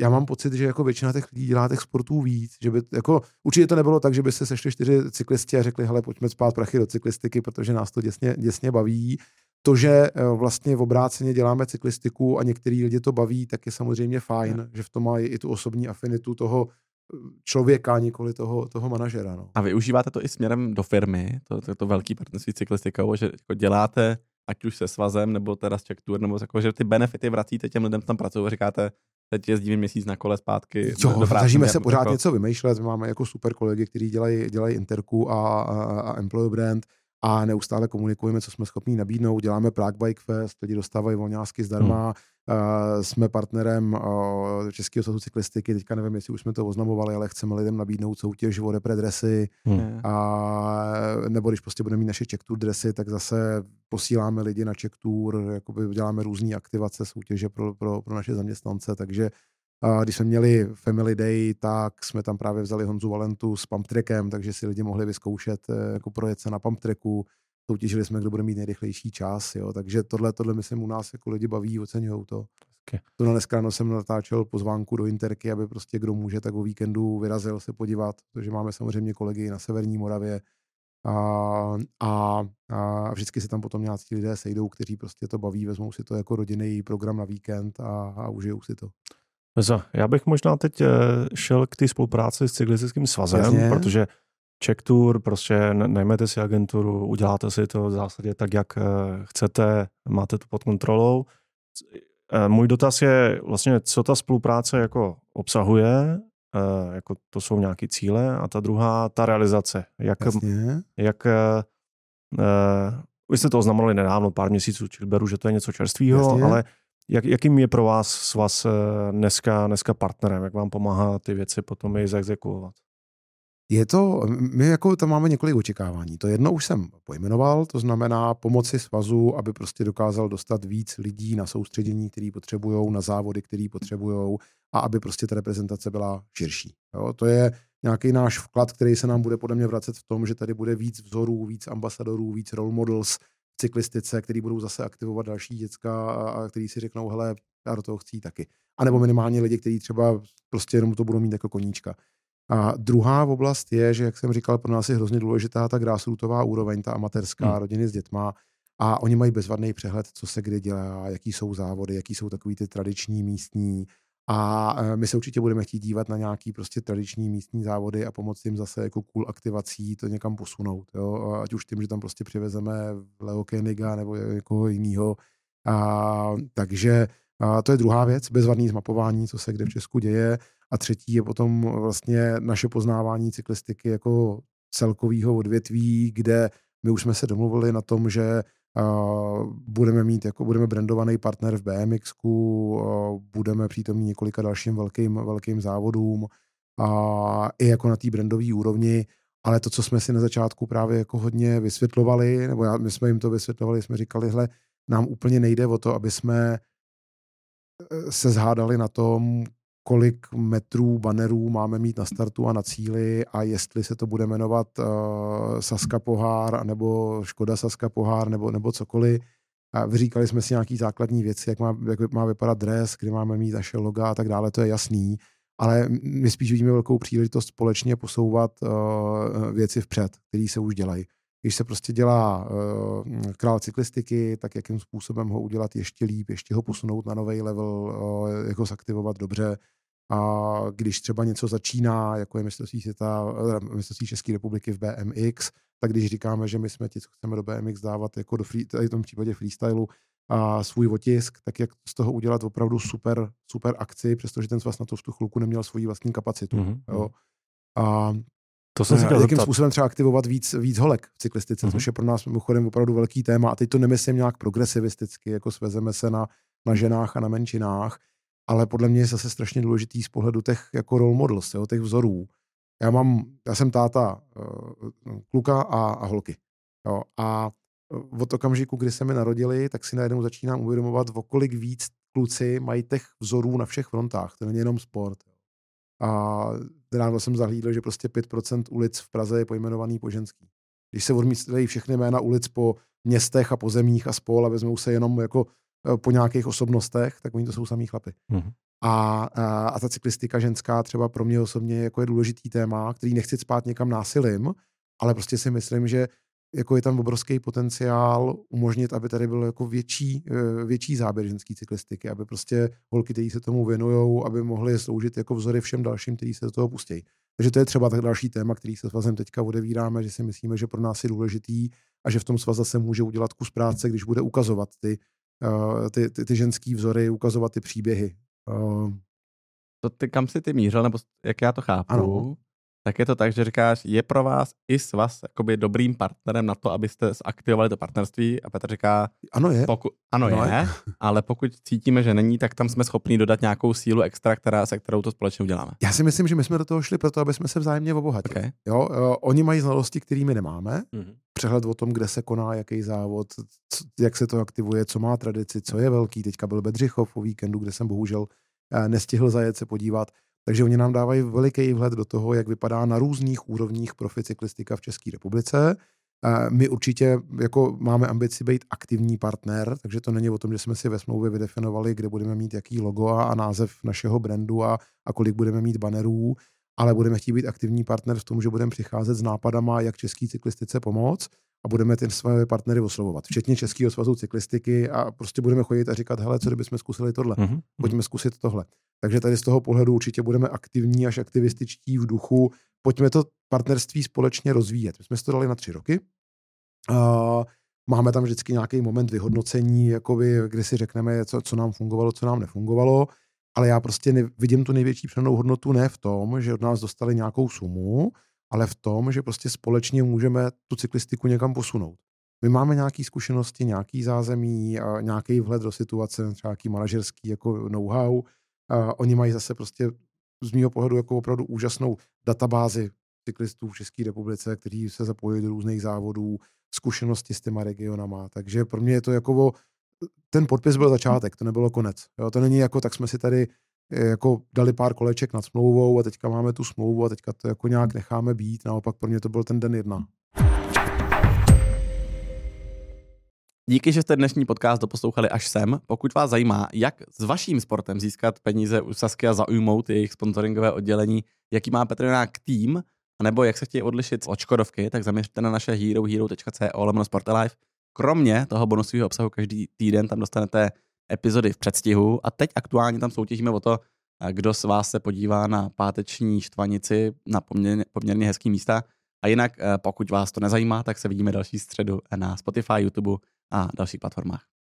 já mám pocit, že jako většina těch lidí dělá těch sportů víc, že by, jako, určitě to nebylo tak, že by se sešli čtyři cyklisti a řekli, hele, pojďme spát prachy do cyklistiky, protože nás to děsně, děsně baví. To, že eh, vlastně v obráceně děláme cyklistiku a některý lidi to baví, tak je samozřejmě fajn, ne. že v tom má i tu osobní afinitu toho eh, člověka, nikoli toho, toho manažera. No. A využíváte to i směrem do firmy, to, to, to velký partnerství cyklistikou, že jako děláte ať už se svazem, nebo teda s Czech Tour, nebo jako, že ty benefity vracíte těm lidem, tam pracují a říkáte, teď jezdím měsíc na kole zpátky. Jo, do práce, snažíme se pořád jako... něco vymýšlet, máme jako super kolegy, kteří dělají, dělají Interku a, a, a Employer Brand a neustále komunikujeme, co jsme schopni nabídnout. Děláme Prague Bike Fest, lidi dostávají volňásky zdarma, hmm. Uh, jsme partnerem uh, Českého svazu cyklistiky, teďka nevím, jestli už jsme to oznamovali, ale chceme lidem nabídnout soutěž o repre dresy, hmm. a, nebo když prostě budeme mít naše check tour dresy, tak zase posíláme lidi na check tour, jakoby děláme různé aktivace, soutěže pro, pro, pro naše zaměstnance, takže a když jsme měli Family Day, tak jsme tam právě vzali Honzu Valentu s pump trackem, takže si lidi mohli vyzkoušet eh, jako projet se na pump tracku. Soutěžili jsme, kdo bude mít nejrychlejší čas. Jo. Takže tohle, tohle myslím u nás jako lidi baví, oceňují to. Okay. To na dneska ráno jsem natáčel pozvánku do Interky, aby prostě kdo může, tak o víkendu vyrazil se podívat, protože máme samozřejmě kolegy na Severní Moravě, a, a, a vždycky se tam potom nějací lidé sejdou, kteří prostě to baví, vezmou si to jako rodinný program na víkend a, a užijou si to. Já bych možná teď eh, šel k té spolupráci s cyklistickým svazem, Jasně. protože check tour, prostě najmete si agenturu, uděláte si to v zásadě tak, jak eh, chcete, máte to pod kontrolou. Eh, můj dotaz je vlastně, co ta spolupráce jako obsahuje, jako to jsou nějaké cíle a ta druhá, ta realizace. Jak, Jasně. jak vy jste to oznamovali nedávno, pár měsíců, čili beru, že to je něco čerstvého, ale jak, jakým je pro vás svaz eh, dneska, dneska partnerem? Jak vám pomáhá ty věci potom i zexekuovat? Je to, my jako tam máme několik očekávání. To jedno už jsem pojmenoval, to znamená pomoci svazu, aby prostě dokázal dostat víc lidí na soustředění, který potřebují, na závody, který potřebují a aby prostě ta reprezentace byla širší. Jo? To je nějaký náš vklad, který se nám bude podle mě vracet v tom, že tady bude víc vzorů, víc ambasadorů, víc role models, cyklistice, který budou zase aktivovat další děcka a který si řeknou, hele, já do toho chci taky. A nebo minimálně lidi, kteří třeba prostě jenom to budou mít jako koníčka. A druhá oblast je, že, jak jsem říkal, pro nás je hrozně důležitá ta grassrootová úroveň, ta amatérská, hmm. rodiny s dětma. A oni mají bezvadný přehled, co se kdy dělá, jaký jsou závody, jaký jsou takový ty tradiční místní a e, my se určitě budeme chtít dívat na nějaký prostě tradiční místní závody a pomoct jim zase jako cool aktivací to někam posunout. Jo? Ať už tím, že tam prostě přivezeme Leo Koeniga nebo někoho jiného. A, takže a to je druhá věc, bezvadný zmapování, co se kde v Česku děje. A třetí je potom vlastně naše poznávání cyklistiky jako celkového odvětví, kde my už jsme se domluvili na tom, že budeme mít, jako budeme brandovaný partner v BMX, budeme přítomní několika dalším velkým, velkým závodům a i jako na té brandové úrovni, ale to, co jsme si na začátku právě jako hodně vysvětlovali, nebo já, my jsme jim to vysvětlovali, jsme říkali, hle, nám úplně nejde o to, aby jsme eh, se zhádali na tom, kolik metrů bannerů máme mít na startu a na cíli a jestli se to bude jmenovat uh, Saska pohár nebo Škoda Saska pohár nebo, nebo cokoliv. A vyříkali jsme si nějaký základní věci, jak má, jak má vypadat dres, kdy máme mít naše loga a tak dále, to je jasný. Ale my spíš vidíme velkou příležitost společně posouvat uh, věci vpřed, které se už dělají. Když se prostě dělá uh, král cyklistiky, tak jakým způsobem ho udělat ještě líp, ještě ho posunout na nový level, uh, jak ho zaktivovat dobře, a když třeba něco začíná, jako je mistrovství světa, eh, mistrovství České republiky v BMX, tak když říkáme, že my jsme ti, co chceme do BMX dávat jako do free, tady v tom případě freestylu a svůj otisk, tak jak z toho udělat opravdu super, super akci, přestože ten svaz na to v tu chvilku neměl svoji vlastní kapacitu. Mm-hmm. Jo. A to jsem si jakým zeptat. způsobem třeba aktivovat víc, víc holek v cyklistice, mm-hmm. což je pro nás mimochodem opravdu velký téma. A teď to nemyslím nějak progresivisticky, jako svezeme se na, na ženách a na menšinách, ale podle mě je zase strašně důležitý z pohledu těch jako role models, jo, těch vzorů. Já mám, já jsem táta uh, kluka a, a holky. Jo, a eh, od okamžiku, kdy se mi narodili, tak si najednou začínám uvědomovat, o kolik víc kluci mají těch vzorů na všech frontách. To není jenom sport. A ráno jsem zahlídl, že prostě 5% ulic v Praze je pojmenovaný po ženský. Když se odmítají všechny jména ulic po městech a pozemích a spol a vezmou se jenom jako eh, po nějakých osobnostech, tak oni to jsou samý chlapy. Mhm. A, a, a ta cyklistika ženská třeba pro mě osobně jako je důležitý téma, který nechci spát někam násilím, ale prostě si myslím, že jako je tam obrovský potenciál umožnit, aby tady byl jako větší, eh, větší záběr ženské cyklistiky, aby prostě holky, kteří se tomu věnují, aby mohly sloužit jako vzory všem dalším, kteří se do toho pustí. Takže to je třeba tak další téma, který se svazem teďka odevíráme, že si myslíme, že pro nás je důležitý a že v tom svaz zase může udělat kus práce, když bude ukazovat ty, uh, ty, ty, ty ženský vzory, ukazovat ty příběhy. Uh, to ty, kam si ty mířil, nebo jak já to chápu, Ano tak je to tak, že říkáš, je pro vás i s vás jakoby dobrým partnerem na to, abyste zaktivovali to partnerství a Petr říká, ano je, poku, ano, ano je, je, [laughs] ale pokud cítíme, že není, tak tam jsme schopni dodat nějakou sílu extra, která, se kterou to společně uděláme. Já si myslím, že my jsme do toho šli proto, aby jsme se vzájemně obohatili. Okay. Jo, uh, oni mají znalosti, kterými nemáme, mm-hmm. přehled o tom, kde se koná, jaký závod, c- jak se to aktivuje, co má tradici, co je velký. Teďka byl Bedřichov o víkendu, kde jsem bohužel uh, nestihl zajet se podívat. Takže oni nám dávají veliký vhled do toho, jak vypadá na různých úrovních proficyklistika v České republice. My určitě jako máme ambici být aktivní partner, takže to není o tom, že jsme si ve smlouvě vydefinovali, kde budeme mít jaký logo a, název našeho brandu a, a kolik budeme mít banerů, ale budeme chtít být aktivní partner v tom, že budeme přicházet s nápadama, jak český cyklistice pomoct a budeme ty své partnery oslovovat, včetně Českého svazu cyklistiky a prostě budeme chodit a říkat, hele, co kdybychom zkusili tohle, mm-hmm. pojďme zkusit tohle. Takže tady z toho pohledu určitě budeme aktivní až aktivističtí v duchu, pojďme to partnerství společně rozvíjet. My jsme to dali na tři roky. Uh, máme tam vždycky nějaký moment vyhodnocení, jakoby, kdy si řekneme, co, co nám fungovalo, co nám nefungovalo, ale já prostě vidím tu největší přenou hodnotu ne v tom, že od nás dostali nějakou sumu, ale v tom, že prostě společně můžeme tu cyklistiku někam posunout. My máme nějaké zkušenosti, nějaký zázemí, nějaký vhled do situace, třeba nějaký manažerský jako know-how. Oni mají zase prostě z mého pohledu jako opravdu úžasnou databázi cyklistů v České republice, kteří se zapojují do různých závodů, zkušenosti s těma regionama. Takže pro mě je to jako ten podpis byl začátek, to nebylo konec. Jo, to není jako, tak jsme si tady jako dali pár koleček nad smlouvou a teďka máme tu smlouvu a teďka to jako nějak necháme být. Naopak pro mě to byl ten den jedna. Díky, že jste dnešní podcast doposlouchali až sem. Pokud vás zajímá, jak s vaším sportem získat peníze u Sasky a zaujmout jejich sponsoringové oddělení, jaký má Petr Jonák tým, nebo jak se chtějí odlišit od Škodovky, tak zaměřte na naše herohero.co lomeno Sportalife. Kromě toho bonusového obsahu každý týden tam dostanete epizody v předstihu a teď aktuálně tam soutěžíme o to, kdo z vás se podívá na páteční štvanici na poměrně, poměrně hezký místa. A jinak, eh, pokud vás to nezajímá, tak se vidíme další středu na Spotify, YouTube a dalších platformách.